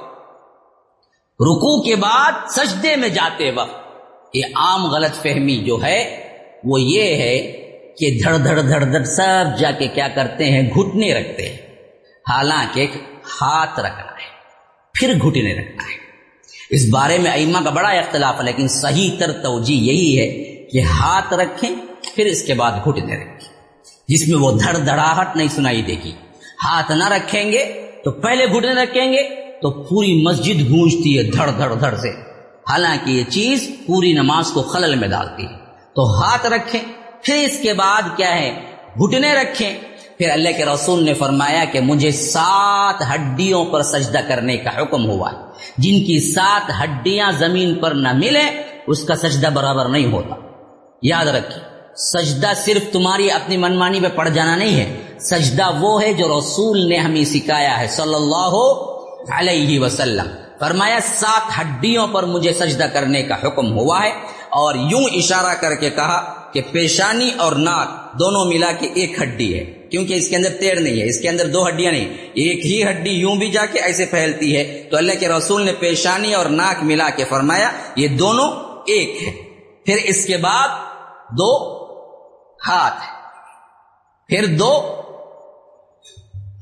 رکو کے بعد سجدے میں جاتے وقت، یہ عام غلط فہمی جو ہے وہ یہ ہے کہ دھڑ دھڑ دھڑ دھڑ سب جا کے کیا کرتے ہیں؟ گھٹنے رکھتے ہیں۔ حالانکہ ہاتھ رکھنا ہے، پھر گھٹنے رکھنا ہے۔ اس بارے میں ایما کا بڑا اختلاف ہے، لیکن صحیح تر توجہ یہی ہے کہ ہاتھ رکھیں، پھر اس کے بعد گھٹنے رکھیں۔ جس میں وہ دھڑ دھڑاہٹ نہیں سنائی دے گی۔ ہاتھ نہ رکھیں گے تو پہلے گھٹنے رکھیں گے، تو پوری مسجد گونجتی ہے دھڑ دھڑ دھڑ سے۔ حالانکہ یہ چیز پوری نماز کو خلل میں ڈالتی ہے۔ تو ہاتھ رکھیں۔ پھر اس کے بعد کیا ہے؟ گھٹنے رکھیں۔ پھر اللہ کے رسول نے فرمایا کہ مجھے سات ہڈیوں پر سجدہ کرنے کا حکم ہوا۔ جن کی سات ہڈیاں زمین پر نہ ملے، اس کا سجدہ برابر نہیں ہوتا۔ یاد رکھیں، سجدہ صرف تمہاری اپنی منمانی پہ پڑ جانا نہیں ہے۔ سجدہ وہ ہے جو رسول نے ہمیں سکھایا ہے۔ صلی اللہ علیہ وسلم۔ فرمایا، سات ہڈیوں پر مجھے سجدہ کرنے کا حکم ہوا ہے۔ اور یوں اشارہ کر کے کہا کہ پیشانی اور ناک دونوں ملا کے ایک ہڈی ہے، کیونکہ اس کے اندر تیر نہیں ہے، اس کے اندر دو ہڈیاں نہیں، ایک ہی ہڈی یوں بھی جا کے ایسے پھیلتی ہے۔ تو اللہ کے رسول نے پیشانی اور ناک ملا کے فرمایا، یہ دونوں ایک ہے۔ پھر اس کے بعد دو ہاتھ پھر دو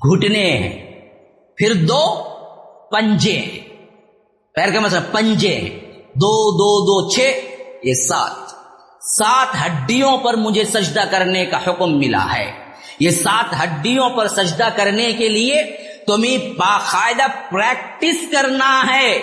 گھٹنے ہیں۔ پھر دو پنجے ہیں۔ پیر کا مطلب پنجے ہیں۔ دو دو دو، چھ۔ یہ سات سات ہڈیوں پر مجھے سجدہ کرنے کا حکم ملا ہے۔ یہ سات ہڈیوں پر سجدہ کرنے کے لیے تمہیں باقاعدہ پریکٹس کرنا ہے۔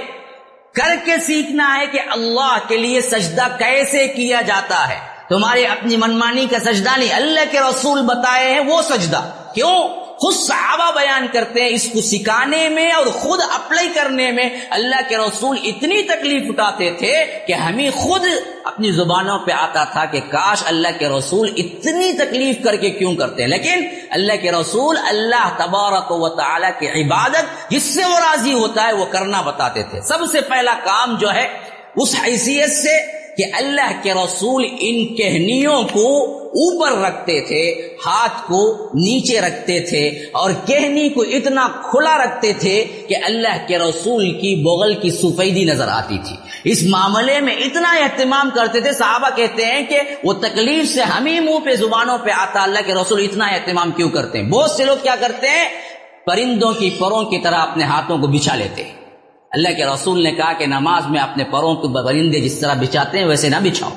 کر کے سیکھنا ہے کہ اللہ کے لیے سجدہ کیسے کیا جاتا ہے۔ تمہاری اپنی منمانی کا سجدہ نہیں، اللہ کے رسول بتائے ہیں وہ سجدہ۔ کیوں؟ خود صحابہ بیان کرتے ہیں اس کو سکھانے میں اور خود اپلائی کرنے میں اللہ کے رسول اتنی تکلیف اٹھاتے تھے کہ ہمیں خود اپنی زبانوں پہ آتا تھا کہ کاش اللہ کے رسول اتنی تکلیف کر کے کیوں کرتے ہیں؟ لیکن اللہ کے رسول اللہ تبارک و تعالی کی عبادت جس سے وہ راضی ہوتا ہے وہ کرنا بتاتے تھے۔ سب سے پہلا کام جو ہے اس حیثیت سے کہ اللہ کے رسول ان کہنیوں کو اوپر رکھتے تھے، ہاتھ کو نیچے رکھتے تھے، اور کہنی کو اتنا کھلا رکھتے تھے کہ اللہ کے رسول کی بغل کی سفیدی نظر آتی تھی۔ اس معاملے میں اتنا اہتمام کرتے تھے، صحابہ کہتے ہیں کہ وہ تکلیف سے ہمیں منہ پہ، زبانوں پہ آتا، اللہ کے رسول اتنا اہتمام کیوں کرتے ہیں؟ بہت سے لوگ کیا کرتے ہیں؟ پرندوں کی پروں کی طرح اپنے ہاتھوں کو بچھا لیتے ہیں۔ اللہ کے رسول نے کہا کہ نماز میں اپنے پروں کو پرندے جس طرح بچھاتے ہیں ویسے نہ بچھاؤ۔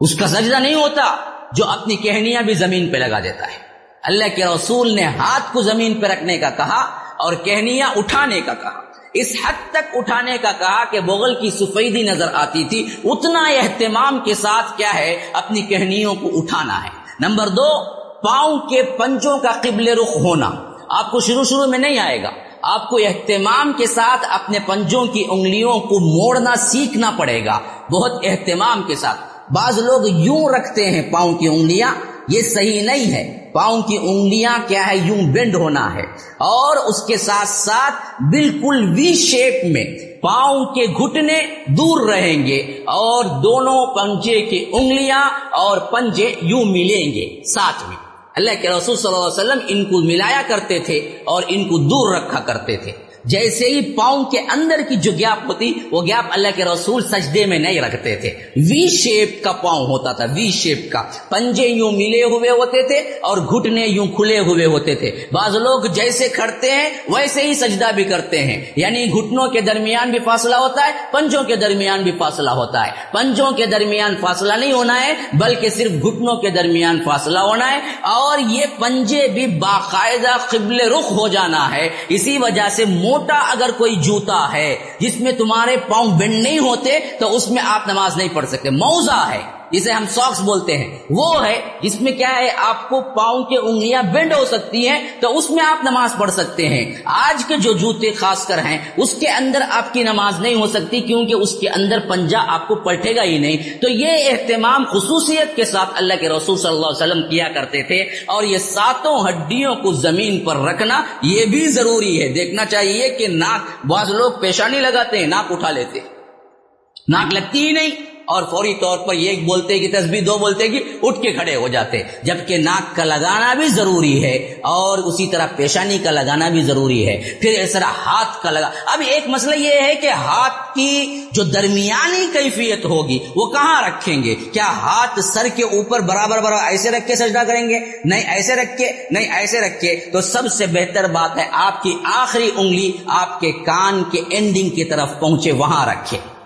اس کا سجدہ نہیں ہوتا جو اپنی کہنیاں بھی زمین پہ لگا دیتا ہے۔ اللہ کے رسول نے ہاتھ کو زمین پہ رکھنے کا کہا اور کہنیاں اٹھانے کا کہا۔ اس حد تک اٹھانے کا کہا کہ بغل کی سفیدی نظر آتی تھی۔ اتنا اہتمام کے ساتھ کیا ہے؟ اپنی کہنیوں کو اٹھانا ہے۔ نمبر دو، پاؤں کے پنجوں کا قبل رخ ہونا۔ آپ کو شروع شروع میں نہیں آئے گا۔ آپ کو اہتمام کے ساتھ اپنے پنجوں کی انگلیوں کو موڑنا سیکھنا پڑے گا۔ بہت اہتمام کے ساتھ۔ بعض لوگ یوں رکھتے ہیں، پاؤں کی انگلیاں۔ یہ صحیح نہیں ہے۔ پاؤں کی انگلیاں کیا ہے؟ یوں بینڈ ہونا ہے۔ اور اس کے ساتھ ساتھ بالکل وی شیپ میں پاؤں کے گھٹنے دور رہیں گے اور دونوں پنجے کی انگلیاں اور پنجے یوں ملیں گے ساتھ میں۔ اللہ کے رسول صلی اللہ علیہ وسلم ان کو ملایا کرتے تھے اور ان کو دور رکھا کرتے تھے۔ جیسے ہی پاؤں کے اندر کی جو گیپ ہوتی، وہ گیپ اللہ کے رسول سجدے میں نہیں رکھتے تھے۔ وی شیپ کا پاؤں ہوتا تھا، وی شیپ کا۔ پنجے یوں ملے ہوئے ہوتے تھے اور گھٹنے یوں کھلے ہوئے ہوتے تھے۔ بعض لوگ جیسے کھڑتے ہیں، ویسے ہی سجدہ بھی کرتے ہیں۔ یعنی گھٹنوں کے درمیان بھی فاصلہ ہوتا ہے، پنجوں کے درمیان بھی فاصلہ ہوتا ہے۔ پنجوں کے درمیان فاصلہ نہیں ہونا ہے، بلکہ صرف گھٹنوں کے درمیان فاصلہ ہونا ہے۔ اور یہ پنجے بھی باقاعدہ قبل رخ ہو جانا ہے۔ اسی وجہ سے موٹا اگر کوئی جوتا ہے جس میں تمہارے پاؤں بینڈ نہیں ہوتے تو اس میں آپ نماز نہیں پڑھ سکتے موزہ ہے۔ جسے ہم ساکس بولتے ہیں۔ وہ ہے جس میں کیا ہے، آپ کو پاؤں کے انگلیاں بینڈ ہو سکتی ہیں، تو اس میں آپ نماز پڑھ سکتے ہیں۔ آج کے جو جوتے خاص کر ہیں، اس کے اندر آپ کی نماز نہیں ہو سکتی، کیونکہ اس کے اندر پنجا آپ کو پلٹے گا ہی نہیں۔ تو یہ اہتمام خصوصیت کے ساتھ اللہ کے رسول صلی اللہ علیہ وسلم کیا کرتے تھے۔ اور یہ ساتوں ہڈیوں کو زمین پر رکھنا، یہ بھی ضروری ہے۔ دیکھنا چاہیے کہ ناک، بعض لوگ پیشانی لگاتے ہیں، ناک اٹھا لیتے۔ ناک لگتی ہی نہیں۔ اور فوری طور پر یہ بولتے کہ تصویر دو بولتے کہ اٹھ کے کھڑے ہو جاتے جبکہ ناک کا لگانا بھی ضروری ہے اور اسی طرح پیشانی کا لگانا بھی ضروری ہے۔ پھر اس طرح ہاتھ کا لگا۔ اب ایک مسئلہ یہ ہے کہ ہاتھ کی جو درمیانی کیفیت ہوگی، وہ کہاں رکھیں گے؟ کیا ہاتھ سر کے اوپر برابر برابر ایسے رکھ کے سجدہ کریں گے؟ نہیں ایسے رکھ کے، نہیں ایسے رکھ کے۔ تو سب سے بہتر بات ہے آپ کی آخری انگلی آپ کے کان کے اینڈنگ کی طرف پہنچے، وہاں رکھے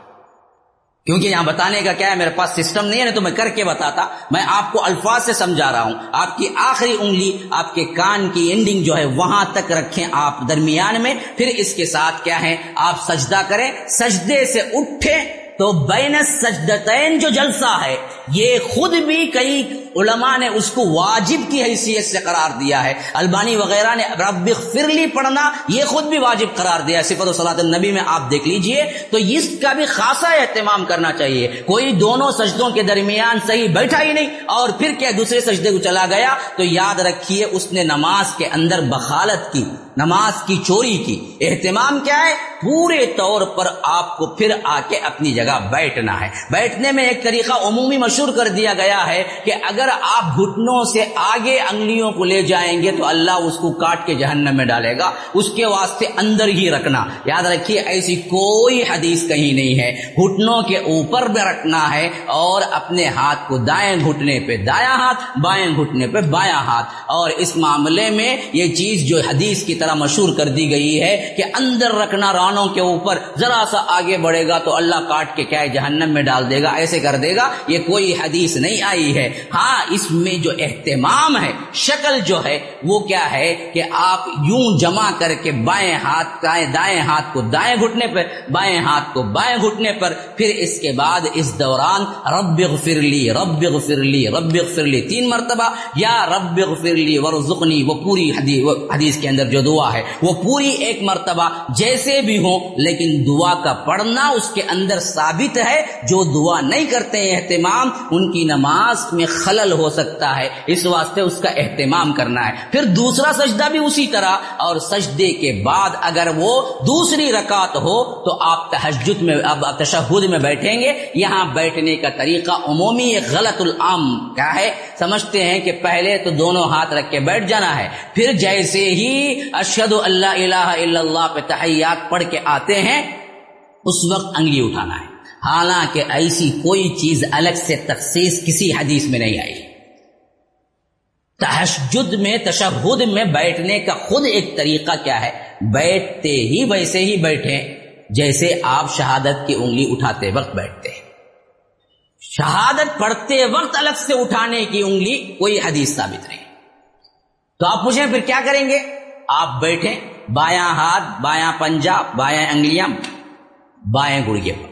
کیونکہ یہاں بتانے کا کیا ہے، میرے پاس سسٹم نہیں ہے تو میں کر کے بتاتا۔ میں آپ کو الفاظ سے سمجھا رہا ہوں۔ آپ کی آخری انگلی، آپ کے کان کی اینڈنگ جو ہے، وہاں تک رکھیں آپ درمیان میں۔ پھر اس کے ساتھ کیا ہے، آپ سجدہ کریں۔ سجدے سے اٹھیں۔ تو بین سجدتین جو جلسہ ہے، یہ خود بھی کئی علماء نے اس کو واجب کی حیثیت سے قرار دیا ہے۔ البانی وغیرہ نے رب فرلی پڑھنا، یہ خود بھی واجب قرار دیا صفت و صلاح النبی میں آپ دیکھ لیجیے۔ تو اس کا بھی خاصا اہتمام کرنا چاہیے۔ کوئی دونوں سجدوں کے درمیان صحیح بیٹھا ہی نہیں اور پھر کیا دوسرے سجدے کو چلا گیا، تو یاد رکھیے اس نے نماز کے اندر بخالت کی، نماز کی چوری کی۔ اہتمام کیا ہے؟ پورے طور پر آپ کو پھر آ کے اپنی جگہ بیٹھنا ہے۔ بیٹھنے میں ایک طریقہ عمومی مشہور کر دیا گیا ہے کہ اگر آپ گھٹنوں سے آگے انگلیوں کو لے جائیں گے تو اللہ اس کو کاٹ کے جہنم میں ڈالے گا۔ اس کے واسطے اندر ہی رکھنا۔ یاد رکھیے، ایسی کوئی حدیث کہیں نہیں ہے۔ گھٹنوں کے اوپر بھی رکھنا ہے اور اپنے ہاتھ کو دائیں گھٹنے پہ دایا ہاتھ، بائیں گھٹنے پہ بایا ہاتھ۔ اور اس معاملے میں یہ چیز جو حدیث کی طرح مشہور کر دی گئی ہے کہ اندر رکھنا رانوں کے اوپر، ذرا سا آگے بڑھے گا تو اللہ کاٹ کے کیا ہے، جہنم میں ڈال دے گا، ایسے کر دے گا، یہ کوئی حدیث نہیں آئی ہے۔ ہاں اس میں جو اہتمام ہے، شکل جو ہے، وہ کیا ہے کہ آپ یوں جمع کر کے بائیں ہاتھ دائیں ہاتھ کو دائیں گھٹنے پر، بائیں ہاتھ کو بائیں گھٹنے پر، پھر اس کے بعد اس دوران رب غفر لی، رب غفر لی، رب غفر لی، تین مرتبہ، یا رب غفر لی ورزقنی، وہ پوری حدیث حدیث کے اندر جو دعا ہے، وہ پوری ایک مرتبہ جیسے بھی ہو لیکن دعا کا پڑھنا اس کے اندر سا ثابت ہے، جو دعا نہیں کرتے ہیں اہتمام، ان کی نماز میں خلل ہو سکتا ہے۔ اس واسطے اس کا اہتمام کرنا ہے۔ پھر دوسرا سجدہ بھی اسی طرح، اور سجدے کے بعد اگر وہ دوسری رکعت ہو، تو آپ تحجد میں، اب تشہد میں بیٹھیں گے۔ یہاں بیٹھنے کا طریقہ عمومی غلط العام کیا ہے؟ سمجھتے ہیں کہ پہلے تو دونوں ہاتھ رکھ کے بیٹھ جانا ہے، پھر جیسے ہی اشد اللہ الہ الا اللہ پہ تحیات پڑھ کے آتے ہیں، اس وقت انگلی اٹھانا ہے۔ حالانکہ ایسی کوئی چیز الگ سے تخصیص کسی حدیث میں نہیں آئی۔ تحجد میں، تشہد میں بیٹھنے کا خود ایک طریقہ کیا ہے؟ بیٹھتے ہی ویسے ہی بیٹھے جیسے آپ شہادت کی انگلی اٹھاتے وقت بیٹھتے ہیں۔ شہادت پڑھتے وقت الگ سے اٹھانے کی انگلی کوئی حدیث ثابت نہیں۔ تو آپ پوچھیں، پھر کیا کریں گے؟ آپ بیٹھیں، بایاں ہاتھ، بایاں پنجا بایاں انگلیاں بائیں گڑگے پر۔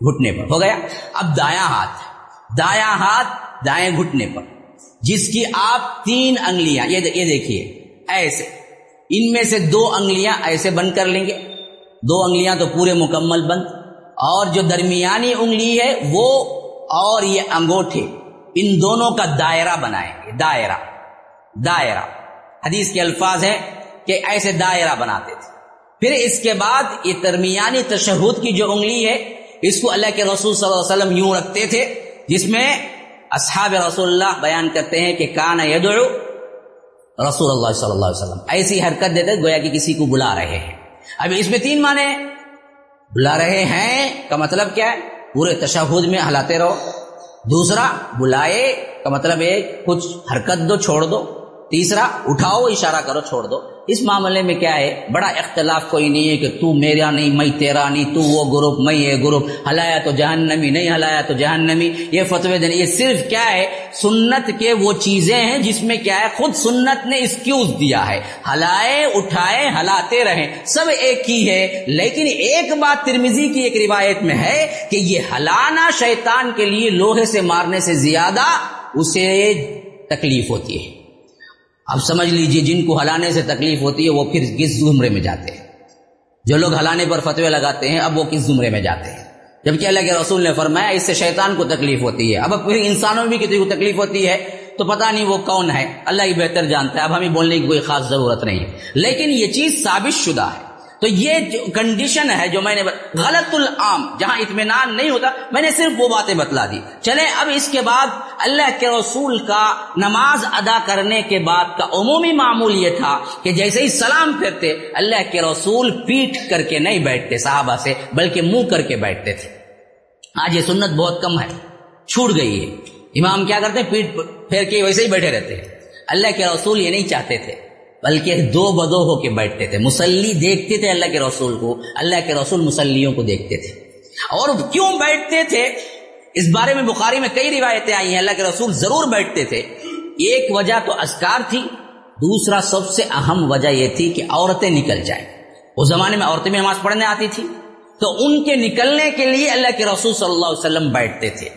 گھٹنے پر۔ ہو گیا؟ اب دایاں ہاتھ۔ دایاں ہاتھ دائیں گھٹنے پر۔ جس کی آپ تین انگلیاں، یہ دیکھیے۔ ایسے۔ ان میں سے دو انگلیاں ایسے بند کر لیں گے۔ دو انگلیاں تو پورے مکمل بند۔ اور جو درمیانی انگلی ہے، وہ اور یہ انگوٹھے۔ ان دونوں کا دائرہ بنائیں گے۔ دائرہ۔ دائرہ۔ حدیث کے الفاظ ہیں کہ ایسے دائرہ بناتے تھے۔ پھر اس کے بعد یہ درمیانی تشہد کی جو انگلی ہے اس کو اللہ کے رسول صلی اللہ علیہ وسلم یوں رکھتے تھے، جس میں اصحاب رسول اللہ بیان کرتے ہیں کہ کان یدعو رسول اللہ صلی اللہ علیہ وسلم۔ ایسی حرکت دیتے گویا کہ کسی کو بلا رہے ہیں۔ اب اس میں تین معنی بلا رہے ہیں کا مطلب کیا ہے؟ پورے تشہد میں ہلاتے رہو۔ دوسرا، بلائے کا مطلب ہے کچھ حرکت دو، چھوڑ دو۔ تیسرا، اٹھاؤ، اشارہ کرو، چھوڑ دو۔ اس معاملے میں کیا ہے؟ بڑا اختلاف کوئی نہیں ہے کہ تو میرا نہیں، میں تیرا نہیں، تو وہ گروپ، میں یہ گروپ۔ ہلایا تو جہنمی، نہیں ہلایا تو جہنمی۔ یہ فتوی دینے یہ صرف کیا ہے؟ سنت کے وہ چیزیں ہیں جس میں کیا ہے؟ خود سنت نے اسکیوز دیا ہے۔ ہلائے، اٹھائے، ہلاتے رہیں۔ سب ایک ہی ہے۔ لیکن ایک بات ترمیزی کی ایک روایت میں ہے کہ یہ ہلانا شیطان کے لیے لوہے سے مارنے سے زیادہ اسے تکلیف ہوتی ہے۔ اب سمجھ لیجیے جن کو ہلانے سے تکلیف ہوتی ہے وہ پھر کس زمرے میں جاتے ہیں؟ جو لوگ ہلانے پر فتوے لگاتے ہیں، اب وہ کس زمرے میں جاتے ہیں؟ جبکہ اللہ کے رسول نے فرمایا، اس سے شیطان کو تکلیف ہوتی ہے۔ اب پھر انسانوں میں بھی کسی کو تکلیف ہوتی ہے، تو پتہ نہیں وہ کون ہے۔ اللہ ہی بہتر جانتا ہے۔ اب ہمیں بولنے کی کوئی خاص ضرورت نہیں ہے۔ لیکن یہ چیز ثابت شدہ ہے۔ تو یہ کنڈیشن ہے جو میں نے غلط العام جہاں اطمینان نہیں ہوتا، میں نے صرف وہ باتیں بتلا دی۔ چلے اب اس کے بعد اللہ کے رسول کا نماز ادا کرنے کے بعد کا عمومی معمول یہ تھا کہ جیسے ہی سلام پھرتے اللہ کے رسول پیٹ کر کے نہیں بیٹھتے صحابہ سے، بلکہ منہ کر کے بیٹھتے تھے۔ آج یہ سنت بہت کم ہے۔ چھوٹ گئی ہے امام کیا کرتے؟ ہیں پیٹ پھیر کے ویسے ہی بیٹھے رہتے۔ ہیں اللہ کے رسول یہ نہیں چاہتے تھے۔ بلکہ دو بدو ہو کے بیٹھتے تھے۔ مسلی دیکھتے تھے اللہ کے رسول کو، اللہ کے رسول مسلیوں کو دیکھتے تھے۔ اور کیوں بیٹھتے تھے؟ اس بارے میں بخاری میں کئی روایتیں آئی ہیں۔ اللہ کے رسول ضرور بیٹھتے تھے۔ ایک وجہ تو اسکار تھی، دوسرا سب سے اہم وجہ یہ تھی کہ عورتیں نکل جائیں۔ اس زمانے میں عورتیں بھی نماز پڑھنے آتی تھی تو ان کے نکلنے کے لیے اللہ کے رسول صلی اللہ علیہ وسلم بیٹھتے تھے۔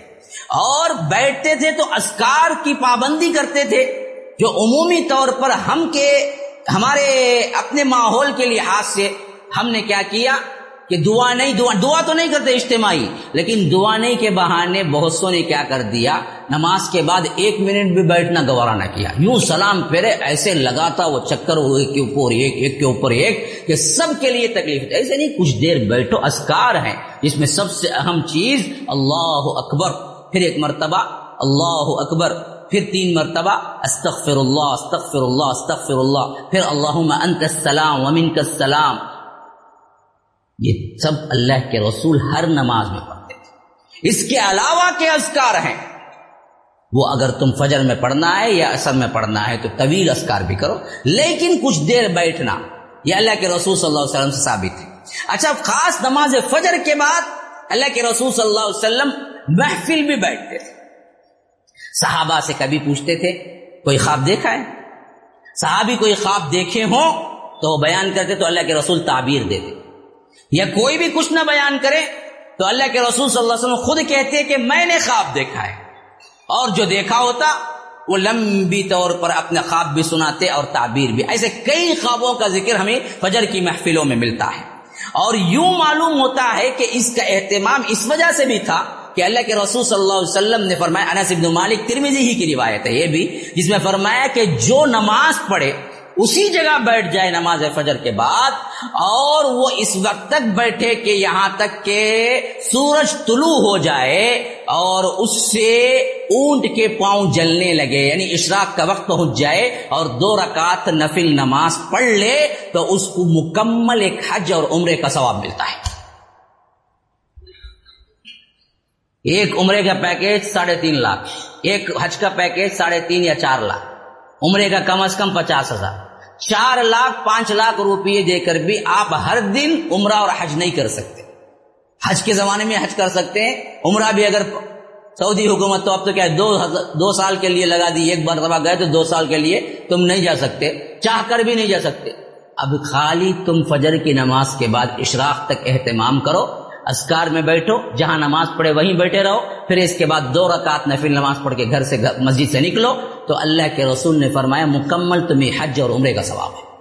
اور بیٹھتے تھے تو اسکار کی پابندی کرتے تھے۔ جو عمومی طور پر ہم کے ہمارے اپنے ماحول کے لحاظ سے ہم نے کیا کیا کہ دعا نہیں، دعا دعا تو نہیں کرتے اجتماعی، لیکن دعا نہیں کے بہانے بہت سو نے کیا کر دیا۔ نماز کے بعد ایک منٹ بھی بیٹھنا گوارا نہ کیا۔ یوں سلام پھیرے، ایسے لگاتا وہ چکر ایک کے اوپر، ایک ایک کے اوپر، ایک کہ سب کے لیے تکلیف۔ ایسے نہیں، کچھ دیر بیٹھو اسکار ہیں۔ جس میں سب سے اہم چیز، اللہ اکبر۔ پھر ایک مرتبہ، اللہ اکبر۔ پھر تین مرتبہ استغفر اللہ استغفر اللہ استغفر اللہ، پھر اللہ انت السلام ومن کا السلام۔ یہ سب اللہ کے رسول ہر نماز میں پڑھتے تھے۔ اس کے علاوہ کے اذکار ہیں۔ وہ اگر تم فجر میں پڑھنا ہے یا اثر میں پڑھنا ہے تو طویل اذکار بھی کرو، لیکن کچھ دیر بیٹھنا، یہ اللہ کے رسول صلی اللہ علیہ وسلم سے ثابت ہے۔ اچھا خاص نماز فجر کے بعد اللہ کے رسول صلی اللہ علیہ وسلم محفل بھی بیٹھتے تھے۔ صحابہ سے کبھی پوچھتے تھے، کوئی خواب دیکھا ہے؟ صحابی کوئی خواب دیکھے ہوں تو وہ بیان کرتے تو اللہ کے رسول تعبیر دیتے۔ یا کوئی بھی کچھ نہ بیان کرے تو اللہ کے رسول صلی اللہ علیہ وسلم خود کہتے کہ میں نے خواب دیکھا ہے۔ اور جو دیکھا ہوتا، وہ لمبی طور پر اپنے خواب بھی سناتے اور تعبیر بھی۔ ایسے کئی خوابوں کا ذکر ہمیں فجر کی محفلوں میں ملتا ہے۔ اور یوں معلوم ہوتا ہے کہ اس کا اہتمام اس وجہ سے بھی تھا کہ اللہ کے رسول صلی اللہ علیہ وسلم نے فرمایا، انس ابن مالک ترمیزی ہی کی روایت ہے یہ بھی، جس میں فرمایا کہ جو نماز پڑھے، اسی جگہ بیٹھ جائے نماز فجر کے بعد، اور وہ اس وقت تک بیٹھے کہ یہاں تک کہ سورج طلوع ہو جائے، اور اس سے اونٹ کے پاؤں جلنے لگے یعنی اشراق کا وقت پہنچ جائے، اور دو رکعت نفل نماز پڑھ لے، تو اس کو مکمل ایک حج اور عمرے کا ثواب ملتا ہے۔ ایک عمرے کا پیکیج ساڑھے تین لاکھ، ایک حج کا پیکیج ساڑھے تین یا چار لاکھ۔ عمرے کا کم از کم پچاس ہزار۔ چار لاکھ، پانچ لاکھ روپئے دے کر بھی آپ ہر دن عمرہ اور حج نہیں کر سکتے۔ حج کے زمانے میں حج کر سکتے ہیں، عمرہ بھی اگر سعودی حکومت تو اب تو کیا دو دو سال کے لیے لگا دی، ایک مرتبہ گئے تو دو سال کے لیے تم نہیں جا سکتے، چاہ کر بھی نہیں جا سکتے۔ اب خالی تم فجر کی نماز کے بعد اشراق تک اہتمام کرو۔ اسکار میں بیٹھو، جہاں نماز پڑھے وہیں بیٹھے رہو، پھر اس کے بعد دو رکعت نفل نماز پڑھ کے گھر سے مسجد سے نکلو۔ تو اللہ کے رسول نے فرمایا، مکمل تمہیں حج اور عمرے کا ثواب ہے۔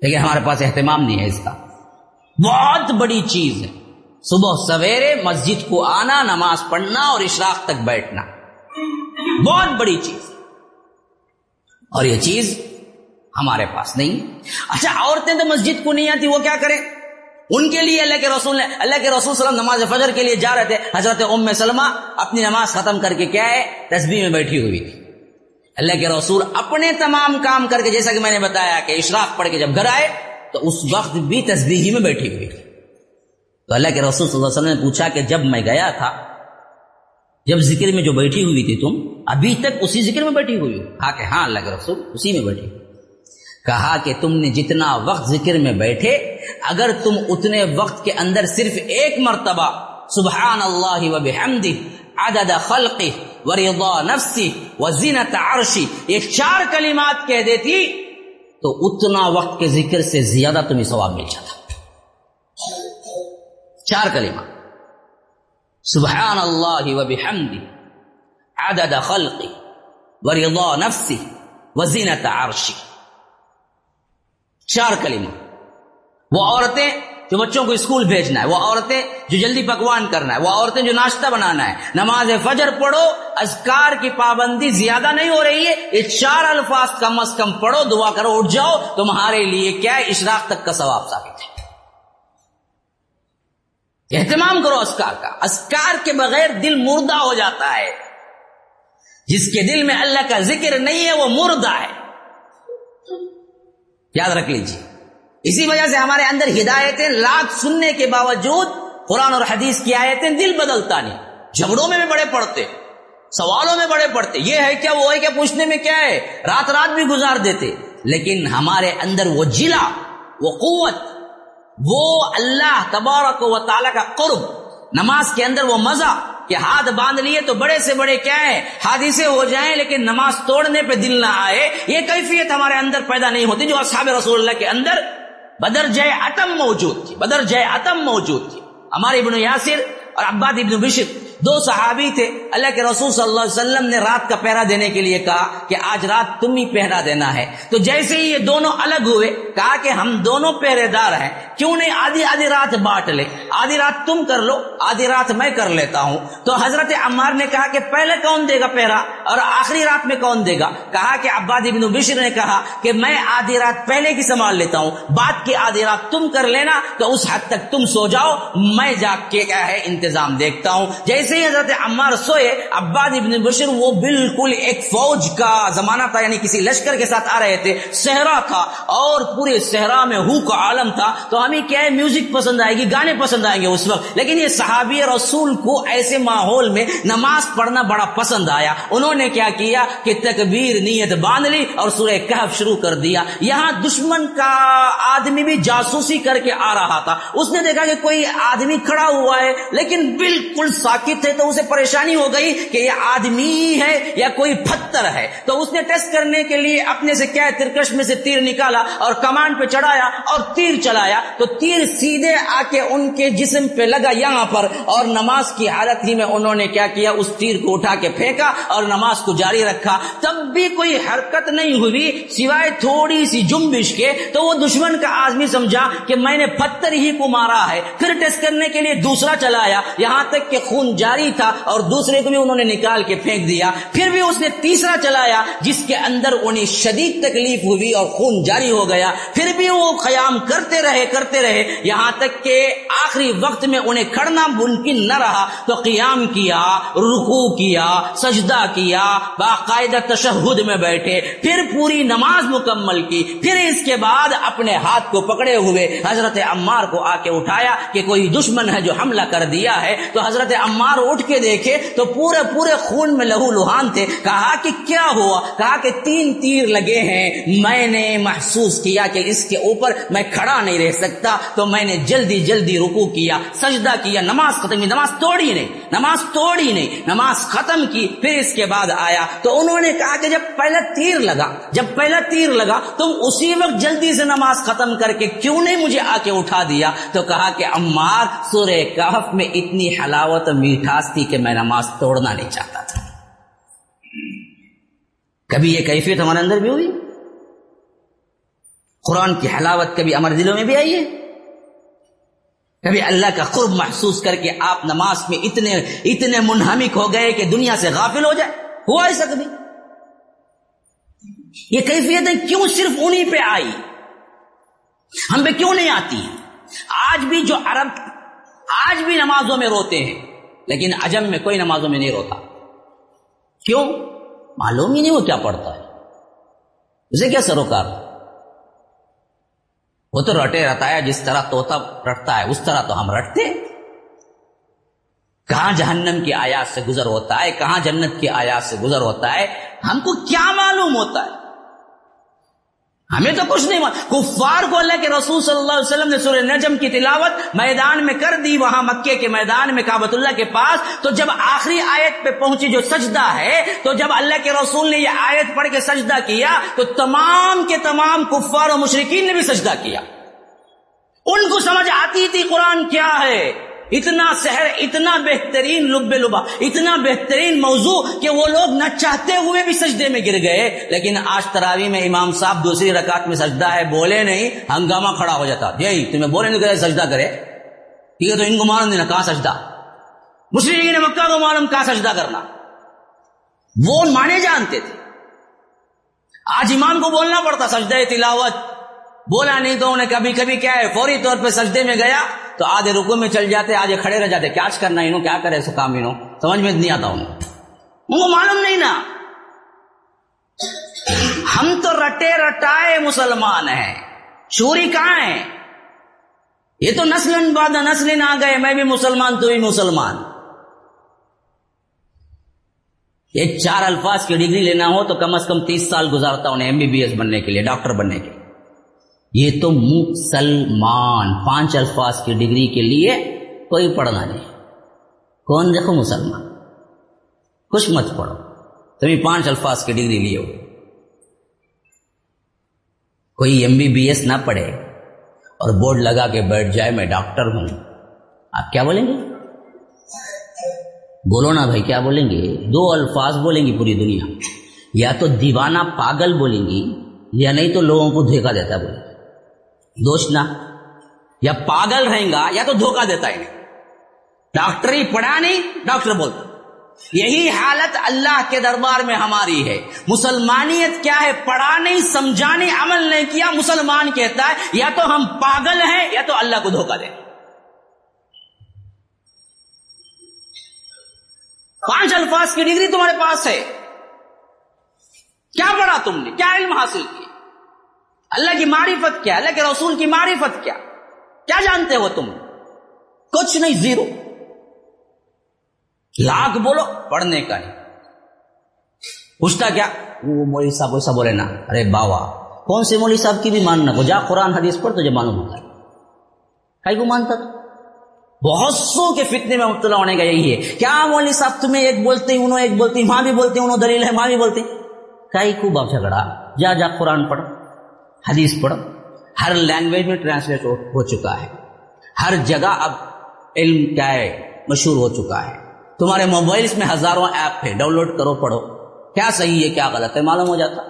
لیکن ہمارے پاس اہتمام نہیں ہے اس کا۔ بہت بڑی چیز ہے۔ صبح سویرے مسجد کو آنا، نماز پڑھنا اور اشراق تک بیٹھنا۔ بہت بڑی چیز۔ اور یہ چیز ہمارے پاس نہیں۔ اچھا عورتیں تو مسجد کو نہیں آتی، وہ کیا کریں؟ ان کے لیے اللہ کے رسول نے اللہ کے رسول صلی اللہ علیہ وسلم نماز فجر کے لیے جا رہے تھے۔ حضرت ام سلمہ اپنی نماز ختم کر کے کیا ہے؟ تسبیح میں بیٹھی ہوئی تھی۔ اللہ کے رسول اپنے تمام کام کر کے جیسا کہ میں نے بتایا کہ اشراق پڑھ کے جب گھر آئے تو اس وقت بھی تسبیح ہی میں بیٹھی ہوئی تھی۔ تو اللہ کے رسول صلی اللہ علیہ وسلم نے پوچھا کہ جب میں گیا تھا، جب ذکر میں جو بیٹھی ہوئی تھی تم، ابھی تک اسی ذکر میں بیٹھی ہوئی ہو؟ کہا کہ ہاں اللہ کے رسول اسی میں بیٹھی۔ کہا کہ تم نے جتنا وقت ذکر میں بیٹھے اگر تم اتنے وقت کے اندر صرف ایک مرتبہ سبحان اللہ و بحمدی عدد خلقی ورضا نفسی وزینت عرشی یہ چار کلمات کہہ دیتی، تو اتنا وقت کے ذکر سے زیادہ تمہیں ثواب مل جاتا۔ چار کلمات۔ سبحان اللہ و بحمدی عدد خلقی ورضا نفسی وزینت عرشی۔ چار کلمہ وہ عورتیں جو بچوں کو اسکول بھیجنا ہے، وہ عورتیں جو جلدی پکوان کرنا ہے، وہ عورتیں جو ناشتہ بنانا ہے۔ نماز فجر پڑھو، اذکار کی پابندی زیادہ نہیں ہو رہی ہے، یہ چار الفاظ کم از کم پڑھو، دعا کرو، اٹھ جاؤ، تمہارے لیے کیا ہے؟ اشراق تک کا ثواب ثابت ہے۔ اہتمام کرو اسکار کا۔ اسکار کے بغیر دل مردہ ہو جاتا ہے۔ جس کے دل میں اللہ کا ذکر نہیں ہے، وہ مردہ ہے۔ یاد رکھ لیجیے اسی وجہ سے ہمارے اندر ہدایتیں لاکھ سننے کے باوجود قرآن اور حدیث کی آیتیں دل بدلتا نہیں۔ جھگڑوں میں بھی بڑے پڑتے، سوالوں میں بڑے پڑتے۔ یہ ہے کیا، وہ ہے کیا، پوچھنے میں کیا ہے؟ رات رات بھی گزار دیتے۔ لیکن ہمارے اندر وہ جلا، وہ قوت، وہ اللہ تبارک و تعالی کا قرب۔ نماز کے اندر وہ مزہ کہ ہاتھ باندھ لیے تو بڑے سے بڑے کیا ہے؟ حادثے ہو جائیں لیکن نماز توڑنے پہ دل نہ آئے۔ یہ کیفیت ہمارے اندر پیدا نہیں ہوتی جو اصحاب رسول اللہ کے اندر بدر جے اتم موجود تھی، بدر جے اتم موجود تھی۔ ہمارے ابن یاسر اور عباد ابن بشر دو صحابی تھے۔ اللہ کے رسول صلی اللہ علیہ وسلم نے رات کا پہرا دینے کے لیے کہا کہ آج رات تم ہی پہرا دینا ہے۔ تو جیسے ہی یہ دونوں الگ ہوئے، کہا کہ ہم دونوں پہرے دار ہیں، کیوں نہیں آدھی آدھی رات بانٹ لے آدھی رات تم کر لو، آدھی رات میں کر لیتا ہوں۔ تو حضرت عمار نے کہا کہ پہلے کون دے گا پہرا اور آخری رات میں کون دے گا؟ کہا کہ عباد ابن بشر نے کہا کہ میں آدھی رات پہلے کی سنبھال لیتا ہوں بات کی آدھی رات تم کر لینا تو اس حد تک تم سو جاؤ، میں جا کے کیا ہے انتظام دیکھتا ہوں۔ جیسے جیسے ہی حضرت عمار سوئے، عباد ابن بشر وہ بالکل ایک فوج کا زمانہ تھا یعنی کسی لشکر کے ساتھ آ رہے تھے، صحرا تھا اور پورے صحرا میں ہو کا عالم تھا۔ تو ہمیں کیا ہے؟ میوزک پسند آئے گی، گانے پسند آئیں گے اس وقت۔ لیکن یہ صحابی رسول کو ایسے ماحول میں نماز پڑھنا بڑا پسند آیا۔ انہوں نے کیا کیا کہ تکبیر نیت باندھ لی اور سورہ کہف شروع کر دیا۔ یہاں دشمن کا آدمی بھی جاسوسی کر کے آ رہا تھا۔ اس نے دیکھا کہ کوئی آدمی کھڑا ہوا ہے، لیکن بالکل ساکت ہے تو اسے پریشانی ہو گئی کہ یہ آدمی ہے یا کوئی پتھر ہے۔ تو اس نے ٹیسٹ کرنے کے لیے اپنے سے کیا ترکش میں سے تیر نکالا اور کمانڈ پہ چڑھایا اور تیر چلایا۔ تو تیر سیدھے آ کے ان کے جسم پہ لگا یہاں پر اور نماز کی حالت ہی میں انہوں نے کیا کیا؟ اس تیر کو اٹھا کے پھینکا اور نماز کو جاری رکھا۔ تب بھی کوئی حرکت نہیں ہوئی، سوائے تھوڑی سی جمبش کے۔ تو وہ دشمن کا آدمی سمجھا کہ میں نے پتھر ہی کو مارا ہے۔ پھر ٹیسٹ کرنے کے لیے دوسرا چلایا۔ یہاں تک کہ خون جا جاری تھا اور دوسرے کو بھی انہوں نے نکال کے پھینک دیا، پھر بھی اس نے تیسرا چلایا، جس کے اندر انہیں شدید تکلیف ہوئی اور خون جاری ہو گیا۔ پھر بھی وہ قیام کرتے رہے کرتے رہے۔ یہاں تک کہ آخری وقت میں انہیں کھڑنا ممکن نہ رہا۔ تو قیام کیا رکو کیا، سجدہ کیا، باقاعدہ تشہد میں بیٹھے۔ پھر پوری نماز مکمل کی۔ پھر اس کے بعد اپنے ہاتھ کو پکڑے ہوئے حضرت عمار کو آ کے اٹھایا کہ کوئی دشمن ہے جو حملہ کر دیا ہے۔ تو حضرت عمار اٹھ کے دیکھے تو پورے پورے خون میں لہو لہان تھے۔ کہا کہ کیا ہوا؟ کہا کہ تین تیر لگے ہیں۔ میں نے محسوس کیا کہ اس کے اوپر میں کھڑا نہیں رہ سکتا۔ تو میں نے جلدی جلدی رکو کیا، سجدہ کیا، نماز ختم کی، نماز توڑی نہیں، نماز توڑی نہیں، نماز ختم کی، پھر اس کے بعد آیا۔ تو انہوں نے کہا کہ جب پہلا تیر لگا، جب پہلا تیر لگا، تم اسی وقت جلدی سے نماز ختم کر کے کیوں نہیں مجھے آ کے اٹھا دیا؟ تو کہا کہ امار سورہ کہف میں اتنی حلاوت میٹھاس تھی کہ میں نماز توڑنا نہیں چاہتا تھا۔ کبھی یہ کیفیت ہمارے اندر بھی ہوئی؟ قرآن کی حلاوت کبھی ہمارے دلوں میں بھی آئی ہے؟ کبھی اللہ کا قرب محسوس کر کے آپ نماز میں اتنے اتنے منہمک ہو گئے کہ دنیا سے غافل ہو جائے؟ ہوا ایسا کبھی یہ کیفیتیں کیوں صرف انہی پہ آئی؟ ہم پہ کیوں نہیں آتی؟ آج بھی جو عرب، آج بھی نمازوں میں روتے ہیں لیکن عجم میں کوئی نمازوں میں نہیں روتا۔ کیوں؟ معلوم ہی نہیں وہ کیا پڑھتا ہے۔ اسے کیا سروکار؟ وہ تو رٹے رہتا ہے، جس طرح توتا رٹتا ہے، اس طرح تو ہم رٹتے کہاں جہنم کی آیات سے گزر ہوتا ہے؟ کہاں جنت کی آیات سے گزر ہوتا ہے؟ ہم کو کیا معلوم ہوتا ہے؟ ہمیں تو کچھ نہیں کفار کو اللہ کے رسول صلی اللہ علیہ وسلم نے سورہ نجم کی تلاوت میدان میں کر دی، وہاں مکے کے میدان میں کابت اللہ کے پاس۔ تو جب آخری آیت پہ پہنچی جو سجدہ ہے، تو جب اللہ کے رسول نے یہ آیت پڑھ کے سجدہ کیا، تو تمام کے تمام کفار و مشرقین نے بھی سجدہ کیا۔ ان کو سمجھ آتی تھی قرآن کیا ہے۔ اتنا سحر، اتنا بہترین لب لبا، اتنا بہترین موضوع کہ وہ لوگ نہ چاہتے ہوئے بھی سجدے میں گر گئے۔ لیکن آج تراوی میں امام صاحب دوسری رکعت میں سجدہ ہے، بولے نہیں، ہنگامہ کھڑا ہو جاتا۔ یہی، تمہیں بولے نہیں کرے سجدہ کرے۔ ٹھیک ہے، تو ان کو معلوم نہیں کہاں سجدہ۔ مسلم مکہ کو معلوم کہاں سجدہ کرنا۔ وہ مانے جانتے تھے۔ آج امام کو بولنا پڑتا، سجدہ تلاوت۔ بولا نہیں تو انہیں کبھی کبھی کیا ہے، فوری طور پہ سجدے میں گیا۔ تو آدھے رکو میں چل جاتے، آدھے کھڑے رہ جاتے، کیا کرنا انہوں کیا کرے سو کام انہوں؟ سمجھ میں نہیں آتا انہوں ان کو معلوم نہیں نا۔ ہم تو رٹے رٹائے مسلمان ہیں۔ چوری کہاں ہے؟ یہ تو نسل بعد نسل آ گئے، میں بھی مسلمان، تو بھی مسلمان۔ ایک چار الفاظ کی ڈگری لینا ہو تو کم از کم تیس سال گزارتا ہوں، ایم بی بی ایس بننے کے لیے، ڈاکٹر بننے کے لیے۔ یہ تو مسلمان، پانچ الفاظ کی ڈگری کے لیے کوئی پڑھنا نہیں۔ کون دیکھو مسلمان؟ کچھ مت پڑھو۔ تمہیں پانچ الفاظ کی ڈگری لیے ہو کوئی ایم بی بی ایس نہ پڑھے اور بورڈ لگا کے بیٹھ جائے، میں ڈاکٹر ہوں۔ آپ کیا بولیں گے؟ بولو نا بھائی، کیا بولیں گے؟ دو الفاظ بولیں گی پوری دنیا۔ یا تو دیوانہ پاگل بولیں گی، یا نہیں تو لوگوں کو دھوکا دیتا بولے دوست نا یا پاگل رہیں گا، یا تو دھوکا دیتا ہی نہیں ڈاکٹر ہی پڑھا نہیں، ڈاکٹر بولتا۔ یہی حالت اللہ کے دربار میں ہماری ہے۔ مسلمانیت کیا ہے؟ پڑھا نہیں سمجھا نہیں عمل نہیں کیا، مسلمان کہتا ہے، یا تو ہم پاگل ہیں، یا تو اللہ کو دھوکا دیں پانچ الفاظ کی ڈگری تمہارے پاس ہے۔ کیا پڑھا تم نے؟ کیا علم حاصل کیا اللہ کی معرفت کیا؟ اللہ کے رسول کی معرفت کیا؟ کیا جانتے ہو تم؟ کچھ نہیں، زیرو۔ لاکھ بولو، پڑھنے کا نہیں۔ پوچھتا کیا؟ وہ مولوی صاحب ویسا بولے، نا۔ ارے باوا، کون سے مولوی صاحب کی بھی ماننا؟ کو جا قرآن، حدیث پر تجھے معلوم ہوتا ہے۔ کئی کو مانتا؟ تھا بہت سو کے فتنے میں مبتلا ہونے کا یہی ہے۔ کیا مولوی صاحب تمہیں ایک بولتے انہوں ایک بولتی ماں بھی بولتے انہوں دلیل ہے، ماں بھی بولتے کئی کو اب جھگڑا؟ جا جا، قرآن پڑھ۔ حدیث پڑھ ہر لینگویج میں ٹرانسلیٹ ہو چکا ہے۔ ہر جگہ اب علم کیا ہے؟ مشہور ہو چکا ہے۔ تمہارے موبائلس میں ہزاروں ایپ ہے ڈاؤن لوڈ کرو، پڑھو۔ کیا صحیح ہے، کیا غلط ہے؟ معلوم ہو جاتا۔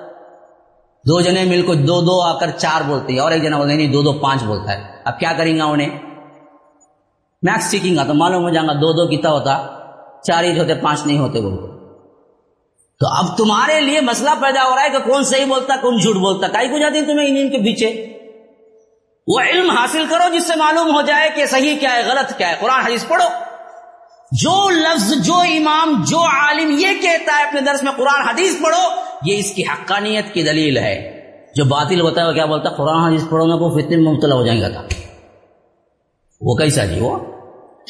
دو جنے مل کو دو دو آ کر چار بولتے ہیں اور ایک جنا بولتے نہیں، دو دو پانچ بولتا ہے۔ اب کیا کریں گا انہیں؟ میکس سیکھیں گا تو معلوم ہو جائے گا، دو دو کتنا ہوتا، چار ہی ہوتے، پانچ نہیں ہوتے بولتے تو اب تمہارے لیے مسئلہ پیدا ہو رہا ہے کہ کون صحیح بولتا کون جھوٹ بولتا کائی کو جاتی تمہیں ان کے پیچھے؟ وہ علم حاصل کرو جس سے معلوم ہو جائے کہ صحیح کیا ہے، غلط کیا ہے۔ قرآن، حدیث پڑھو۔ جو لفظ، جو امام، جو عالم یہ کہتا ہے اپنے درس میں قرآن، حدیث پڑھو، یہ اس کی حقانیت کی دلیل ہے۔ جو باطل ہوتا ہے وہ کیا بولتا قرآن، حدیث پڑھو نا کو فتنے میں مبتلا ہو جائیں گا تھا۔ وہ کیسا جی وہ؟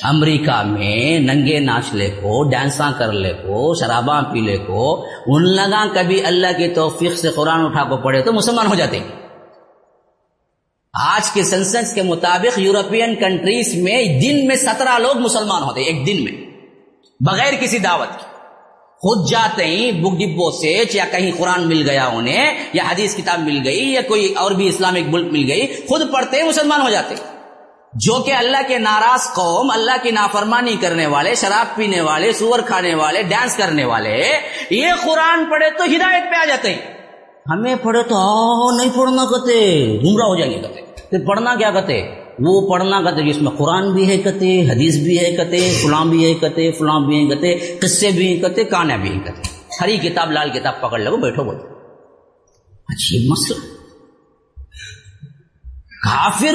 امریکہ میں ننگے ناچ لے کو، ڈانساں کر لے کو، شراباں پی لے کو، ان لگا کبھی اللہ کی توفیق سے قرآن اٹھا کو پڑھے تو مسلمان ہو جاتے آج کے سنسنس کے مطابق یورپین کنٹریز میں دن میں سترہ لوگ مسلمان ہوتے ایک دن میں، بغیر کسی دعوت کی خود جاتے ہی بک ڈبو سے یا کہیں قرآن مل گیا انہیں، یا حدیث کتاب مل گئی، یا کوئی اور بھی اسلامک ملک مل گئی، خود پڑھتے مسلمان ہو جاتے جو کہ اللہ کے ناراض قوم، اللہ کی نافرمانی کرنے والے، شراب پینے والے، سور کھانے والے، ڈانس کرنے والے، یہ قرآن پڑھے تو ہدایت پہ آ جاتے ہیں۔ ہمیں پڑھے تو نہیں پڑھنا کہتے، گمراہ ہو جائیں گے کہتے۔ پھر پڑھنا کیا کہتے؟ وہ پڑھنا کہتے جس میں قرآن بھی ہے کہتے، حدیث بھی ہے کہتے، فلاں بھی ہے کہتے، فلاں بھی ہے کہتے، قصے بھی ہیں کہتے کانا بھی ہیں کہتے۔ ہری کتاب لال کتاب پکڑ لگو، بیٹھو بولتے اچھی مسئلہ۔ کافر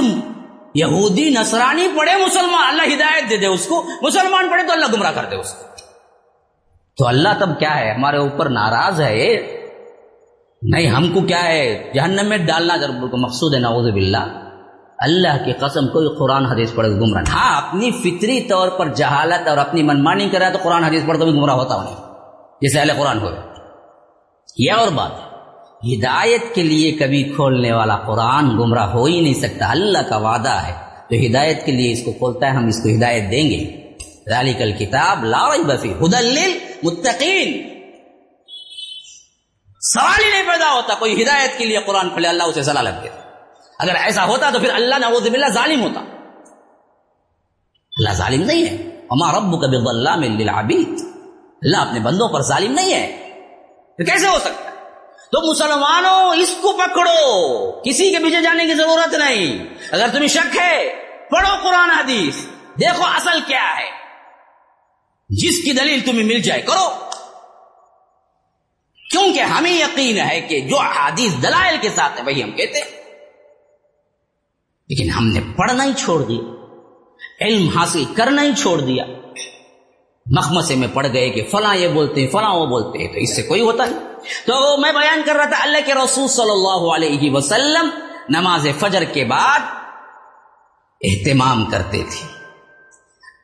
یہودی نصرانی پڑھے، مسلمان، اللہ ہدایت دے دے اس کو۔ مسلمان پڑھے تو اللہ گمراہ کر دے اس کو۔ تو اللہ تب کیا ہے؟ ہمارے اوپر ناراض ہے۔ نہیں، ہم کو کیا ہے؟ جہنم میں ڈالنا ضرور کو مقصود ہے، نعوذ باللہ۔ اللہ کی قسم، کوئی قرآن حدیث پڑھے گمراہ ہاں اپنی فطری طور پر جہالت اور اپنی منمانی کرا تو قرآن حدیث پڑھ تو بھی گمراہ ہوتا ہوں۔ جیسے اہل قرآن ہو یہ اور بات ہے۔ ہدایت کے لیے کبھی کھولنے والا قرآن گمراہ ہو ہی نہیں سکتا۔ اللہ کا وعدہ ہے۔ جو ہدایت کے لیے اس کو کھولتا ہے، ہم اس کو ہدایت دیں گے۔ ذالک الکتاب لا ریب فی ہدى للمتقین۔ سوال ہی نہیں پیدا ہوتا کوئی ہدایت کے لیے قرآن کھلے اللہ اسے صلاح لگ گیا اگر ایسا ہوتا تو پھر اللہ نعوذ باللہ ظالم ہوتا۔ اللہ ظالم نہیں ہے۔ اما رب کبھی اللہ میں اللہ اپنے بندوں پر ظالم نہیں ہے۔ تو کیسے ہو سکتا تو مسلمانوں، اس کو پکڑو۔ کسی کے پیچھے جانے کی ضرورت نہیں۔ اگر تمہیں شک ہے، پڑھو قرآن حدیث۔ دیکھو اصل کیا ہے۔ جس کی دلیل تمہیں مل جائے، کرو۔ کیونکہ ہمیں یقین ہے کہ جو حدیث دلائل کے ساتھ ہے، وہی ہم کہتے ہیں۔ لیکن ہم نے پڑھنا ہی چھوڑ دی علم حاصل کرنا ہی چھوڑ دیا۔ مخمسے میں پڑ گئے کہ فلاں یہ بولتے ہیں، فلاں وہ بولتے ہیں، تو اس سے کوئی ہوتا نہیں۔ تو میں بیان کر رہا تھا اللہ کے رسول صلی اللہ علیہ وسلم نماز فجر کے بعد اہتمام کرتے تھے۔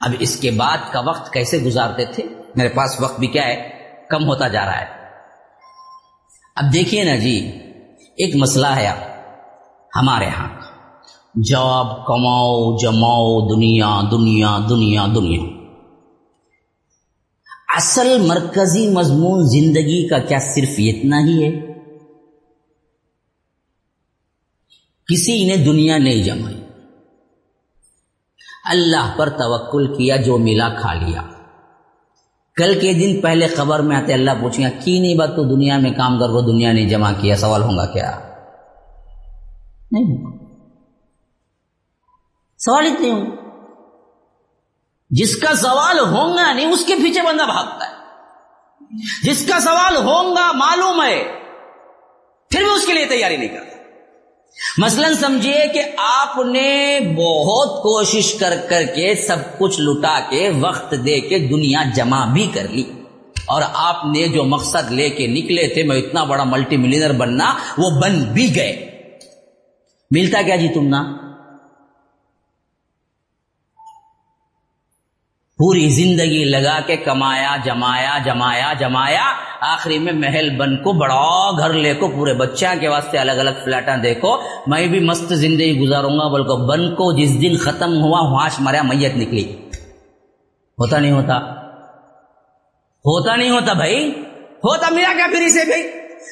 اب اس کے بعد کا وقت کیسے گزارتے تھے؟ میرے پاس وقت بھی کیا ہے؟ کم ہوتا جا رہا ہے۔ اب دیکھیے نا جی ایک مسئلہ ہے ہمارے ہاں۔ جاب کماؤ، جماؤ، دنیا دنیا دنیا دنیا۔ اصل مرکزی مضمون زندگی کا کیا صرف اتنا ہی ہے؟ کسی نے دنیا نہیں جمائی۔ اللہ پر توکل کیا جو ملا کھا لیا۔ کل کے دن پہلے خبر میں آتے اللہ پوچھیں گا کی نہیں بات تو دنیا میں کام کر کو دنیا نہیں جمع کیا، سوال ہوگا کیا؟ نہیں سوال اتنے ہوں۔ جس کا سوال ہوگا نہیں، اس کے پیچھے بندہ بھاگتا ہے۔ جس کا سوال ہوگا معلوم ہے، پھر بھی اس کے لیے تیاری نہیں کرتا۔ مثلا سمجھیے کہ آپ نے بہت کوشش کر کر کے سب کچھ لٹا کے وقت دے کے دنیا جمع بھی کر لی۔ اور آپ نے جو مقصد لے کے نکلے تھے، میں اتنا بڑا ملٹی ملینر بننا، وہ بن بھی گئے۔ ملتا کیا جی تم نا؟ پوری زندگی لگا کے کمایا، جمایا جمایا جمایا، آخری میں محل بن کو، بڑا گھر لے کو، پورے بچہ کے واسطے الگ الگ فلیٹاں دیکھو میں بھی مست زندگی گزاروں گا، بلکہ بن کو جس دن ختم ہوا ہواش مریا، میت نکلی۔ ہوتا نہیں ہوتا۔ ہوتا نہیں ہوتا بھائی۔ ہوتا میرا کیا پھر اسے بھائی؟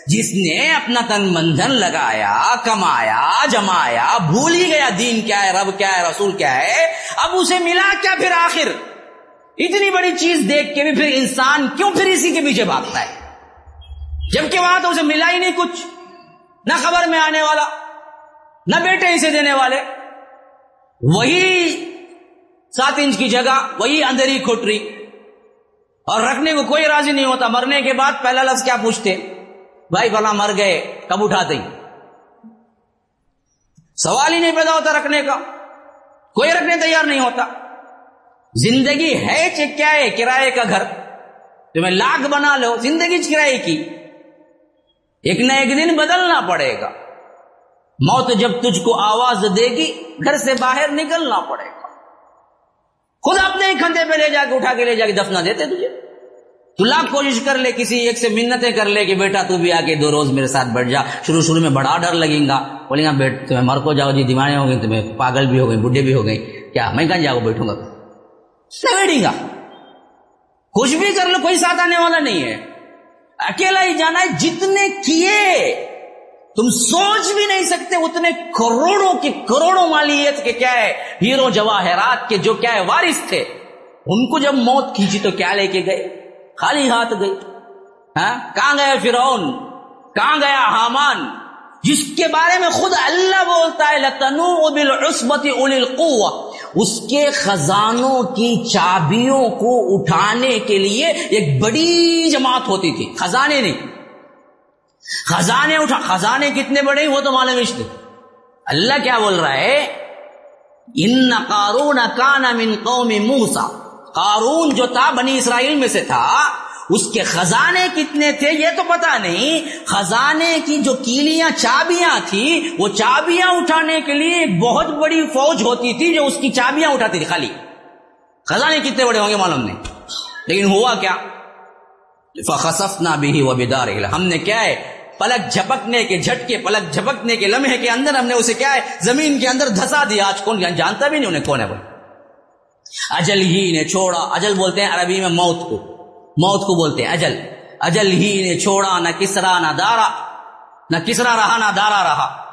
جس نے اپنا تن بندھن لگایا، کمایا، جمایا، بھول ہی گیا، دین کیا ہے، رب کیا ہے، رسول کیا ہے۔ اب اسے ملا کیا پھر آخر؟ اتنی بڑی چیز دیکھ کے بھی پھر انسان کیوں پھر اسی کے پیچھے بھاگتا ہے؟ جبکہ وہاں تو اسے ملا ہی نہیں کچھ، نہ خبر میں آنے والا، نہ بیٹے اسے دینے والے۔ وہی سات انچ کی جگہ، وہی اندر ہی کھٹری۔ اور رکھنے کو کوئی راضی نہیں ہوتا۔ مرنے کے بعد پہلا لفظ کیا پوچھتے؟ بھائی بلا مر گئے، کب اٹھاتے؟ سوال ہی نہیں پیدا ہوتا رکھنے کا۔ کوئی رکھنے تیار نہیں ہوتا۔ زندگی ہے کیا ہے؟ کرائے کا گھر۔ تمہیں لاکھ بنا لو، زندگی کرائے کی۔ ایک نہ ایک دن بدلنا پڑے گا۔ موت جب تجھ کو آواز دے گی، گھر سے باہر نکلنا پڑے گا۔ خود اپنے ہی کھندے پہ لے جا کے اٹھا کے لے جا کے دفنا دیتے تجھے۔ تو لاکھ کوشش کر لے، کسی ایک سے منتیں کر لے کہ بیٹا تو بھی آ کے دو روز میرے ساتھ بیٹھ جا۔ شروع شروع میں بڑا ڈر لگیں گا۔ بولیں گا بیٹھ تمہیں مر کو جاؤ جی دیوانے ہو گئی تمہیں پاگل بھی ہو گئی بڈھے بھی ہو گئی کیا؟ میں کہاں جاؤ بیٹھوں گا؟ بیٹھیں گا کچھ بھی کر لو، کوئی ساتھ آنے والا نہیں ہے۔ اکیلا ہی جانا ہے جتنے کیے۔ تم سوچ بھی نہیں سکتے اتنے کروڑوں کی کروڑوں مالیت کے کیا ہے۔ ہیرو جواہرات کے جو کیا ہے وارث تھے۔ ان کو جب موت کھینچی تو کیا لے کے گئے؟ خالی ہاتھ گئے۔ ہاں؟ کہاں گیا فرعون؟ کہاں گیا حامان؟ جس کے بارے میں خود اللہ بولتا ہے لتنو بالعصبت اولی القوہ اس کے خزانوں کی چابیوں کو اٹھانے کے لیے ایک بڑی جماعت ہوتی تھی، خزانے نہیں۔ خزانے اٹھا، خزانے کتنے بڑے وہ تو معلوم تھے اللہ کیا بول رہا ہے؟ ان قارون کان من قوم موسا قارون جو تھا بنی اسرائیل میں سے تھا اس کے خزانے کتنے تھے یہ تو پتا نہیں۔ خزانے کی جو کیلیاں، چابیاں تھی وہ چابیاں اٹھانے کے لیے ایک بہت بڑی فوج ہوتی تھی جو اس کی چابیاں اٹھاتی تھی خالی۔ خزانے کتنے بڑے ہوں گے معلوم نہیں۔ لیکن ہوا کیا؟ فخصف نہ بھی وہ بیدار ہم نے کیا ہے؟ پلک جھپکنے کے جھٹکے، پلک جھپکنے کے لمحے کے اندر ہم نے اسے کیا ہے؟ زمین کے اندر دھسا دیا۔ آج کون جانتا بھی نہیں انہیں کون ہے وہ۔ اجل ہی نے چھوڑا۔ اجل بولتے ہیں عربی میں موت کو۔ موت کو بولتے ہیں، اجل اجل ہی نے چھوڑا، نہ کسرا، نہ دارا، نہ کسرا رہا، نہ دارا رہا۔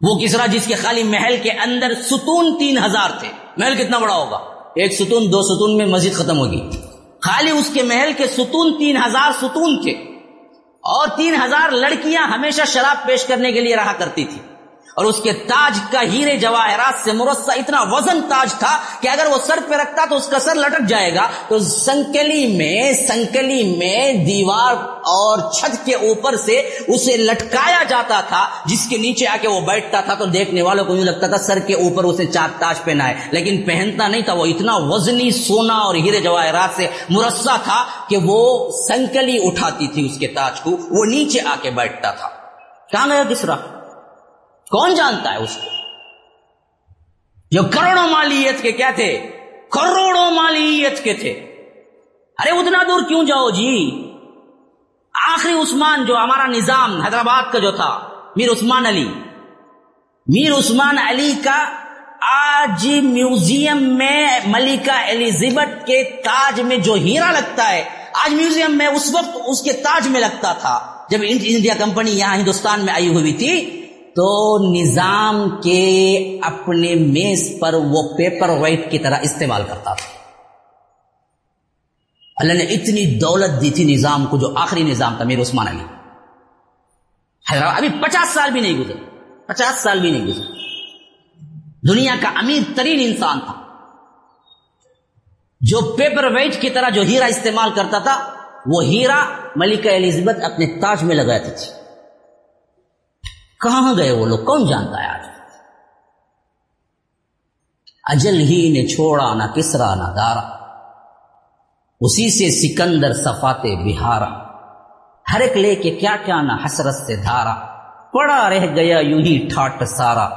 وہ کسرا جس کے خالی محل کے اندر ستون تین ہزار تھے۔ محل کتنا بڑا ہوگا؟ ایک ستون، دو ستون میں مسجد ختم ہوگی۔ خالی اس کے محل کے ستون تین ہزار ستون تھے۔ اور تین ہزار لڑکیاں ہمیشہ شراب پیش کرنے کے لیے رہا کرتی تھی اور اس کے تاج کا ہیرے جواہرات سے مرسا اتنا وزن تاج تھا کہ اگر وہ سر پہ رکھتا تو اس کا سر لٹک جائے گا۔ تو سنکلی میں سنکلی میں دیوار اور چھت کے اوپر سے اسے لٹکایا جاتا تھا، جس کے نیچے آ کے وہ بیٹھتا تھا تو دیکھنے والوں کو یوں لگتا تھا سر کے اوپر اسے چار تاج پہنا ہے لیکن پہنتا نہیں تھا، وہ اتنا وزنی، سونا اور ہیرے جواہرات سے مرسا تھا کہ وہ سنکلی اٹھاتی تھی اس کے تاج کو، وہ نیچے آ کے بیٹھتا تھا۔ کہاں گیا کس کون جانتا ہے اس کو؟ جو کروڑوں مالیت کے کیا تھے؟ کروڑوں مالیت کے تھے۔ ارے اتنا دور کیوں جاؤ جی؟ آخری عثمان جو ہمارا نظام حیدرآباد کا جو تھا، میر عثمان علی۔ میر عثمان علی کا آج میوزیم میں ملکہ ایلیزبتھ کے تاج میں جو ہیرا لگتا ہے، آج میوزیم میں اس وقت اس کے تاج میں لگتا تھا۔ جب انڈیا کمپنی یہاں ہندوستان میں آئی ہوئی تھی تو نظام کے اپنے میز پر وہ پیپر وائٹ کی طرح استعمال کرتا تھا۔ اللہ نے اتنی دولت دی تھی نظام کو جو آخری نظام تھا، میرے عثمان علی۔ حیدرآباد ابھی پچاس سال بھی نہیں گزرے۔ پچاس سال بھی نہیں گزرے۔ دنیا کا امیر ترین انسان تھا۔ جو پیپر ویٹ کی طرح جو ہیرا استعمال کرتا تھا، وہ ہیرا ملکہ ایلزبت اپنے تاج میں لگاتی تھی کہاں گئے وہ لوگ؟ کون جانتا ہے آج؟ اجل ہی نے چھوڑا نہ کسرا نہ دارا، اسی سے سکندر صفاتے بہارا۔ ہر ایک لے کے کیا کیا نہ حسرت سے دھارا۔ پڑا رہ گیا یوں ہی ٹھاٹ سارا۔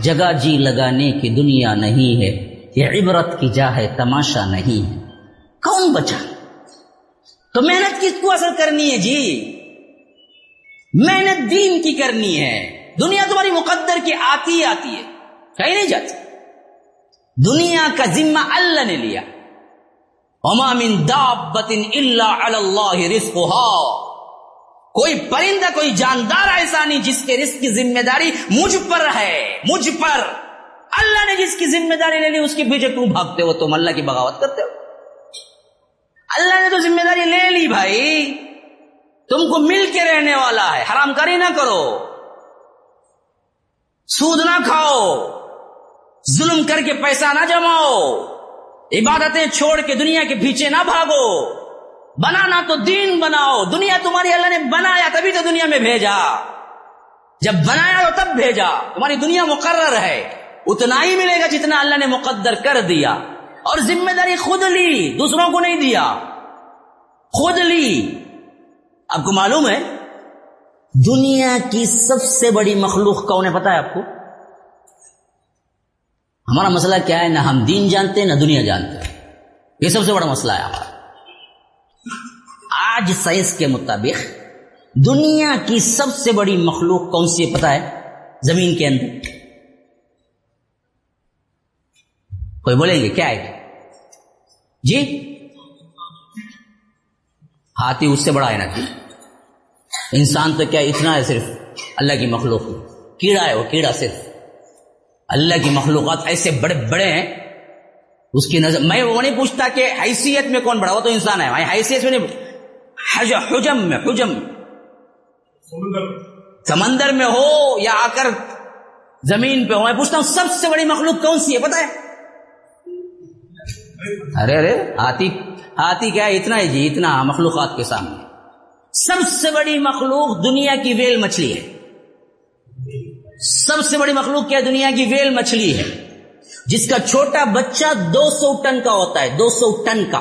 جگہ جی لگانے کی دنیا نہیں ہے، یہ عبرت کی جا ہے تماشا نہیں ہے۔ کون بچا؟ تو محنت کس کو اثر کرنی ہے جی؟ محنت دین کی کرنی ہے۔ دنیا تمہاری مقدر کی آتی آتی ہے۔ کہیں نہیں جاتی۔ دنیا کا ذمہ اللہ نے لیا۔ من دابت اللہ اللہ رزقها۔ کوئی پرندہ، کوئی جاندار ایسا نہیں جس کے رزق کی ذمہ داری مجھ پر ہے۔ مجھ پر۔ اللہ نے جس کی ذمہ داری لے لی، اس کے پیچھے کیوں بھاگتے ہو؟ تم اللہ کی بغاوت کرتے ہو۔ اللہ نے تو ذمہ داری لے لی بھائی۔ تم کو مل کے رہنے والا ہے، حرام کاری نہ کرو۔ سود نہ کھاؤ۔ ظلم کر کے پیسہ نہ جماؤ۔ عبادتیں چھوڑ کے دنیا کے پیچھے نہ بھاگو۔ بنانا تو دین بناؤ۔ دنیا تمہاری اللہ نے بنایا تبھی تو دنیا میں بھیجا۔ جب بنایا تو تب بھیجا۔ تمہاری دنیا مقرر ہے۔ اتنا ہی ملے گا جتنا اللہ نے مقدر کر دیا۔ اور ذمہ داری خود لی، دوسروں کو نہیں دیا۔ خود لی۔ آپ کو معلوم ہے دنیا کی سب سے بڑی مخلوق کون ہے پتا ہے آپ کو؟ ہمارا مسئلہ کیا ہے؟ نہ ہم دین جانتے، نہ دنیا جانتے۔ یہ سب سے بڑا مسئلہ ہے۔ ہمارا آج سائنس کے مطابق دنیا کی سب سے بڑی مخلوق کون سی پتا ہے؟ زمین کے اندر۔ کوئی بولیں گے؟ کیا ہے؟ جی؟ ہاتھی اس سے بڑا ہے نا انسان تو کیا اتنا ہے صرف اللہ کی مخلوق۔ کیڑا ہے وہ کیڑا صرف۔ اللہ کی مخلوقات ایسے بڑے بڑے ہیں۔ اس کی نظر میں وہ نہیں پوچھتا کہ حیثیت میں کون بڑا وہ تو انسان ہے۔ حیثیت میں نہیں حجم میں حجم۔ سمندر۔ میں ہو یا آ کر زمین پہ ہو میں پوچھتا ہوں سب سے بڑی مخلوق کون سی ہے؟ پتا ہے؟ ارے ارے ہاتھی ہاتھی کیا ہے؟ اتنا ہے جی اتنا مخلوقات کے سامنے۔ سب سے بڑی مخلوق دنیا کی ویل مچھلی ہے۔ سب سے بڑی مخلوق کیا دنیا کی ویل مچھلی ہے۔ جس کا چھوٹا بچہ دو سو ٹن کا ہوتا ہے، دو سو ٹن کا۔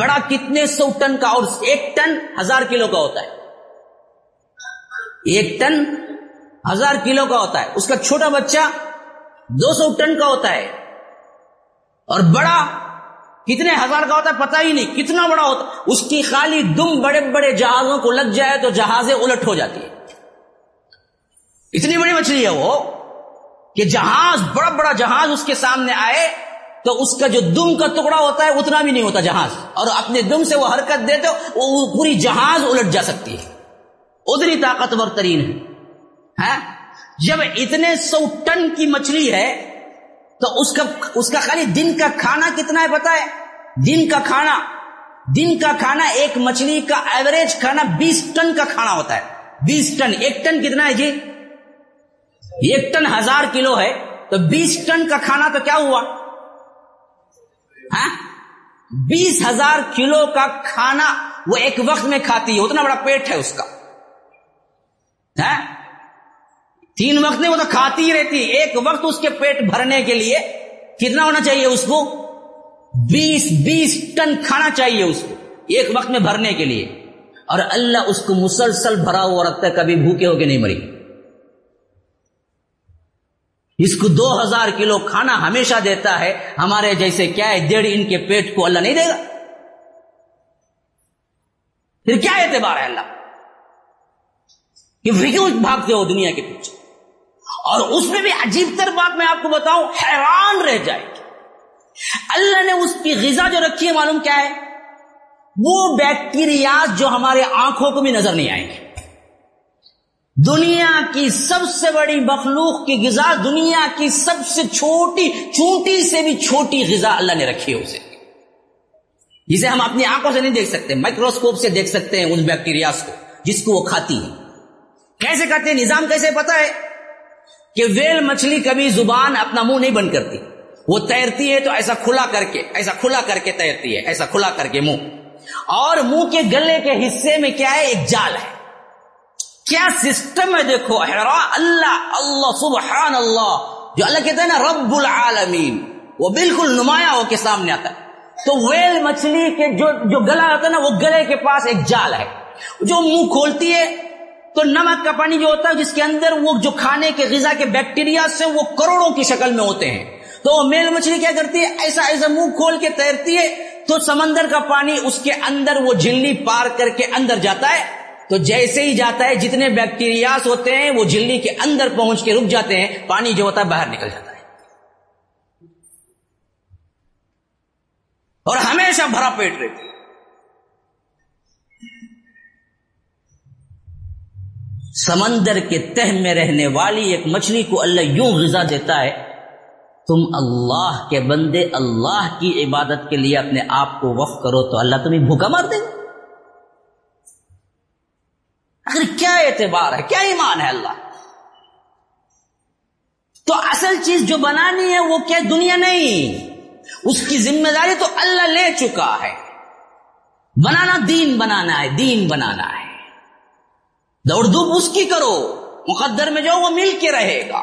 بڑا کتنے سو ٹن کا اور ایک ٹن ہزار کلو کا ہوتا ہے۔ ایک ٹن ہزار کلو کا ہوتا ہے۔ اس کا چھوٹا بچہ دو سو ٹن کا ہوتا ہے۔ اور بڑا کتنے ہزار کا ہوتا ہے پتہ ہی نہیں، کتنا بڑا ہوتا اس کی خالی دم بڑے بڑے جہازوں کو لگ جائے تو جہازیں الٹ ہو جاتی ہے اتنی بڑی مچھلی ہے وہ کہ جہاز، بڑا بڑا جہاز اس کے سامنے آئے تو اس کا جو دم کا ٹکڑا ہوتا ہے اتنا بھی نہیں ہوتا جہاز۔ اور اپنے دم سے وہ حرکت دے تو وہ پوری جہاز الٹ جا سکتی ہے۔ اتنی طاقتور ترین ہے۔ ہاں؟ جب اتنے سو ٹن کی مچھلی ہے تو اس کا اس کا خالی دن کا کھانا کتنا ہے پتا ہے؟ دن کا کھانا، دن کا کھانا ایک مچھلی کا ایوریج کھانا بیس ٹن کا کھانا ہوتا ہے۔ بیس ٹن، ایک ٹن کتنا ہے جی؟ ایک ٹن ہزار کلو ہے۔ تو بیس ٹن کا کھانا تو کیا ہوا؟ ہاں؟ بیس ہزار کلو کا کھانا وہ ایک وقت میں کھاتی ہے، اتنا بڑا پیٹ ہے اس کا۔ ہاں؟ تین وقت میں وہ تو کھاتی ہی رہتی۔ ایک وقت اس کے پیٹ بھرنے کے لیے کتنا ہونا چاہیے اس کو؟ بیس بیس ٹن کھانا چاہیے اس کو، ایک وقت میں بھرنے کے لیے۔ اور اللہ اس کو مسلسل بھرا ہوا رکھتا ہے، کبھی بھوکے ہو کے نہیں مری۔ اس کو دو ہزار کلو کھانا ہمیشہ دیتا ہے، ہمارے جیسے کیا ہے ڈیڑھ ان کے پیٹ کو اللہ نہیں دے گا۔ پھر کیا اعتبار ہے اللہ؟ کہ کیوں بھاگتے ہو دنیا کے پیچھے؟ اور اس میں بھی عجیب تر بات میں آپ کو بتاؤں، حیران رہ جائے گی۔ اللہ نے اس کی غذا جو رکھی ہے، معلوم کیا ہے؟ وہ بیکٹیریاز جو ہمارے آنکھوں کو بھی نظر نہیں آئیں گے۔ دنیا کی سب سے بڑی مخلوق کی غذا، دنیا کی سب سے چھوٹی، چونٹی سے بھی چھوٹی غذا اللہ نے رکھی ہے اسے۔ جسے ہم اپنی آنکھوں سے نہیں دیکھ سکتے مائکروسکوپ سے دیکھ سکتے ہیں ان بیکٹیریاز کو، جس کو وہ کھاتی ہے کیسے کرتے ہیں؟ نظام کیسے پتا ہے؟ کہ ویل مچھلی کبھی زبان اپنا منہ نہیں بند کرتی۔ وہ تیرتی ہے تو ایسا کھلا کر کے، ایسا کھلا کر کے تیرتی ہے، ایسا کھلا کر کے منہ۔ اور منہ کے گلے کے حصے میں کیا ہے؟ ایک جال ہے۔ کیا سسٹم ہے؟ دیکھو اللہ اللہ سبحان اللہ جو اللہ کہتے ہیں نا، رب العالمین وہ بالکل نمایاں ہو کے سامنے آتا ہے۔ تو ویل مچھلی کے جو جو گلا ہوتا ہے نا، وہ گلے کے پاس ایک جال ہے۔ جو منہ کھولتی ہے تو نمک کا پانی جو ہوتا ہے جس کے اندر وہ جو کھانے کے غذا کے بیکٹیریا سے وہ کروڑوں کی شکل میں ہوتے ہیں۔ تو میل مچھلی کیا کرتی ہے؟ ایسا ایسا منہ کھول کے تیرتی ہے تو سمندر کا پانی اس کے اندر وہ جھلی پار کر کے اندر جاتا ہے۔ تو جیسے ہی جاتا ہے، جتنے بیکٹیریاز ہوتے ہیں، وہ جھلی کے اندر پہنچ کے رک جاتے ہیں، پانی جو ہوتا ہے باہر نکل جاتا ہے۔ اور ہمیشہ بھرا پیٹ رہتی ہے۔ سمندر کے تہ میں رہنے والی ایک مچھلی کو اللہ یوں غذا دیتا ہے، تم اللہ کے بندے اللہ کی عبادت کے لیے اپنے آپ کو وف کرو تو اللہ تمہیں بھوکا مار دے گا۔ آخر کیا اعتبار ہے؟ کیا ایمان ہے اللہ؟ تو اصل چیز جو بنانی ہے وہ کیا دنیا نہیں؟ اس کی ذمہ داری تو اللہ لے چکا ہے۔ بنانا دین بنانا ہے، دین بنانا ہے۔ دوڑ دھوپ اس کی کرو، مقدر میں جو وہ مل کے رہے گا۔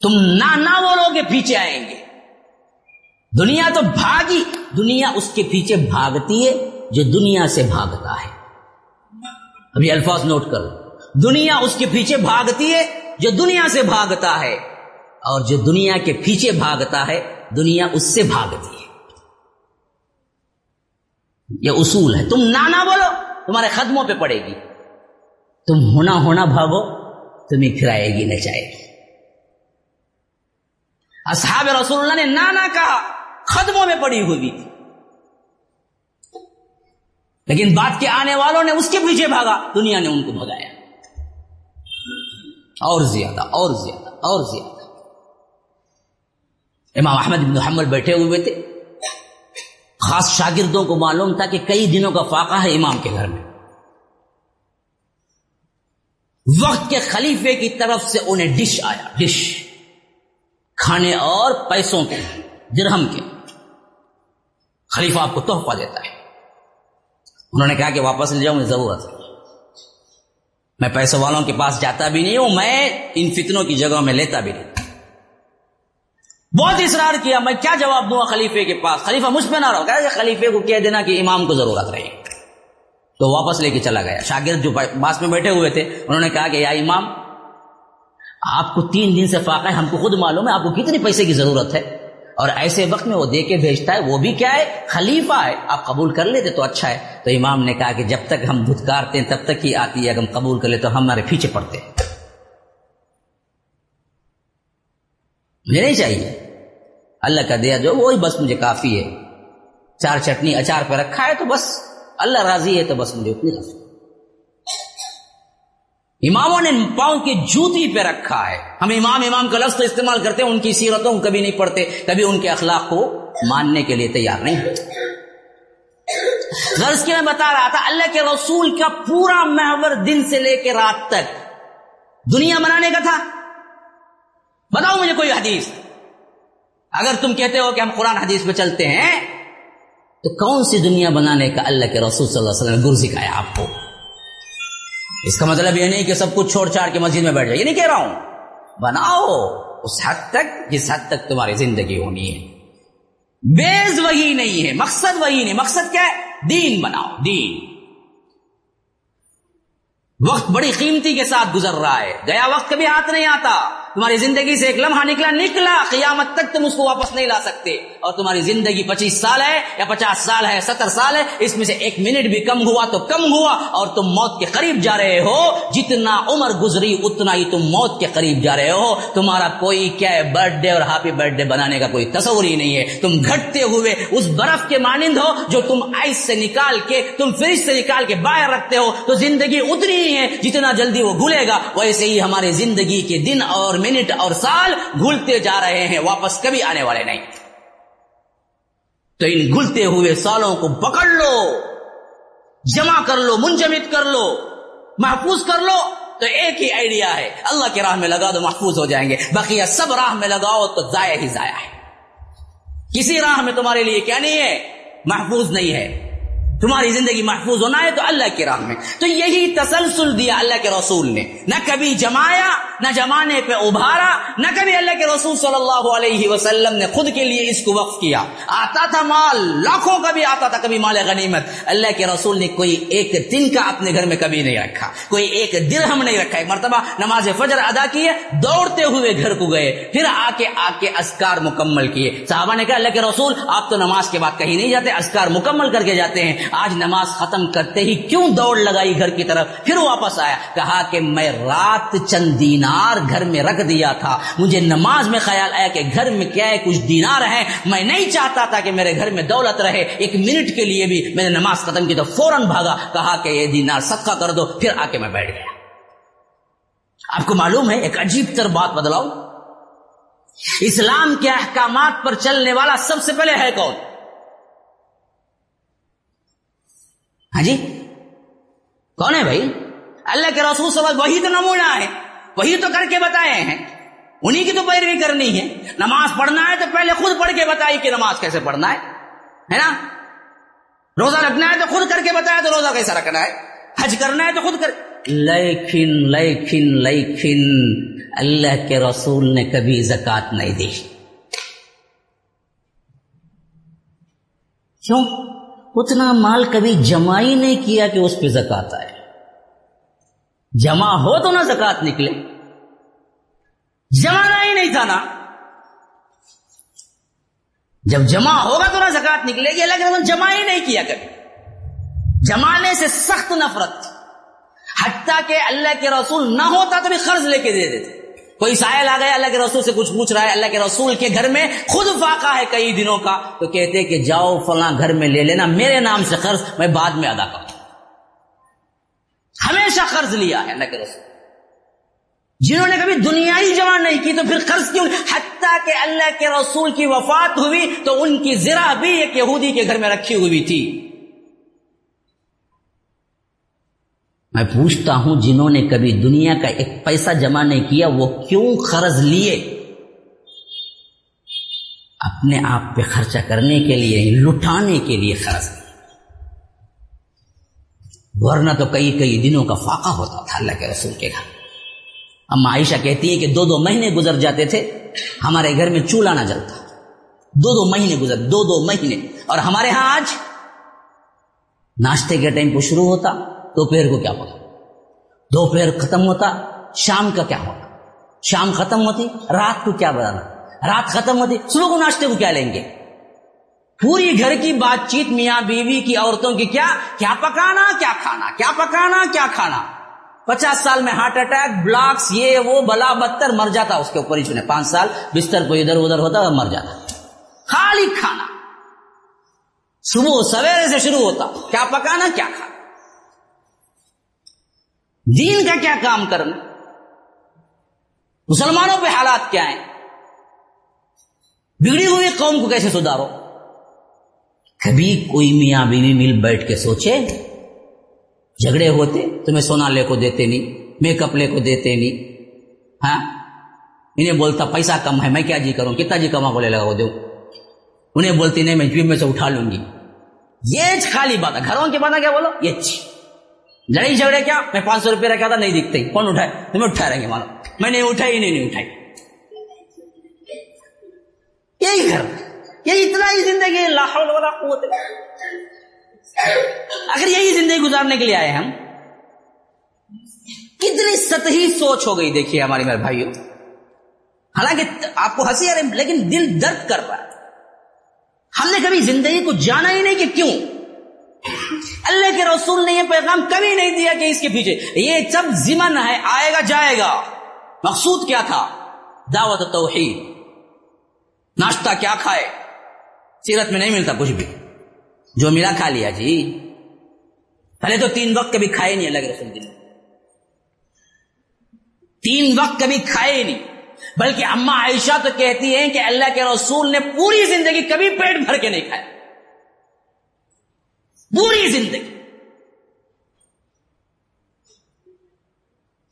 تم نہ نہ بولو گے پیچھے آئیں گے۔ دنیا تو بھاگی، دنیا اس کے پیچھے بھاگتی ہے جو دنیا سے بھاگتا ہے۔ ابھی الفاظ نوٹ کرو دنیا اس کے پیچھے بھاگتی ہے جو دنیا سے بھاگتا ہے۔ اور جو دنیا کے پیچھے بھاگتا ہے، دنیا اس سے بھاگتی ہے۔ یہ اصول ہے۔ تم نانا بولو، تمہارے قدموں پہ پڑے گی۔ تم ہونا ہونا بھاگو، تمہیں کھلائے گی نہ چاہے گی۔ اصحاب رسول اللہ نے نانا کہا قدموں میں پڑی ہوئی تھی لیکن بات کے آنے والوں نے اس کے پیچھے بھاگا، دنیا نے ان کو بھگایا۔ اور زیادہ اور زیادہ اور زیادہ۔ امام احمد بن محمد بیٹھے ہوئے تھے۔ خاص شاگردوں کو معلوم تھا کہ کئی دنوں کا فاقہ ہے امام کے گھر میں۔ وقت کے خلیفے کی طرف سے انہیں ڈش آیا۔ ڈش۔ کھانے اور پیسوں کے، درہم کے۔ خلیفہ آپ کو تحفہ دیتا ہے۔ انہوں نے کہا کہ واپس لے جاؤں ضرورت ہے۔ میں پیسوں والوں کے پاس جاتا بھی نہیں ہوں، میں ان فتنوں کی جگہ میں لیتا بھی نہیں۔ بہت اصرار کیا، میں کیا جواب دوں گا خلیفے کے پاس؟ خلیفہ مجھ پہ نہ رہو۔ کہ خلیفے کو کہہ دینا کہ امام کو ضرورت رہی۔ تو واپس لے کے چلا گیا۔ شاگرد جو باس میں بیٹھے ہوئے تھے، انہوں نے کہا کہ یا امام، آپ کو تین دن سے فاقہ ہے، ہم کو خود معلوم ہے، آپ کو کتنی پیسے کی ضرورت ہے۔ اور ایسے وقت میں وہ دے کے بھیجتا ہے، وہ بھی کیا ہے، خلیفہ ہے، آپ قبول کر لیتے تو اچھا ہے۔ تو امام نے کہا کہ جب تک ہم دھتکارتے ہیں، تب تک ہی آتی ہے، اگر ہم قبول کر لیں تو ہمارے پیچھے پڑتے۔ ہیں مجھے نہیں چاہیے۔ اللہ کا دیا جو، وہی بس مجھے کافی ہے۔ چار چٹنی، اچار پہ رکھا ہے تو بس۔ اللہ راضی ہے تو بس مجھے اتنی کافی اماموں نے پاؤں کی جوتی پہ رکھا ہے. ہم امام امام کا لفظ تو استعمال کرتے ہیں، ان کی سیرتوں کو کبھی نہیں پڑھتے، کبھی ان کے اخلاق کو ماننے کے لیے تیار نہیں غرض کی میں بتا رہا تھا، اللہ کے رسول کا پورا محور دن سے لے کے رات تک دنیا بنانے کا تھا. بتاؤ مجھے کوئی حدیث؟ اگر تم کہتے ہو کہ ہم قرآن حدیث پہ چلتے ہیں تو کون سی دنیا بنانے کا اللہ کے رسول صلی اللہ علیہ وسلم نے گر سکھایا آپ کو؟ اس کا مطلب یہ نہیں کہ سب کچھ چھوڑ چھاڑ کے مسجد میں بیٹھ جائے، یہ نہیں کہہ رہا ہوں۔ بناؤ اس حد تک جس حد تک تمہاری زندگی ہونی ہے۔ بیز وہی نہیں ہے، مقصد وہی نہیں، مقصد کیا ہے؟ دین بناؤ، دین۔ وقت بڑی قیمتی کے ساتھ گزر رہا ہے۔ گیا وقت کبھی ہاتھ نہیں آتا۔ تمہاری زندگی سے ایک لمحہ نکلا نکلا، قیامت تک تم اس کو واپس نہیں لا سکتے۔ اور تمہاری زندگی پچیس سال ہے یا پچاس سال ہے، ستر سال ہے، اس میں سے ایک منٹ بھی کم ہوا تو کم ہوا اور تم موت کے قریب جا رہے ہو۔ جتنا عمر گزری، اتنا ہی تم موت کے قریب جا رہے ہو۔ تمہارا کوئی کیا ہے برتھ ڈے اور ہیپی برتھ ڈے بنانے کا کوئی تصور ہی نہیں ہے۔ تم گھٹتے ہوئے اس برف کے مانند ہو جو تم آئس سے نکال کے، تم فریج سے نکال کے باہر رکھتے ہو۔ تو زندگی اتنی ہی ہے جتنا جلدی وہ گھلے گا، ویسے ہی ہماری زندگی کے دن اور منٹ اور سال گھلتے جا رہے ہیں، واپس کبھی آنے والے نہیں۔ تو ان گھلتے ہوئے سالوں کو پکڑ لو، جمع کر لو، منجمد کر لو، محفوظ کر لو۔ تو ایک ہی آئیڈیا ہے، اللہ کے راہ میں لگا دو، محفوظ ہو جائیں گے۔ باقی سب راہ میں لگاؤ تو ضائع ہی ضائع ہے۔ کسی راہ میں تمہارے لیے کیا نہیں ہے، محفوظ نہیں ہے۔ تمہاری زندگی محفوظ ہونا ہے تو اللہ کی راہ میں۔ تو یہی تسلسل دیا اللہ کے رسول نے۔ نہ کبھی جمایا، نہ جمانے پہ ابھارا، نہ کبھی اللہ کے رسول صلی اللہ علیہ وسلم نے خود کے لیے اس کو وقف کیا۔ آتا تھا مال، لاکھوں کا بھی آتا تھا، کبھی مال غنیمت۔ اللہ کے رسول نے کوئی ایک دن کا اپنے گھر میں کبھی نہیں رکھا۔ کوئی ایک درہم نہیں رکھا۔ ایک مرتبہ نماز فجر ادا کیے، دوڑتے ہوئے گھر کو گئے۔ پھر آ کے آ کے اسکار مکمل کیے۔ صحابہ نے کہا، اللہ کے رسول، آپ تو نماز کے بعد کہیں نہیں جاتے، اسکار مکمل کر کے جاتے ہیں۔ آج نماز ختم کرتے ہی کیوں دوڑ لگائی گھر کی طرف؟ پھر واپس آیا، کہا کہ میں رات چند دینار گھر میں رکھ دیا تھا۔ مجھے نماز میں خیال آیا کہ گھر میں کیا ہے، کچھ دینار ہے میں نہیں چاہتا تھا کہ میرے گھر میں دولت رہے۔ ایک منٹ کے لیے بھی میں نے نماز ختم کی تو فوراً بھاگا۔ کہا کہ یہ دینار صدقہ کر دو، پھر آ کے میں بیٹھ گیا۔ آپ کو معلوم ہے، ایک عجیب تر بات بدلاؤ اسلام کے احکامات پر چلنے والا سب سے پہلے ہے کون؟ ہاں جی؟ کون ہے بھائی؟ اللہ کے رسول صلی اللہ وہی تو نمونہ ہے۔ وہی تو کر کے بتائے ہیں۔ انہی کی تو پیروی کرنی ہے۔ نماز پڑھنا ہے تو پہلے خود پڑھ کے بتائی کہ نماز کیسے پڑھنا ہے۔ ہے نا؟ روزہ رکھنا ہے تو خود کر کے بتایا تو روزہ کیسا رکھنا ہے؟ حج کرنا ہے تو خود کر۔ لیکن لیکن لیکن اللہ کے رسول نے کبھی زکات نہیں دی۔ کیوں؟ اتنا مال کبھی جمع ہی نہیں کیا کہ اس پہ زکات آئے۔ جمع ہو تو نہ زکات نکلے۔ جمانا ہی نہیں تھا نا۔ جب جمع ہوگا تو نہ زکات نکلے گی، اللہ کے جمع ہی نہیں کیا کبھی۔ جمانے سے سخت نفرت۔ حتیٰ کہ اللہ کے رسول نہ ہوتا تو بھی قرض لے کے دے دیتے۔ کوئی سائل آ گیا، اللہ کے رسول سے کچھ پوچھ رہا ہے، اللہ کے رسول کے گھر میں خود فاقہ ہے کئی دنوں کا، تو کہتے کہ جاؤ فلاں گھر میں لے لینا، میرے نام سے قرض میں بعد میں ادا کروں۔ ہمیشہ قرض لیا ہے اللہ کے رسول۔ جنہوں نے کبھی دنیا ہی جمع نہیں کی، تو پھر قرض کیوں؟ حتیٰ کہ اللہ کے رسول کی وفات ہوئی، تو ان کی زرا بھی ایک یہودی کے گھر میں رکھی ہوئی تھی۔ میں پوچھتا ہوں جنہوں نے کبھی دنیا کا ایک پیسہ جمع نہیں کیا، وہ کیوں قرض لیے؟ اپنے آپ پہ خرچہ کرنے کے لیے لٹانے کے لیے قرض ورنہ تو کئی کئی دنوں کا فاقہ ہوتا تھا اللہ کے رسول کے گھر۔ اب عائشہ کہتی ہے کہ دو دو مہینے گزر جاتے تھے، ہمارے گھر میں چولہا نہ جلتا۔ دو دو مہینے گزر، دو دو مہینے۔ اور ہمارے ہاں آج ناشتے کے ٹائم کو شروع ہوتا۔ دوپہر کو کیا ہوتا دوپہر ختم ہوتا، شام کا کیا ہوتا؟ شام ختم ہوتی، رات کو کیا بتانا رات ختم ہوتی، صبح کو ناشتے کو کیا لیں گے؟ پوری گھر کی بات چیت، میاں بیوی کی، عورتوں کی کیا؟ کیا پکانا، کیا کھانا؟ کیا پکانا، کیا کھانا؟ پچاس سال میں ہارٹ اٹیک، بلاکس، یہ، وہ، بلا، بدتر، مر جاتا، اس کے اوپر ہی چنے پانچ سال، بستر کو ادھر ادھر ہوتا، مر جاتا۔ خالی کھانا۔ صبح سویرے سے شروع ہوتا، کیا پکانا، کیا کھانا؟ دین کا کیا کام کرنا؟ مسلمانوں پہ حالات کیا ہیں؟ بگڑی ہوئی قوم کو کیسے سدھارو؟ کبھی کوئی میاں بیوی مل بیٹھ کے سوچے، جھگڑے ہوتے، تمہیں سونا لے کو دیتے نہیں، میک اپ لے کو دیتے نہیں۔ ہاں؟ انہیں بولتا، پیسہ کم ہے، میں کیا جی کروں؟ کتنا جی کما بولے لگا وہ دوں انہیں بولتی نہیں، میں جیب میں سے اٹھا لوں گی۔ یہ خالی بات ہے۔ گھروں کی بات ہے کیا بولو؟ یہ لڑائی جھگڑے کیا؟ میں پانچ سو روپئے رکھا تھا، نہیں دکھتے کون اٹھائے؟ تمہیں اٹھا رہیں گے مانو۔ میں نے اٹھائی، نہیں نہیں اٹھائی۔ یہی گھر۔ یہ اتنا ہی زندگی لاہور والا قوت اگر یہی زندگی گزارنے کے لیے آئے ہم، کتنی سطحی سوچ ہو گئی، دیکھیے ہماری میرے بھائیوں حالانکہ آپ کو ہنسی آ رہی لیکن دل درد کر رہا ہے۔ ہم نے کبھی زندگی کو جانا ہی نہیں کہ کیوں؟ اللہ کے رسول نے یہ پیغام کبھی نہیں دیا کہ اس کے پیچھے یہ سب زمن ہے، آئے گا، جائے گا۔ مقصود کیا تھا؟ دعوت توحید ناشتہ کیا کھائے؟ سیرت میں نہیں ملتا کچھ بھی۔ جو ملا کھا لیا جی۔ پہلے تو تین وقت کبھی کھائے نہیں اللہ کے رسول دن تین وقت کبھی کھائے نہیں۔ بلکہ اما عائشہ تو کہتی ہیں کہ اللہ کے رسول نے پوری زندگی کبھی پیٹ بھر کے نہیں کھایا۔ پوری زندگی۔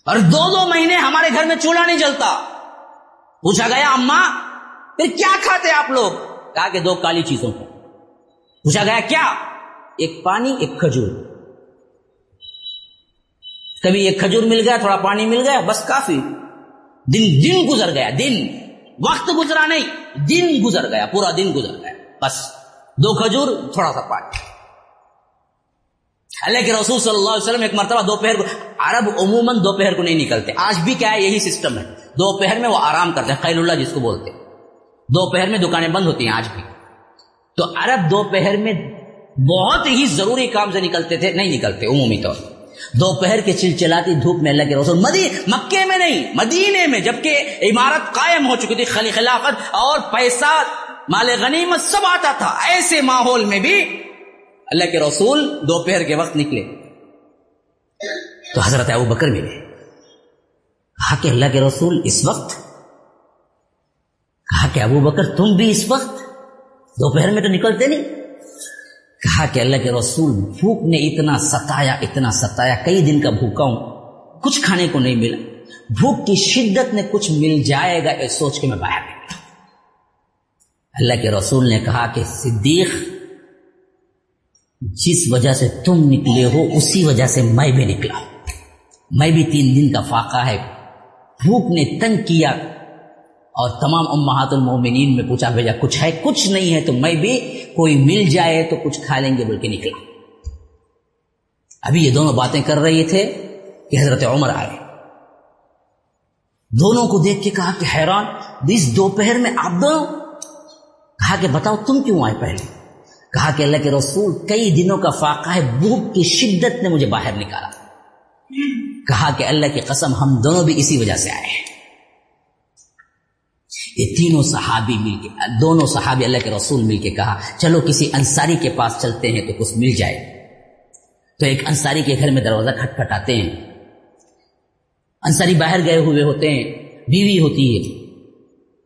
اور دو دو مہینے ہمارے گھر میں چولہا نہیں جلتا۔ پوچھا گیا اما پھر کیا کھاتے آپ لوگ؟ کہا کہ دو کالی چیزوں کو۔ پوچھا گیا، کیا؟ ایک پانی، ایک کھجور۔ کبھی ایک کھجور مل گیا، تھوڑا پانی مل گیا، بس کافی۔ دن دن گزر گیا، دن۔ وقت گزرا نہیں، دن گزر گیا، پورا دن گزر گیا۔ بس، دو کھجور، تھوڑا سا پانی۔ اللہ کے رسول صلی اللہ علیہ وسلم ایک مرتبہ دوپہر کو عرب عموماً دوپہر کو نہیں نکلتے۔ آج بھی کیا ہے، یہی سسٹم ہے۔ دوپہر میں وہ آرام کرتے ہیں، خیر اللہ جس کو بولتے دوپہر میں دکانیں بند ہوتی ہیں آج بھی۔ تو عرب دوپہر میں بہت ہی ضروری کام سے نکلتے تھے، نہیں نکلتے، عمومی طور پر۔ دوپہر کے چلچلاتی دھوپ میں اللہ کے رسول مدی مکے میں نہیں، مدینے میں، جبکہ عمارت قائم ہو چکی تھی خلی خلافت اور پیسہ مال غنیمت سب آتا تھا۔ ایسے ماحول میں بھی اللہ کے رسول دوپہر کے وقت نکلے۔ تو حضرت ابو بکر ملے۔ کہا کہ اللہ کے رسول اس وقت۔ کہا کہ ابو بکر تم بھی اس وقت۔ دوپہر میں تو نکلتے نہیں۔ کہا کہ اللہ کے رسول بھوک نے اتنا ستایا اتنا ستایا۔ کئی دن کا بھوکا ہوں۔ کچھ کھانے کو نہیں ملا۔ بھوک کی شدت نے کچھ مل جائے گا یہ سوچ کے میں باہر نکلا۔ اللہ کے رسول نے کہا کہ صدیق جس وجہ سے تم نکلے ہو، اسی وجہ سے میں بھی نکلا میں بھی تین دن کا فاقہ ہے۔ بھوک نے تنگ کیا اور تمام امہات المومنین میں پوچھا بھیجا کچھ ہے؟ کچھ نہیں ہے تو میں بھی کوئی مل جائے تو کچھ کھا لیں گے بول کے نکلا۔ ابھی یہ دونوں باتیں کر رہے تھے کہ حضرت عمر آئے۔ دونوں کو دیکھ کے کہا کہ حیران، اس دوپہر میں آپ دونوں؟ کہا کہ بتاؤ تم کیوں آئے پہلے؟ کہا کہ اللہ کے رسول کئی دنوں کا فاقہ ہے، بھوک کی شدت نے مجھے باہر نکالا۔ کہا کہ اللہ کی قسم ہم دونوں بھی اسی وجہ سے آئے ہیں۔ یہ تینوں صحابی مل کے، دونوں صحابی اللہ کے رسول مل کے کہا، چلو کسی انصاری کے پاس چلتے ہیں تو کچھ مل جائے۔ تو ایک انصاری کے گھر میں دروازہ کھٹ آتے ہیں۔ انصاری باہر گئے ہوئے ہوتے ہیں، بیوی ہوتی ہے۔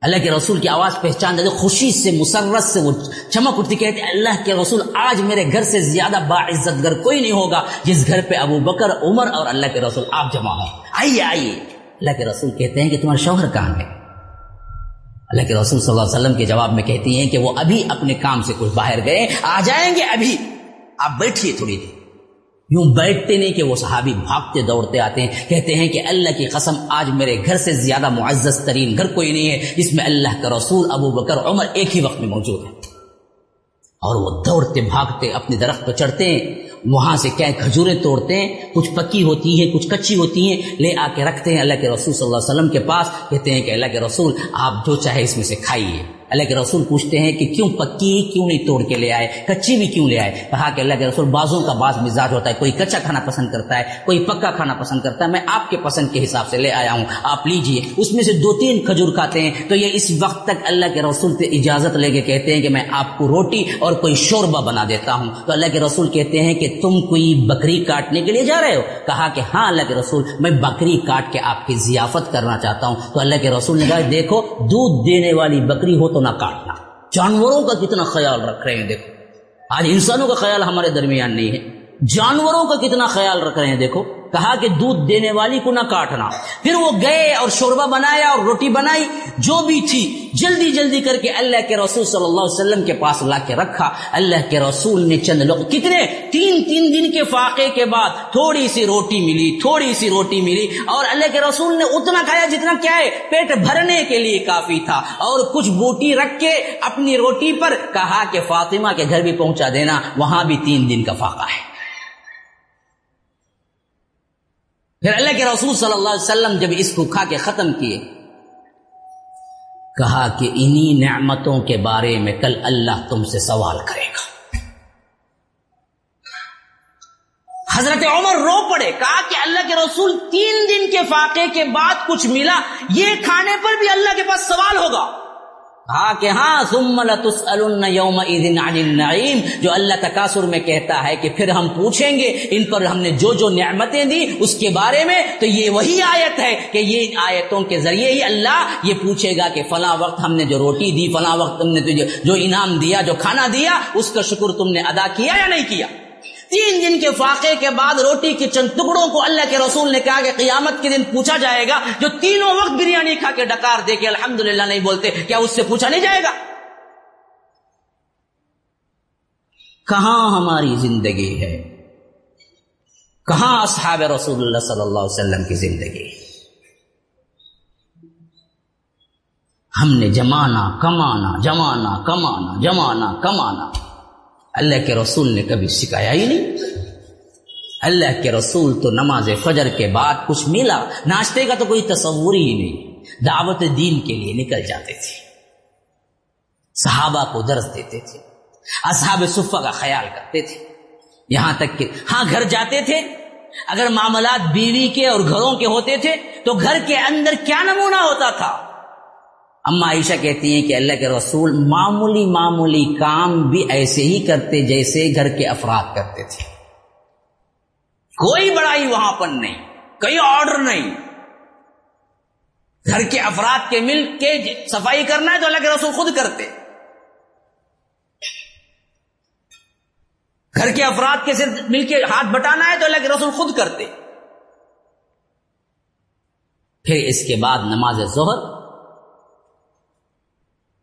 اللہ کے رسول کی آواز پہچان دے خوشی سے، مسرت سے، وہ چمک اٹھتی کہتے اللہ کے رسول، آج میرے گھر سے زیادہ باعزت گر کوئی نہیں ہوگا جس گھر پہ ابو بکر، عمر اور اللہ کے رسول آپ جمع ہو آئیے آئیے۔ اللہ کے رسول کہتے ہیں کہ تمہارا شوہر کہاں ہے؟ اللہ کے رسول صلی اللہ علیہ وسلم کے جواب میں کہتی ہیں کہ وہ ابھی اپنے کام سے کچھ باہر گئے۔ آ جائیں گے ابھی۔ آپ بیٹھیے تھوڑی دیر۔ یوں بیٹھتے نہیں کہ وہ صحابی بھاگتے دوڑتے آتے ہیں، کہتے ہیں کہ اللہ کی قسم آج میرے گھر سے زیادہ معزز ترین گھر کوئی نہیں ہے، جس میں اللہ کا رسول ابو بکر، عمر ایک ہی وقت میں موجود ہے اور وہ دوڑتے بھاگتے اپنے درخت پہ چڑھتے ہیں، وہاں سے کیا کھجوریں توڑتے ہیں، کچھ پکی ہوتی ہیں، کچھ کچی ہوتی ہیں، لے آ کے رکھتے ہیں اللہ کے رسول صلی اللہ علیہ وسلم کے پاس، کہتے ہیں کہ اللہ کے رسول، آپ جو چاہے اس میں سے کھائیے۔ اللہ کے رسول پوچھتے ہیں کہ کیوں پکی، کیوں نہیں توڑ کے لے آئے؟ کچی بھی کیوں لے آئے؟ کہا کہ اللہ کے رسول بازوں کا باز مزاج ہوتا ہے، کوئی کچا کھانا پسند کرتا ہے، کوئی پکا کھانا پسند کرتا ہے، میں آپ کے پسند کے حساب سے لے آیا ہوں، آپ لیجیے۔ اس میں سے دو تین کھجور کھاتے ہیں، تو یہ اس وقت تک اللہ کے رسول سے اجازت لے کے کہتے ہیں کہ میں آپ کو روٹی اور کوئی شوربہ بنا دیتا ہوں۔ تو اللہ کے رسول کہتے ہیں کہ تم کوئی بکری کاٹنے کے لیے جا رہے ہو؟ کہا کہ ہاں اللہ کے رسول، میں بکری کاٹ کے آپ کی ضیافت کرنا چاہتا ہوں۔ تو اللہ کے رسول نے کہا، دیکھو، دودھ دینے والی بکری ہو تو نہ کاٹنا۔ جانوروں کا کتنا خیال رکھ رہے ہیں دیکھو۔ آج انسانوں کا خیال ہمارے درمیان نہیں ہے۔ جانوروں کا کتنا خیال رکھ رہے ہیں دیکھو۔ کہا کہ دودھ دینے والی کو نہ کاٹنا۔ پھر وہ گئے اور شوربہ بنایا اور روٹی بنائی، جو بھی تھی، جلدی جلدی کر کے اللہ کے رسول صلی اللہ علیہ وسلم کے پاس لا کے رکھا۔ اللہ کے رسول نے چند لوگ، کتنے؟ تین تین دن کے فاقے کے بعد تھوڑی سی روٹی ملی، تھوڑی سی روٹی ملی اور اللہ کے رسول نے اتنا کھایا جتنا کیا ہے، پیٹ بھرنے کے لیے کافی تھا۔ اور کچھ بوٹی رکھ کے اپنی روٹی پر کہا کہ فاطمہ کے گھر بھی پہنچا دینا، وہاں بھی تین دن کا فاقہ ہے۔ پھر اللہ کے رسول صلی اللہ علیہ وسلم جب اس کو کھا کے ختم کیے، کہا کہ انہی نعمتوں کے بارے میں کل اللہ تم سے سوال کرے گا۔ حضرت عمر رو پڑے، کہا کہ اللہ کے رسول تین دن کے فاقے کے بعد کچھ ملا، یہ کھانے پر بھی اللہ کے پاس سوال ہوگا۔ کہا کہ ہاں ثم لتسألن یومئذ عن النعیم، جو اللہ تکاثر میں کہتا ہے کہ پھر ہم پوچھیں گے، ان پر ہم نے جو جو نعمتیں دی، اس کے بارے میں، تو یہ وہی آیت ہے کہ یہ آیتوں کے ذریعے ہی اللہ یہ پوچھے گا کہ فلاں وقت ہم نے جو روٹی دی، فلاں وقت ہم نے تجھے جو انعام دیا، جو کھانا دیا، اس کا شکر تم نے ادا کیا یا نہیں کیا؟ تین دن کے فاقے کے بعد روٹی کے چند ٹکڑوں کو اللہ کے رسول نے کہا کہ قیامت کے دن پوچھا جائے گا، جو تینوں وقت بریانی کھا کے ڈکار دے کے الحمد نہیں بولتے، کیا اس سے پوچھا نہیں جائے گا؟ کہاں ہماری زندگی ہے؟ کہاں اصحاب رسول اللہ صلی اللہ علیہ وسلم کی زندگی؟ ہم نے جمانا، کمانا جمانا کمانا جمانا، کمانا۔ اللہ کے رسول نے کبھی سکھایا ہی نہیں اللہ کے رسول تو نماز فجر کے بعد کچھ ملا، ناشتے کا تو کوئی تصور ہی نہیں۔ دعوت دین کے لیے نکل جاتے تھے۔ صحابہ کو درس دیتے تھے۔ اصحاب صفہ کا خیال کرتے تھے۔ یہاں تک کہ ہاں گھر جاتے تھے۔ اگر معاملات بیوی کے اور گھروں کے ہوتے تھے تو گھر کے اندر کیا نمونہ ہوتا تھا؟ اما عائشہ کہتی ہیں کہ اللہ کے رسول معمولی معمولی کام بھی ایسے ہی کرتے جیسے گھر کے افراد کرتے تھے۔ کوئی بڑائی وہاں پر نہیں کوئی آرڈر نہیں۔ گھر کے افراد کے مل کے صفائی کرنا ہے تو اللہ کے رسول خود کرتے۔ گھر کے افراد کے صرف مل کے ہاتھ بٹانا ہے تو اللہ کے رسول خود کرتے۔ پھر اس کے بعد نماز ظہر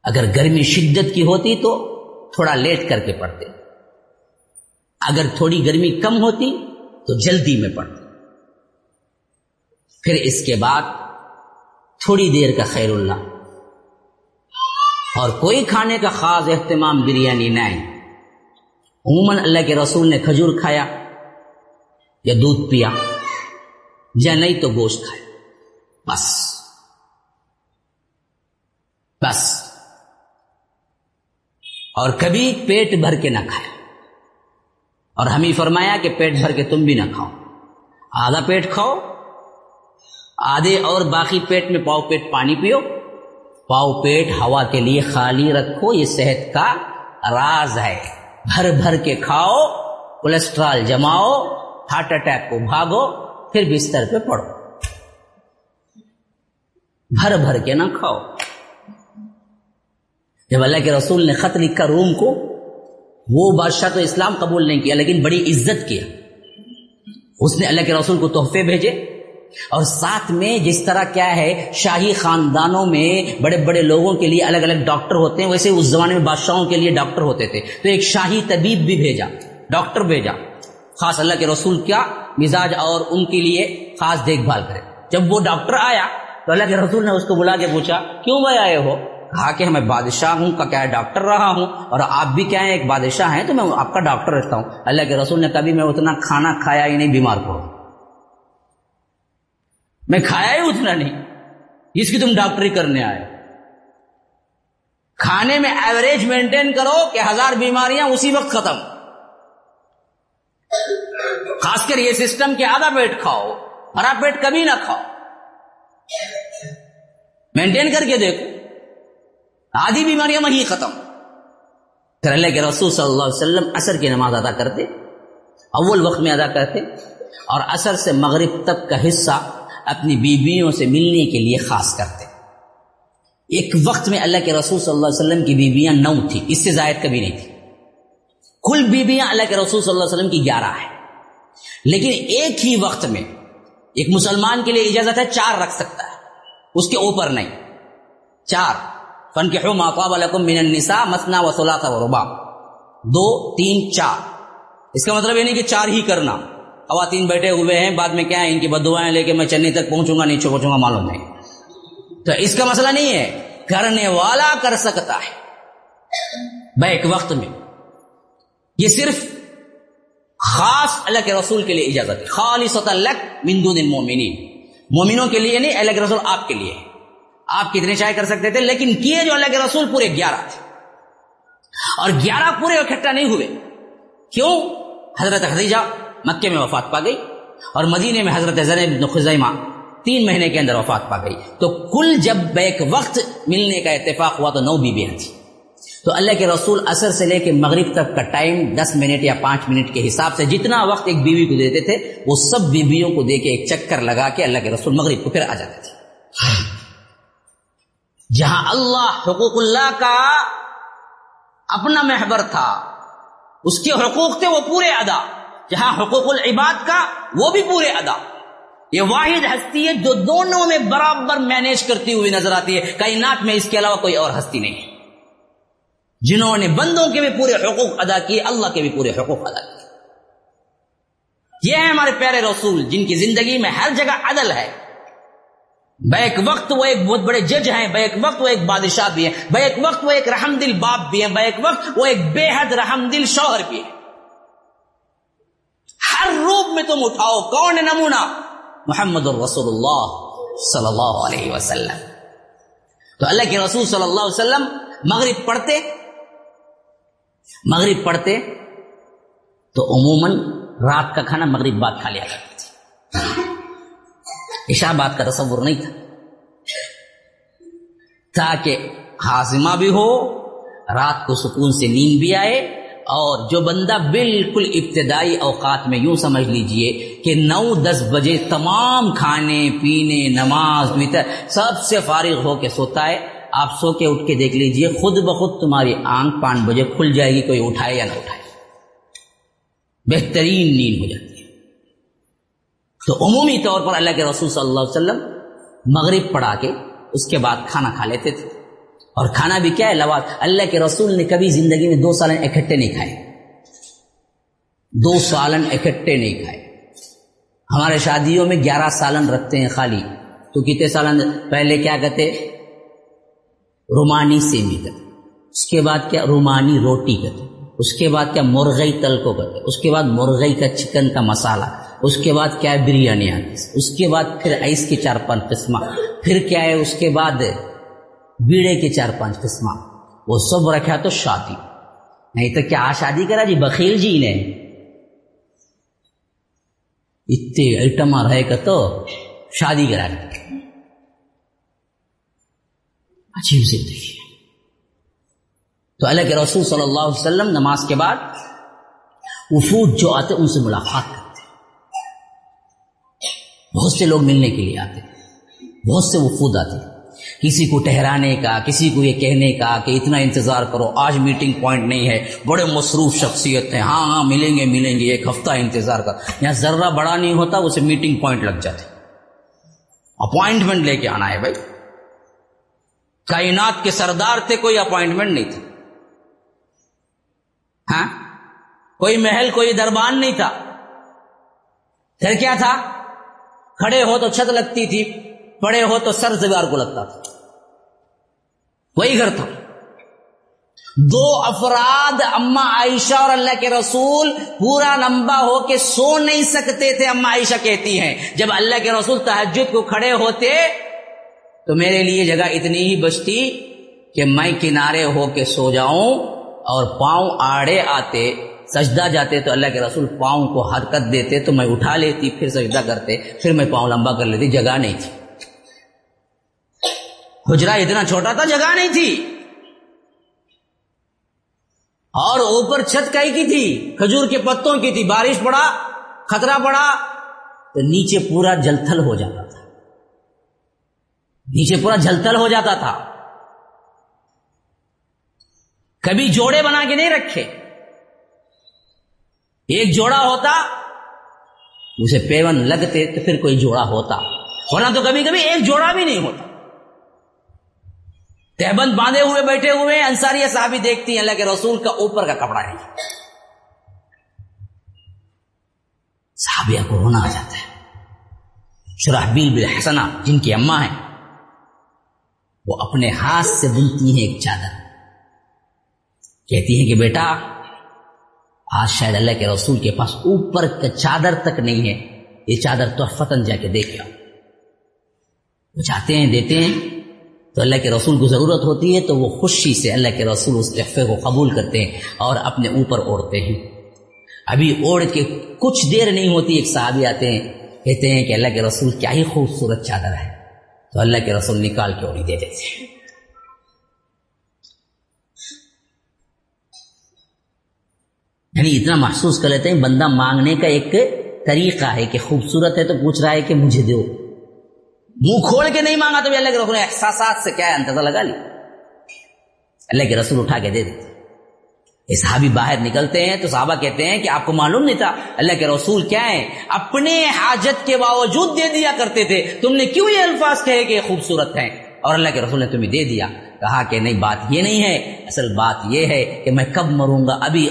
اگر گرمی شدت کی ہوتی تو تھوڑا لیٹ کر کے پڑھتے۔ اگر تھوڑی گرمی کم ہوتی تو جلدی میں پڑھتے۔ پھر اس کے بعد تھوڑی دیر کا خیر اللہ۔ اور کوئی کھانے کا خاص اہتمام بریانی نہ عموماً اللہ کے رسول نے کھجور کھایا یا دودھ پیا۔ یا نہیں تو گوشت کھایا۔ بس۔ بس۔ اور کبھی پیٹ بھر کے نہ کھایا اور ہمیں فرمایا کہ پیٹ بھر کے تم بھی نہ کھاؤ۔ آدھا پیٹ کھاؤ، آدھے اور باقی پیٹ میں پاؤ پیٹ پانی پیو۔ پاؤ پیٹ ہوا کے لیے خالی رکھو، یہ صحت کا راز ہے۔ بھر بھر کے کھاؤ، کولیسٹرال جماؤ، ہارٹ اٹیک کو بھاگو، پھر بستر پہ پڑو۔ بھر بھر کے نہ کھاؤ۔ جب اللہ کے رسول نے خط لکھا روم کو، وہ بادشاہ تو اسلام قبول نہیں کیا، لیکن بڑی عزت کیا۔ اس نے اللہ کے رسول کو تحفے بھیجے۔ اور ساتھ میں جس طرح کیا ہے، شاہی خاندانوں میں بڑے بڑے لوگوں کے لیے الگ الگ ڈاکٹر ہوتے ہیں، ویسے اس زمانے میں بادشاہوں کے لیے ڈاکٹر ہوتے تھے۔ تو ایک شاہی طبیب بھی بھیجا، ڈاکٹر بھیجا۔ خاص اللہ کے رسول کیا مزاج اور ان کے لیے خاص دیکھ بھال کرے۔ جب وہ ڈاکٹر آیا تو اللہ کے رسول نے اس کو بلا کے پوچھا، کیوں بھائی آئے ہو؟ کہا کہ میں بادشاہ ہوں کا کیا ہے ڈاکٹر رہا ہوں اور آپ بھی کیا ہے ایک بادشاہ ہیں تو میں آپ کا ڈاکٹر رہتا ہوں۔ اللہ کے رسول نے کبھی میں اتنا کھانا کھایا ہی نہیں، بیمار پڑوں میں کھایا ہی اتنا نہیں۔ جس کی تم ڈاکٹری کرنے آئے۔ کھانے میں ایوریج مینٹین کرو کہ ہزار بیماریاں اسی وقت ختم۔ خاص کر یہ سسٹم کہ آدھا پیٹ کھاؤ ہرا پیٹ کبھی نہ کھاؤ۔ مینٹین کر کے دیکھو۔ آدھی بیماریاں وہیں ختم۔ پھر اللہ کے رسول صلی اللہ علیہ وسلم اثر کی نماز ادا کرتے، اول وقت میں ادا کرتے، اور اثر سے مغرب تک کا حصہ اپنی بیویوں سے ملنے کے لیے خاص کرتے۔ ایک وقت میں اللہ کے رسول صلی اللہ علیہ وسلم کی بیویاں نو تھی اس سے زائد کبھی نہیں تھی کل بیویاں اللہ کے رسول صلی اللہ علیہ وسلم کی گیارہ ہے لیکن ایک ہی وقت میں ایک مسلمان کے لیے اجازت ہے، چار رکھ سکتا ہے۔ اس کے اوپر نہیں، چار۔ فن کے من النساء مسنا و سلاطا و دو، تین، چار۔ اس کا مطلب یہ نہیں کہ چار ہی کرنا۔ خواتین بیٹھے ہوئے ہیں، بعد میں کیا ہے ان کی بدوائیں لے کے میں چنئی تک پہنچوں گا، نیچے پہنچوں گا، معلوم نہیں۔ تو اس کا مسئلہ نہیں ہے، کرنے والا کر سکتا ہے۔ بیک وقت میں۔ یہ صرف خاص اللہ کے رسول کے لیے اجازت ہے۔ خالص مندون مومنین مومنوں کے لیے نہیں، اللہ کے رسول آپ کے لیے۔ آپ کتنے چائے کر سکتے تھے، لیکن کیے جو اللہ کے رسول پورے گیارہ تھے۔ اور گیارہ پورے اکٹھا نہیں ہوئے۔ کیوں؟ حضرت خدیجہ مکے میں وفات پا گئی اور مدینے میں حضرت بن خزیمہ تین مہینے کے اندر وفات پا گئی۔ تو کل جب بیک وقت ملنے کا اتفاق ہوا تو نو بیویاں تھیں۔ تو اللہ کے رسول اثر سے لے کے مغرب تک کا ٹائم دس منٹ یا پانچ منٹ کے حساب سے جتنا وقت ایک بیوی کو دیتے تھے، وہ سب بیویوں کو دے کے ایک چکر لگا کے اللہ کے رسول مغرب کو پھر آ جاتے تھے۔ جہاں اللہ حقوق اللہ کا اپنا محبر تھا، اس کے حقوق تھے وہ پورے ادا۔ جہاں حقوق العباد کا، وہ بھی پورے ادا۔ یہ واحد ہستی ہے جو دونوں میں برابر مینیج کرتی ہوئی نظر آتی ہے۔ کائنات میں اس کے علاوہ کوئی اور ہستی نہیں ہے۔ جنہوں نے بندوں کے بھی پورے حقوق ادا کیے، اللہ کے بھی پورے حقوق ادا کیے۔ یہ ہے ہمارے پیارے رسول، جن کی زندگی میں ہر جگہ عدل ہے۔ بیک وقت وہ ایک بہت بڑے جج ہیں، بیک وقت وہ ایک بادشاہ بھی ہیں، بیک وقت وہ ایک رحم دل باپ بھی ہیں، بیک وقت وہ ایک بے حد رحم دل شوہر بھی ہیں۔ ہر روپ میں تم اٹھاؤ، کون نمونہ؟ محمد الرسول اللہ صلی اللہ علیہ وسلم۔ تو اللہ کے رسول صلی اللہ علیہ وسلم مغرب پڑھتے مغرب پڑھتے، تو عموماً رات کا کھانا مغرب بعد کھا لیا کرتے تھے۔ عشاء بات کا تصور نہیں تھا۔ تاکہ ہاضمہ بھی ہو، رات کو سکون سے نیند بھی آئے، اور جو بندہ بالکل ابتدائی اوقات میں یوں سمجھ لیجیے کہ نو دس بجے تمام کھانے، پینے، نماز متر سب سے فارغ ہو کے سوتا ہے، آپ سو کے اٹھ کے دیکھ لیجیے، خود بخود تمہاری آنکھ پانچ بجے کھل جائے گی، کوئی اٹھائے یا نہ اٹھائے۔ بہترین نیند ہو جاتی۔ ہے تو عمومی طور پر اللہ کے رسول صلی اللہ علیہ وسلم مغرب پڑھا کے اس کے بعد کھانا کھا لیتے تھے۔ اور کھانا بھی کیا ہے لواز اللہ کے رسول نے کبھی زندگی میں دو سالن اکٹھے نہیں کھائے۔ دو سالن اکٹھے نہیں کھائے۔ ہمارے شادیوں میں گیارہ سالن رکھتے ہیں خالی۔ تو کتنے سالن پہلے کیا کہتے؟ رومانی سیمی کہتے۔ اس کے بعد کیا؟ رومانی روٹی کہتے۔ اس کے بعد کیا؟ مرغئی تل کو کہتے۔ اس کے بعد مرغئی کا چکن کا مسالہ۔ اس کے بعد کیا ہے بریانی آتی اس کے بعد پھر آئس کے چار پانچ قسمہ۔ پھر کیا ہے اس کے بعد بیڑے کے چار پانچ قسمہ۔ وہ سب رکھا تو شادی۔ نہیں تو کیا شادی کرا جی؟ بخیل جی نے۔ اتنے آئٹم رہے گا تو شادی کرا عجیب زندگی تو اللہ کے رسول صلی اللہ علیہ وسلم نماز کے بعد وفود جو آتے ان سے ملاقات کرتے بہت سے لوگ ملنے کے لیے آتے بہت سے وفود آتے کسی کو ٹہرانے کا، کسی کو یہ کہنے کا کہ اتنا انتظار کرو، آج میٹنگ پوائنٹ نہیں ہے، بڑے مصروف شخصیت ہیں۔ ہاں ہاں ملیں گے ملیں گے، ایک ہفتہ انتظار کر۔ یہاں ذرہ بڑا نہیں ہوتا اسے میٹنگ پوائنٹ لگ جاتے اپوائنٹمنٹ لے کے آنا ہے بھائی۔ کائنات کے سردار تھے، کوئی اپوائنٹمنٹ نہیں تھا۔ ہاں؟ کوئی محل، کوئی دربان نہیں تھا۔ پھر کیا تھا؟ کھڑے ہو تو چھت لگتی تھی، پڑے ہو تو سر زبار کو لگتا تھا۔ وہی گھر تھا۔ دو افراد اما عائشہ اور اللہ کے رسول، پورا لمبا ہو کے سو نہیں سکتے تھے اما عائشہ کہتی ہیں۔ جب اللہ کے رسول تحجد کو کھڑے ہوتے، تو میرے لیے جگہ اتنی ہی بچتی کہ میں کنارے ہو کے سو جاؤں اور پاؤں آڑے آتے۔ سجدہ جاتے تو اللہ کے رسول پاؤں کو حرکت دیتے تو میں اٹھا لیتی، پھر سجدہ کرتے، پھر میں پاؤں لمبا کر لیتی، جگہ نہیں تھی۔ حجرا اتنا چھوٹا تھا، جگہ نہیں تھی۔ اور اوپر چھت کئی کی تھی، کھجور کے پتوں کی تھی، بارش پڑا، خطرہ پڑا، تو نیچے پورا جلتھل ہو جاتا تھا۔ نیچے پورا جلتھل ہو جاتا تھا۔ کبھی جوڑے بنا کے نہیں رکھے۔ ایک جوڑا ہوتا اسے پیون لگتے تو پھر کوئی جوڑا ہوتا۔ ہونا تو کبھی کبھی ایک جوڑا بھی نہیں ہوتا۔ تہبند باندھے ہوئے، بیٹھے ہوئے انصاری صحابی دیکھتی ہیں، اللہ کے رسول کا اوپر کا کپڑا ہے۔ صحابیہ کو ہونا آ جاتا ہے۔ شرحبیل بل حسنا جن کی اماں ہیں، وہ اپنے ہاتھ سے بنتی ہیں ایک چادر۔ کہتی ہیں کہ بیٹا آج شاید اللہ کے رسول کے پاس اوپر کا چادر تک نہیں ہے۔ یہ چادر تو فتن جا کے دیکھ وہ چاہتے ہیں، دیتے ہیں۔ تو اللہ کے رسول کو ضرورت ہوتی ہے تو وہ خوشی سے اللہ کے رسول اس تحفے کو قبول کرتے ہیں اور اپنے اوپر اوڑھتے ہیں۔ ابھی اوڑھ کے کچھ دیر نہیں ہوتی، ایک صحابی آتے ہیں، کہتے ہیں کہ اللہ کے رسول کیا ہی خوبصورت چادر ہے۔ تو اللہ کے رسول نکال کے اوڑی دے دیتے ہیں۔ یعنی اتنا محسوس کر لیتے ہیں، بندہ مانگنے کا ایک طریقہ ہے کہ خوبصورت ہے تو پوچھ رہا ہے کہ مجھے دو۔ منہ کھول کے نہیں مانگا تو بھی اللہ کے رسول احساسات سے کیا ہے؟ اندازہ لگا لی۔ اللہ کے رسول اٹھا کے دے دیتے۔ صحابی باہر نکلتے ہیں تو صحابہ کہتے ہیں کہ آپ کو معلوم نہیں تھا اللہ کے رسول کیا ہے اپنے حاجت کے باوجود دے دیا کرتے تھے۔ تم نے کیوں یہ الفاظ کہے کہ خوبصورت ہیں؟ اور اللہ کے رسول نے تمہیں دے دیا۔ کہا کہ نہیں، بات یہ نہیں ہے، اصل بات یہ ہے کہ میں کب مروں گا؟ ابھی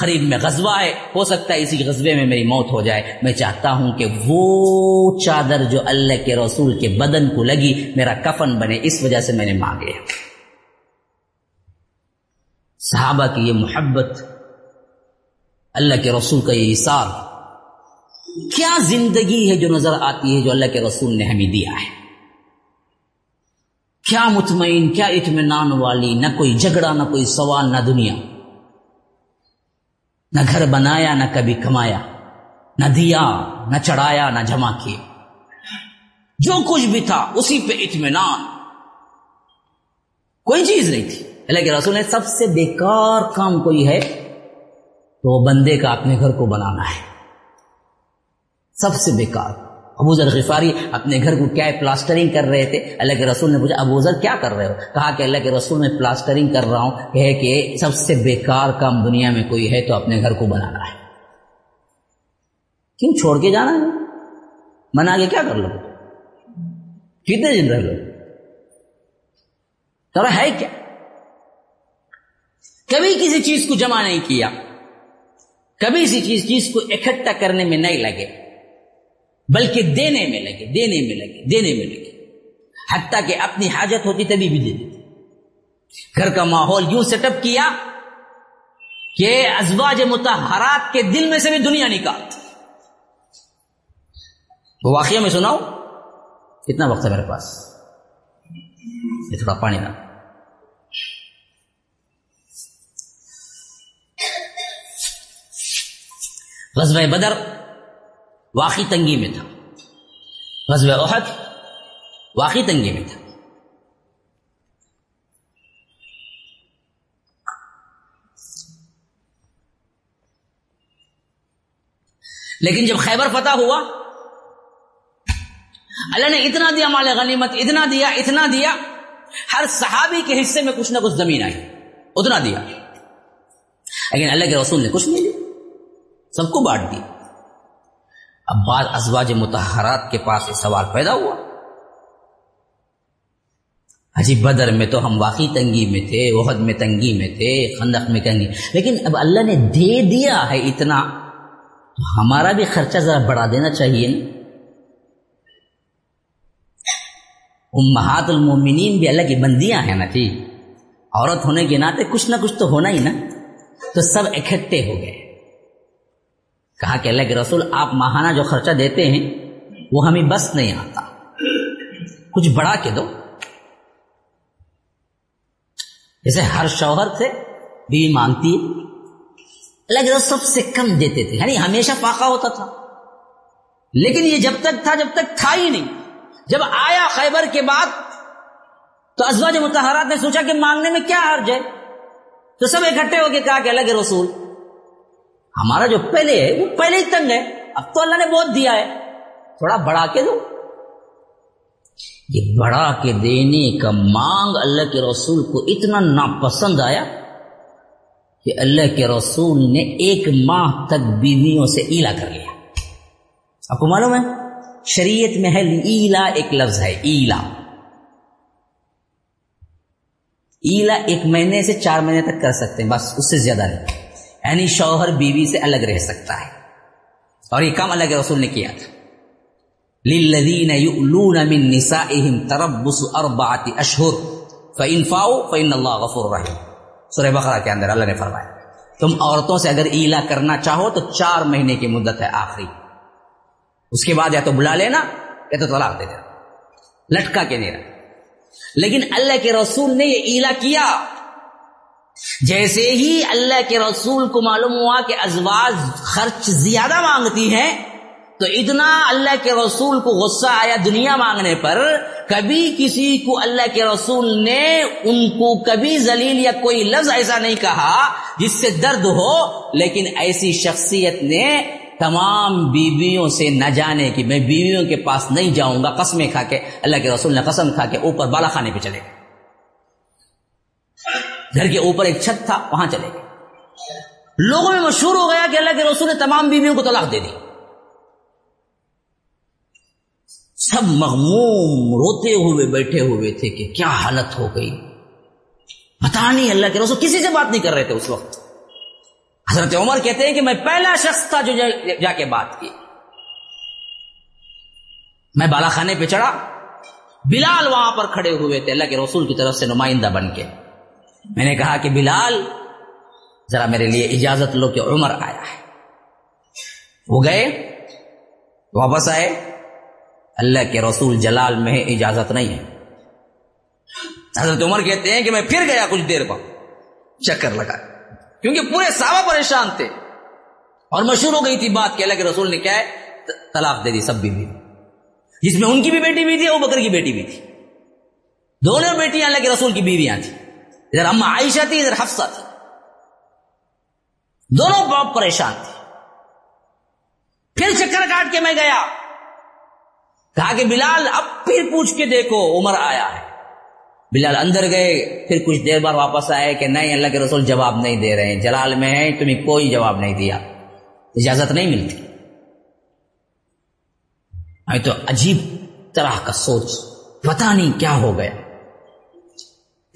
قریب میں غزوہ ہے، ہو سکتا ہے اسی غزبے میں میری موت ہو جائے۔ میں چاہتا ہوں کہ وہ چادر جو اللہ کے رسول کے بدن کو لگی، میرا کفن بنے۔ اس وجہ سے میں نے مانگے۔ صحابہ کی یہ محبت، اللہ کے رسول کا یہ اثار کیا زندگی ہے جو نظر آتی ہے جو اللہ کے رسول نے ہمیں دیا ہے؟ کیا مطمئن، کیا اطمینان والی، نہ کوئی جھگڑا، نہ کوئی سوال، نہ دنیا۔ نہ گھر بنایا، نہ کبھی کمایا، نہ دیا، نہ چڑھایا، نہ جمع کیا جو کچھ بھی تھا، اسی پہ اطمینان۔ کوئی چیز نہیں تھی۔ اللہ کے رسول نے سب سے بیکار کام کوئی ہے، تو وہ بندے کا اپنے گھر کو بنانا ہے۔ سب سے بیکار۔ ابو ذر غفاری اپنے گھر کو کیا پلاسٹرنگ کر رہے تھے؟ اللہ کے رسول نے پوچھا، ابو ذر کیا کر رہے ہو؟ کہا کہ اللہ کے رسول میں پلاسٹرنگ کر رہا ہوں کہ کہ سب سے بیکار کام دنیا میں کوئی ہے تو اپنے گھر کو بنانا ہے۔ کیوں چھوڑ کے جانا ہے؟ بنا کے کیا کر لو؟ کتنے دن رہ لو؟ تو ہے کیا؟ کبھی کسی چیز کو جمع نہیں کیا۔ کبھی کسی چیز چیز کو اکٹھا کرنے میں نہیں لگے۔ بلکہ دینے میں لگے، دینے میں لگے، دینے میں لگے۔ حتیٰ کہ اپنی حاجت ہوتی تبھی بھی دے دیتے۔ گھر کا ماحول یوں سیٹ اپ کیا کہ ازواج متحرات کے دل میں سے بھی دنیا نکال۔ وہ واقعہ میں سناؤ۔ کتنا وقت ہے میرے پاس۔ یہ تھوڑا پانی نہ۔ غزوہ بدر واقعی تنگی میں تھا۔ غزوہ احد واقعی تنگی میں تھا۔ لیکن جب خیبر فتح ہوا، اللہ نے اتنا دیا مال غنیمت، اتنا دیا اتنا دیا، ہر صحابی کے حصے میں کچھ نہ کچھ زمین آئی، اتنا دیا۔ لیکن اللہ کے رسول نے کچھ نہیں دیا، سب کو بانٹ دی اب بعض ازواج متحرات کے پاس یہ سوال پیدا ہوا۔ حجی بدر میں تو ہم واقعی تنگی میں تھے وحد میں تنگی میں تھے، خندق میں تنگی۔ لیکن اب اللہ نے دے دیا ہے اتنا، تو ہمارا بھی خرچہ ذرا بڑھا دینا چاہیے۔ نا امہات المومنین بھی اللہ کی بندیاں ہیں نا جی۔ عورت ہونے کے ناطے کچھ نہ کچھ تو ہونا ہی نا۔ تو سب اکٹھے ہو گئے۔ کہا کہ اللہ کے رسول، آپ ماہانہ جو خرچہ دیتے ہیں، وہ ہمیں بس نہیں آتا۔ کچھ بڑھا کے دو۔ جیسے ہر شوہر سے بیوی مانگتی ہے، اللہ کے رسول سب سے کم دیتے تھے۔ یعنی ہمیشہ فاقہ ہوتا تھا۔ لیکن یہ جب تک تھا، جب تک تھا ہی نہیں۔ جب آیا خیبر کے بعد، تو ازواج متحرات نے سوچا کہ مانگنے میں کیا حرج ہے۔ تو سب اکٹھے ہو کے کہا کہ اللہ کے رسول ہمارا جو پہلے ہے، وہ پہلے ہی تنگ ہے۔ اب تو اللہ نے بہت دیا ہے۔ تھوڑا بڑھا کے دو۔ یہ بڑھا کے دینے کا مانگ اللہ کے رسول کو اتنا ناپسند آیا کہ اللہ کے رسول نے ایک ماہ تک بیویوں سے ایلا کر لیا۔ آپ کو معلوم ہے؟ شریعت میں ہے ایلا، ایک لفظ ہے ایلا۔ ایلا ایک مہینے سے چار مہینے تک کر سکتے ہیں، بس اس سے زیادہ نہیں۔ یعنی شوہر بیوی سے الگ رہ سکتا ہے۔ اور یہ کام اللہ کے رسول نے کیا تھا۔ للذین یؤلون من نسائهم تربص اربعۃ اشہر فان فاؤ فان اللہ غفور رحیم۔ سورہ بقرہ کے اندر اللہ نے فرمایا، تم عورتوں سے اگر ایلا کرنا چاہو تو چار مہینے کی مدت ہے آخری۔ اس کے بعد یا تو بلا لینا یا تو طلاق دے دینا۔ لٹکا کے نہیں رہا لیکن اللہ کے رسول نے یہ ایلا کیا۔ جیسے ہی اللہ کے رسول کو معلوم ہوا کہ ازواج خرچ زیادہ مانگتی ہیں، تو اتنا اللہ کے رسول کو غصہ آیا دنیا مانگنے پر۔ کبھی کسی کو اللہ کے رسول نے ان کو کبھی ذلیل یا کوئی لفظ ایسا نہیں کہا جس سے درد ہو، لیکن ایسی شخصیت نے تمام بیویوں سے نہ جانے کی میں بیویوں کے پاس نہیں جاؤں گا، قسمیں کھا کے، اللہ کے رسول نے قسم کھا کے اوپر بالا خانے پہ چلے گئے۔ گھر کے اوپر ایک چھت تھا، وہاں چلے گئے۔ لوگوں میں مشہور ہو گیا کہ اللہ کے رسول نے تمام بیویوں کو طلاق دے دی۔ سب مغموم روتے ہوئے، بیٹھے ہوئے تھے کہ کیا حالت ہو گئی۔ پتا نہیں اللہ کے رسول کسی سے بات نہیں کر رہے تھے اس وقت۔ حضرت عمر کہتے ہیں کہ میں پہلا شخص تھا جو جا کے بات کی۔ میں بالا خانے پہ چڑھا، بلال وہاں پر کھڑے ہوئے تھے، اللہ کے رسول کی طرف سے نمائندہ بن کے۔ میں نے کہا کہ بلال، ذرا میرے لیے اجازت لو کہ عمر آیا ہے۔ وہ گئے، واپس آئے۔ اللہ کے رسول جلال میں اجازت نہیں ہے۔ حضرت عمر کہتے ہیں کہ میں پھر گیا کچھ دیر بعد چکر لگا۔ کیونکہ پورے صحابہ پریشان تھے۔ اور مشہور ہو گئی تھی بات کہ اللہ کے رسول نے کیا ہے؟ طلاق دے دی، سب بیوی جس میں ان کی بھی بیٹی بھی تھی وہ بکر کی بیٹی بھی تھی۔ دونوں بیٹیاں اللہ کے رسول کی بیویاں تھیں۔ ادھر اما عائشہ تھی، ادھر حفصہ تھی۔ دونوں باپ پریشان تھے۔ پھر چکر کاٹ کے میں گیا۔ کہا کہ بلال، اب پھر پوچھ کے دیکھو، عمر آیا ہے۔ بلال اندر گئے، پھر کچھ دیر بعد واپس آئے کہ نہیں، اللہ کے رسول جواب نہیں دے رہے ہیں۔ جلال میں ہے تمہیں کوئی جواب نہیں دیا۔ اجازت نہیں ملتی۔ تو عجیب طرح کا سوچ پتا نہیں کیا ہو گیا۔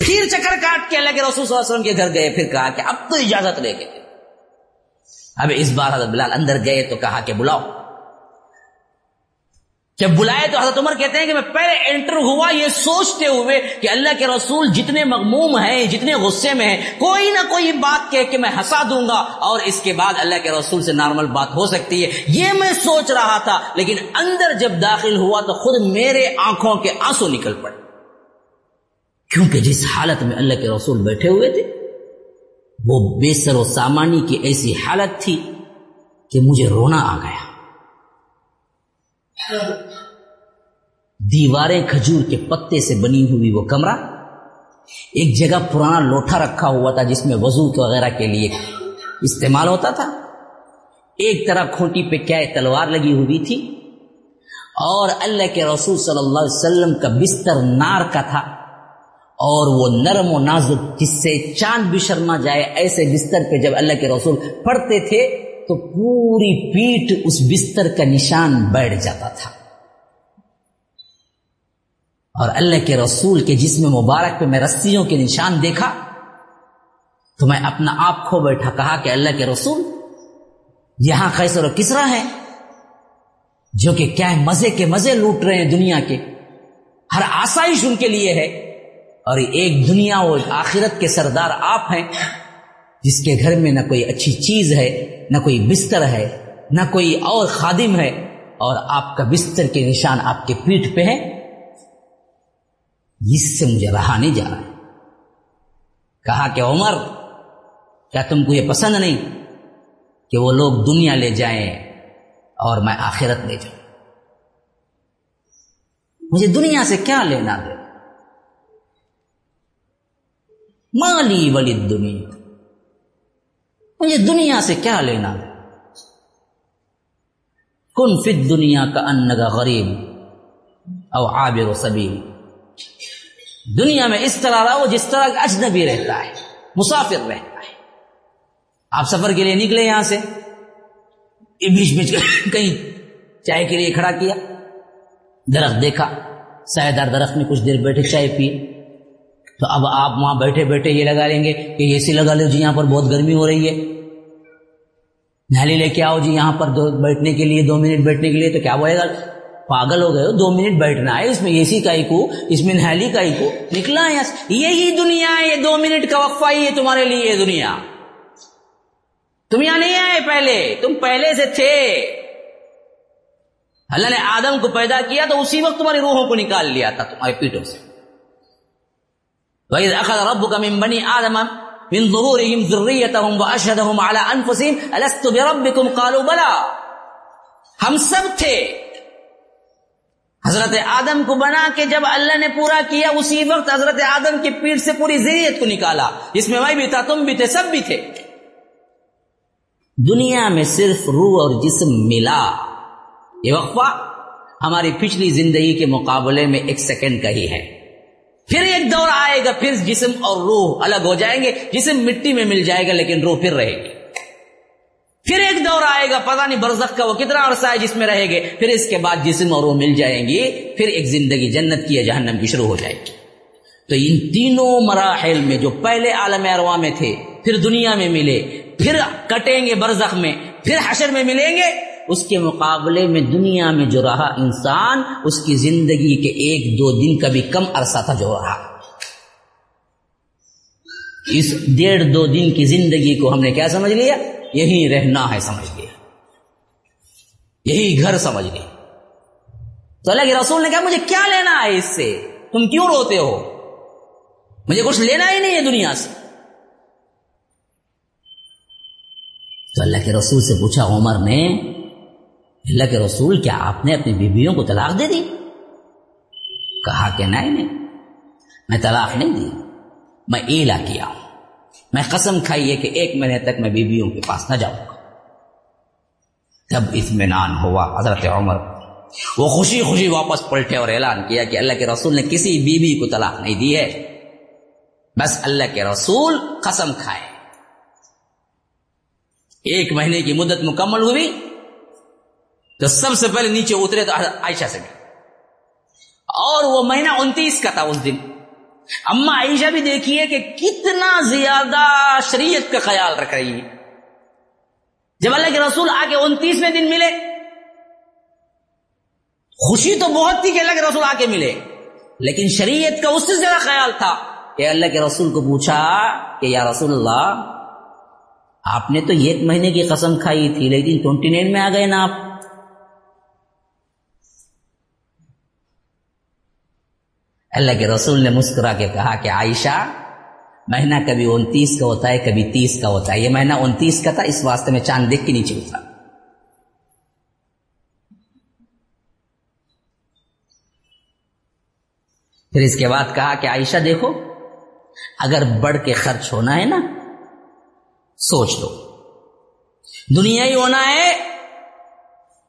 پھر چکر کاٹ کے اللہ کے رسول صلی اللہ علیہ وسلم کے گھر گئے، پھر کہا کہ اب تو اجازت لے کے۔ اب اس بار حضرت بلال اندر گئے تو کہا کہ بلاؤ۔ جب بلائے تو حضرت عمر کہتے ہیں کہ میں پہلے انٹر ہوا، یہ سوچتے ہوئے کہ اللہ کے رسول جتنے مغموم ہیں، جتنے غصے میں ہیں، کوئی نہ کوئی بات کہہ کہ میں ہنسا دوں گا اور اس کے بعد اللہ کے رسول سے نارمل بات ہو سکتی ہے۔ یہ میں سوچ رہا تھا، لیکن اندر جب داخل ہوا تو خود میرے آنکھوں کے آنسو نکل پڑے۔ کیونکہ جس حالت میں اللہ کے رسول بیٹھے ہوئے تھے، وہ بے سر و سامانی کی ایسی حالت تھی کہ مجھے رونا آ گیا۔ دیواریں کھجور کے پتے سے بنی ہوئی وہ کمرہ، ایک جگہ پرانا لوٹا رکھا ہوا تھا جس میں وضو وغیرہ کے لیے استعمال ہوتا تھا۔ ایک طرح کھوٹی پہ کیا تلوار لگی ہوئی تھی اور اللہ کے رسول صلی اللہ علیہ وسلم کا بستر نار کا تھا۔ اور وہ نرم و نازک جس سے چاند بھی شرما جائے، ایسے بستر پہ جب اللہ کے رسول پڑھتے تھے، تو پوری پیٹ اس بستر کا نشان بیٹھ جاتا تھا۔ اور اللہ کے رسول کے جسم مبارک پہ میں رسیوں کے نشان دیکھا، تو میں اپنا آپ کھو بیٹھا کہا کہ اللہ کے رسول، یہاں خیسر و کسرا ہے جو کہ کیا مزے کے مزے لوٹ رہے ہیں دنیا کے۔ ہر آسائش ان کے لیے ہے۔ اور ایک دنیا اور آخرت کے سردار آپ ہیں، جس کے گھر میں نہ کوئی اچھی چیز ہے، نہ کوئی بستر ہے، نہ کوئی اور خادم ہے، اور آپ کا بستر کے نشان آپ کے پیٹھ پہ ہے۔ اس سے مجھے رہا نہیں جا رہا۔ کہا کہ عمر، کیا تم کو یہ پسند نہیں کہ وہ لوگ دنیا لے جائیں اور میں آخرت لے جاؤں؟ مجھے دنیا سے کیا لینا دے مالی ولی دنیا۔ مجھے دنیا سے کیا لینا؟ کن فت دنیا کا ان کا غریب او عابر و سبیل۔ دنیا میں اس طرح رہو جس طرح کا اجنبی رہتا ہے، مسافر رہتا ہے۔ آپ سفر کے لیے نکلے یہاں سے۔ بیچ بیچ کہیں چائے کے لیے کھڑا کیا۔ درخت دیکھا سایہ درخت میں کچھ دیر بیٹھے چائے پیے۔ تو اب آپ وہاں بیٹھے بیٹھے یہ لگا لیں گے کہ اے سی لگا لو جی یہاں پر بہت گرمی ہو رہی ہے۔ نہلی لے کے آؤ جی یہاں پر دو بیٹھنے کے لیے، دو منٹ بیٹھنے کے لیے تو کیا بولے گا؟ پاگل ہو گئے ہو، دو منٹ بیٹھنا ہے۔ اس میں اے سی کا ایکو اس میں نہلی کا ایکو نکلا ہے یہی دنیا ہے یہ دو منٹ کا وقفہ ہی ہے تمہارے لیے یہ دنیا۔ تم یہاں نہیں آئے پہلے، تم پہلے سے تھے۔ اللہ نے آدم کو پیدا کیا تو اسی وقت تمہاری روحوں کو نکال لیا تھا تمہارے پیٹوں سے۔ وَإِذْ أَخَذَ رَبُّكَ مِن بَنِي آدَمَ مِن ظُهُورِهِمْ ذُرِّيَّتَهُمْ وَأَشْهَدَهُمْ عَلَىٰ أَنفُسِهِمْ أَلَسْتُ بِرَبِّكُمْ؟ قَالُوا بَلَىٰ. ہم سب تھے۔ حضرت آدم کو بنا کے جب اللہ نے پورا کیا، اسی وقت حضرت آدم کی پیٹ سے پوری ذریعت کو نکالا۔ جس میں میں بھی تھا، تم بھی تھے، سب بھی تھے۔ دنیا میں صرف روح اور جسم ملا۔ یہ وقفہ ہماری پچھلی زندگی کے مقابلے میں ایک سیکنڈ کا ہی ہے۔ پھر ایک دور آئے گا، پھر جسم اور روح الگ ہو جائیں گے، جسم مٹی میں مل جائے گا لیکن روح پھر رہے گی۔ پھر ایک دور آئے گا، پتہ نہیں برزخ کا وہ کتنا عرصہ ہے جس میں رہے گے، پھر اس کے بعد جسم اور روح مل جائیں گی، پھر ایک زندگی جنت کی یا جہنم کی شروع ہو جائے گی۔ تو ان تینوں مراحل میں جو پہلے عالم اروا میں تھے، پھر دنیا میں ملے، پھر کٹیں گے برزخ میں، پھر حشر میں ملیں گے اس کے مقابلے میں دنیا میں جو رہا انسان، اس کی زندگی کے ایک دو دن کا بھی کم عرصہ تھا جو رہا۔ اس ڈیڑھ دو دن کی زندگی کو ہم نے کیا سمجھ لیا؟ یہی رہنا ہے سمجھ لیا۔ یہی گھر سمجھ لیا۔ تو اللہ کے رسول نے کہا، مجھے کیا لینا ہے اس سے؟ تم کیوں روتے ہو؟ مجھے کچھ لینا ہی نہیں ہے دنیا سے۔ تو اللہ کے رسول سے پوچھا، عمر نے اللہ کے رسول کیا آپ نے اپنی بیویوں کو طلاق دے دی؟ کہا کہ نہیں نہیں میں طلاق نہیں دی، میں ایلا کیا ہوں۔ میں قسم کھائی ہے کہ ایک مہینے تک میں بیویوں کے پاس نہ جاؤں گا۔ جب اطمینان ہوا حضرت عمر، وہ خوشی خوشی واپس پلٹے اور اعلان کیا کہ اللہ کے رسول نے کسی بیوی کو طلاق نہیں دی ہے۔ بس اللہ کے رسول قسم کھائے۔ ایک مہینے کی مدت مکمل ہوئی۔ تو سب سے پہلے نیچے اترے تو عائشہ سے گئے۔ اور وہ مہینہ انتیس کا تھا اس دن۔ اما عائشہ بھی دیکھیے کہ کتنا زیادہ شریعت کا خیال رکھ رہی ہے۔ جب اللہ کے رسول آ کے انتیسویں دن ملے، خوشی تو بہت تھی کہ اللہ کے رسول آ کے ملے، لیکن شریعت کا اس سے زیادہ خیال تھا کہ اللہ کے رسول کو پوچھا کہ یا رسول اللہ، آپ نے تو ایک مہینے کی قسم کھائی تھی، لیکن ٹوینٹی نائن میں آ گئے نا آپ۔ اللہ کے رسول نے مسکرا کے کہا کہ عائشہ، مہینہ کبھی انتیس کا ہوتا ہے، کبھی تیس کا ہوتا ہے۔ یہ مہینہ انتیس کا تھا، اس واسطے میں چاند دیکھ کے نیچے اترا۔ پھر اس کے بعد کہا کہ عائشہ، دیکھو، اگر بڑھ کے خرچ ہونا ہے نا، سوچ لو۔ دنیا ہی ہونا ہے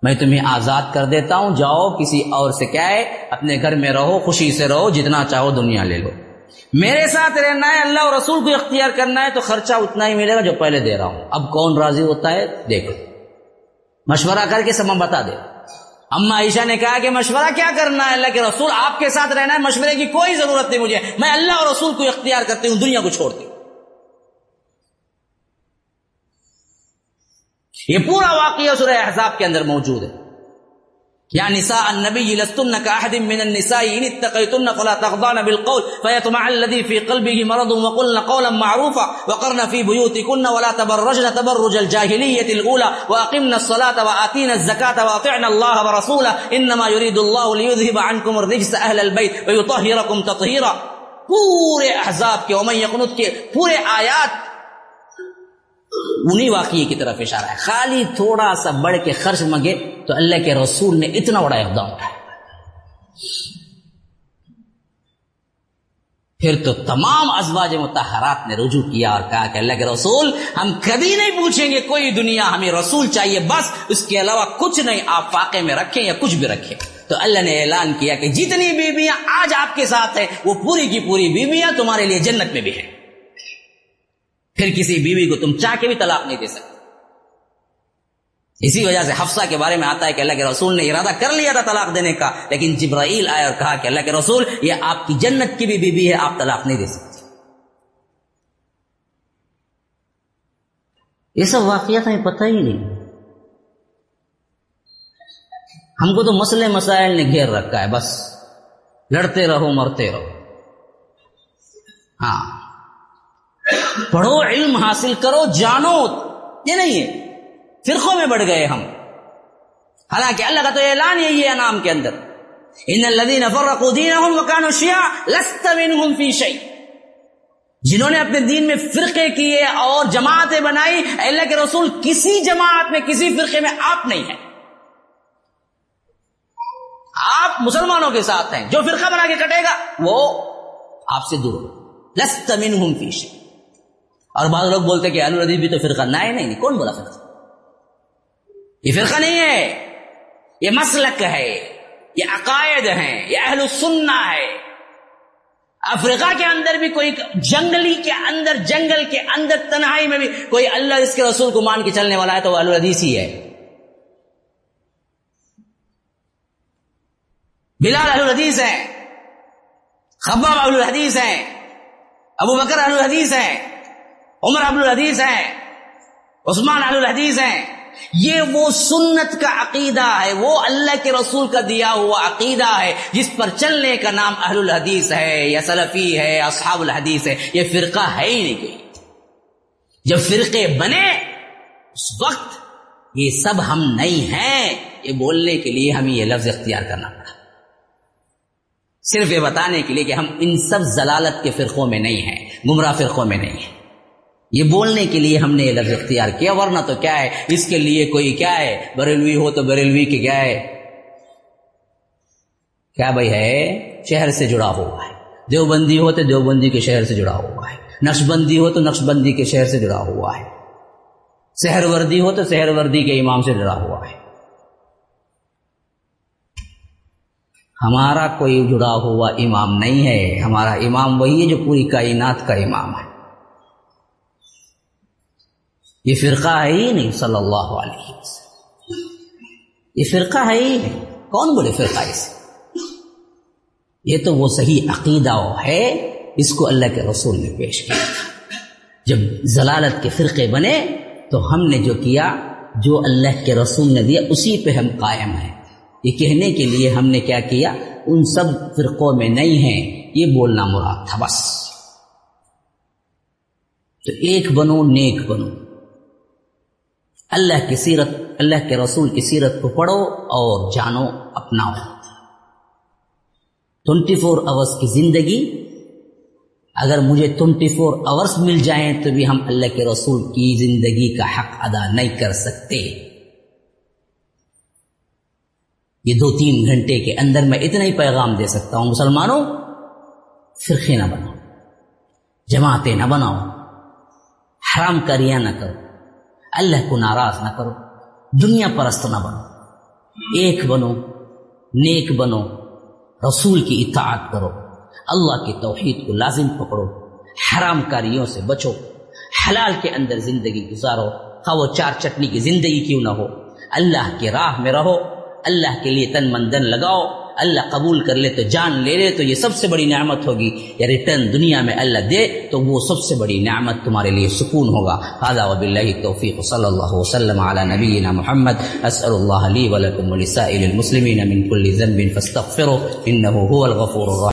میں تمہیں آزاد کر دیتا ہوں۔ جاؤ، کسی اور سے کیا ہے اپنے گھر میں رہو، خوشی سے رہو، جتنا چاہو دنیا لے لو۔ میرے ساتھ رہنا ہے، اللہ اور رسول کو اختیار کرنا ہے، تو خرچہ اتنا ہی ملے گا جو پہلے دے رہا ہوں۔ اب کون راضی ہوتا ہے؟ دیکھو مشورہ کر کے سب بتا دے۔ اما عائشہ نے کہا کہ مشورہ کیا کرنا ہے؟ اللہ کے رسول، آپ کے ساتھ رہنا ہے، مشورے کی کوئی ضرورت نہیں مجھے۔ میں اللہ اور رسول کو اختیار کرتی ہوں، دنیا کو چھوڑتی ہوں۔ یہ پورا واقعہ سورہ احزاب کے اندر موجود ہے۔ یا نساء النبی لستنک احد من النساء ان اتقیتن فلا تغضان بالقول فیتمع الذي في قلبه مرض وقلن قولا معروفا وقرن في بيوتكن ولا تبرجن تبرج الجاهليه الاولى واقمن الصلاة واتينا الزكاه واطعنا الله ورسوله انما يريد الله ليذهب عنكم الرجس أهل البيت ويطهركم تطهيرا پورے احزاب کے ومن یقنط کے پورے آیات انہی واقعی کی طرف اشارہ ہے۔ خالی تھوڑا سا بڑھ کے خرچ مگے تو اللہ کے رسول نے اتنا بڑا اقدام۔ اٹھایا پھر تو تمام ازواج متحرات نے رجوع کیا اور کہا کہ اللہ کے رسول، ہم کبھی نہیں پوچھیں گے کوئی دنیا ہمیں رسول چاہیے، بس اس کے علاوہ کچھ نہیں آپ فاقے میں رکھیں یا کچھ بھی رکھیں۔ تو اللہ نے اعلان کیا کہ جتنی بیویاں آج آپ کے ساتھ ہیں، وہ پوری کی پوری بیویاں تمہارے لیے جنت میں بھی ہیں۔ پھر کسی بیوی کو تم چاہ کے بھی طلاق نہیں دے سکتے۔ اسی وجہ سے حفصہ کے بارے میں آتا ہے کہ اللہ کے رسول نے ارادہ کر لیا تھا طلاق دینے کا، لیکن جبرائیل آئے اور کہا کہ اللہ کے رسول، یہ آپ کی جنت کی بھی بیوی ہے، آپ طلاق نہیں دے سکتے۔ یہ سب واقعات ہمیں پتہ ہی نہیں۔ ہم کو تو مسئلے مسائل نے گھیر رکھا ہے، بس۔ لڑتے رہو، مرتے رہو۔ ہاں۔ پڑھو، علم حاصل کرو، جانو۔ یہ نہیں ہے۔ فرقوں میں بڑھ گئے ہم۔ حالانکہ اللہ کا تو اعلان یہی ہے نام کے اندر۔ ان الذين فرقوا دينهم وكانوا شيعا لست منهم في شيء جنہوں نے اپنے دین میں فرقے کیے اور جماعتیں بنائی اللہ کے رسول، کسی جماعت میں، کسی فرقے میں آپ نہیں ہیں۔ آپ مسلمانوں کے ساتھ ہیں۔ جو فرقہ بنا کے کٹے گا، وہ آپ سے دور۔ لست منهم في شيء اور بعض لوگ بولتے کہ الو بھی تو فرقہ۔ نہیں نہیں کون بولا فرقہ؟ یہ فرقہ نہیں ہے۔ یہ مسلک ہے، یہ عقائد ہیں، یہ اہل السنہ ہے۔ افریقہ کے اندر بھی کوئی جنگلی کے اندر، جنگل کے اندر، تنہائی میں بھی کوئی اللہ اس کے رسول کو مان کے چلنے والا ہے تو وہ الحدیث ہی ہے۔ بلال اہل الحدیث ہے خباب الحدیث ہے ابو بکر اہل الحدیث ہے عمر ابو الحدیث ہے، عثمان اہل الحدیث ہیں۔ یہ وہ سنت کا عقیدہ ہے، وہ اللہ کے رسول کا دیا ہوا عقیدہ ہے، جس پر چلنے کا نام اہل الحدیث ہے، یا سلفی ہے اصحاب الحدیث ہے، یہ فرقہ ہے ہی نہیں۔ کوئی جب فرقے بنے، اس وقت یہ سب ہم نہیں ہیں۔ یہ بولنے کے لیے ہمیں یہ لفظ اختیار کرنا پڑا۔ صرف یہ بتانے کے لیے کہ ہم ان سب ضلالت کے فرقوں میں نہیں ہیں، گمراہ فرقوں میں نہیں ہیں۔ یہ بولنے کے لیے ہم نے یہ لفظ اختیار کیا، ورنہ تو کیا ہے؟ اس کے لیے کوئی کیا ہے؟ بریلوی ہو تو بریلوی کے کیا ہے؟ کیا بھائی ہے؟ شہر سے جڑا ہوا ہے۔ دیوبندی ہو تو دیوبندی کے شہر سے جڑا ہوا ہے۔ نقش بندی ہو تو نقش بندی کے شہر سے جڑا ہوا ہے۔ شہر وردی ہو تو شہر وردی کے امام سے جڑا ہوا ہے۔ ہمارا کوئی جڑا ہوا امام نہیں ہے۔ ہمارا امام وہی ہے جو پوری کائنات کا امام ہے۔ یہ فرقہ ہے ہی نہیں، صلی اللہ علیہ وسلم۔ یہ فرقہ ہے ہی نہیں۔ کون بولے فرقہ اسے یہ تو وہ صحیح عقیدہ ہے اس کو اللہ کے رسول نے پیش کیا۔ تھا جب ضلالت کے فرقے بنے تو ہم نے جو کیا، جو اللہ کے رسول نے دیا، اسی پہ ہم قائم ہیں۔ یہ کہنے کے لیے ہم نے کیا کیا؟ ان سب فرقوں میں نہیں ہیں۔ یہ بولنا مراد تھا بس۔ تو ایک بنو، نیک بنو۔ اللہ کی سیرت، اللہ کے رسول کی سیرت کو پڑھو اور جانو، اپناؤ۔ ٹوینٹی فور آورس کی زندگی، اگر مجھے ٹوینٹی فور آورس مل جائیں تو بھی ہم اللہ کے رسول کی زندگی کا حق ادا نہیں کر سکتے۔ یہ دو تین گھنٹے کے اندر میں اتنا ہی پیغام دے سکتا ہوں، مسلمانوں، فرقے نہ بناؤ، جماعتیں نہ بناؤ، حرام کریاں نہ کرو۔ اللہ کو ناراض نہ کرو، دنیا پرست نہ بنو۔ ایک بنو، نیک بنو، رسول کی اطاعت کرو۔ اللہ کی توحید کو لازم پکڑو، حرام کاریوں سے بچو۔ حلال کے اندر زندگی گزارو، خواہ وہ چار چٹنی کی زندگی کیوں نہ ہو۔ اللہ کی راہ میں رہو، اللہ کے لیے تن مندن لگاؤ۔ اللہ قبول کر لے تو جان لے لے تو یہ سب سے بڑی نعمت ہوگی۔ یا ریٹرن دنیا میں اللہ دے تو وہ سب سے بڑی نعمت تمہارے لیے سکون ہوگا۔ خاضہ وب اللہ توفیق صلی اللہ وسلم علی نبینا محمد۔ اسأل اللہ لی ولکم ولسائل المسلمین من كل ذنب فاستغفروا انه هو الغفور الرحیم۔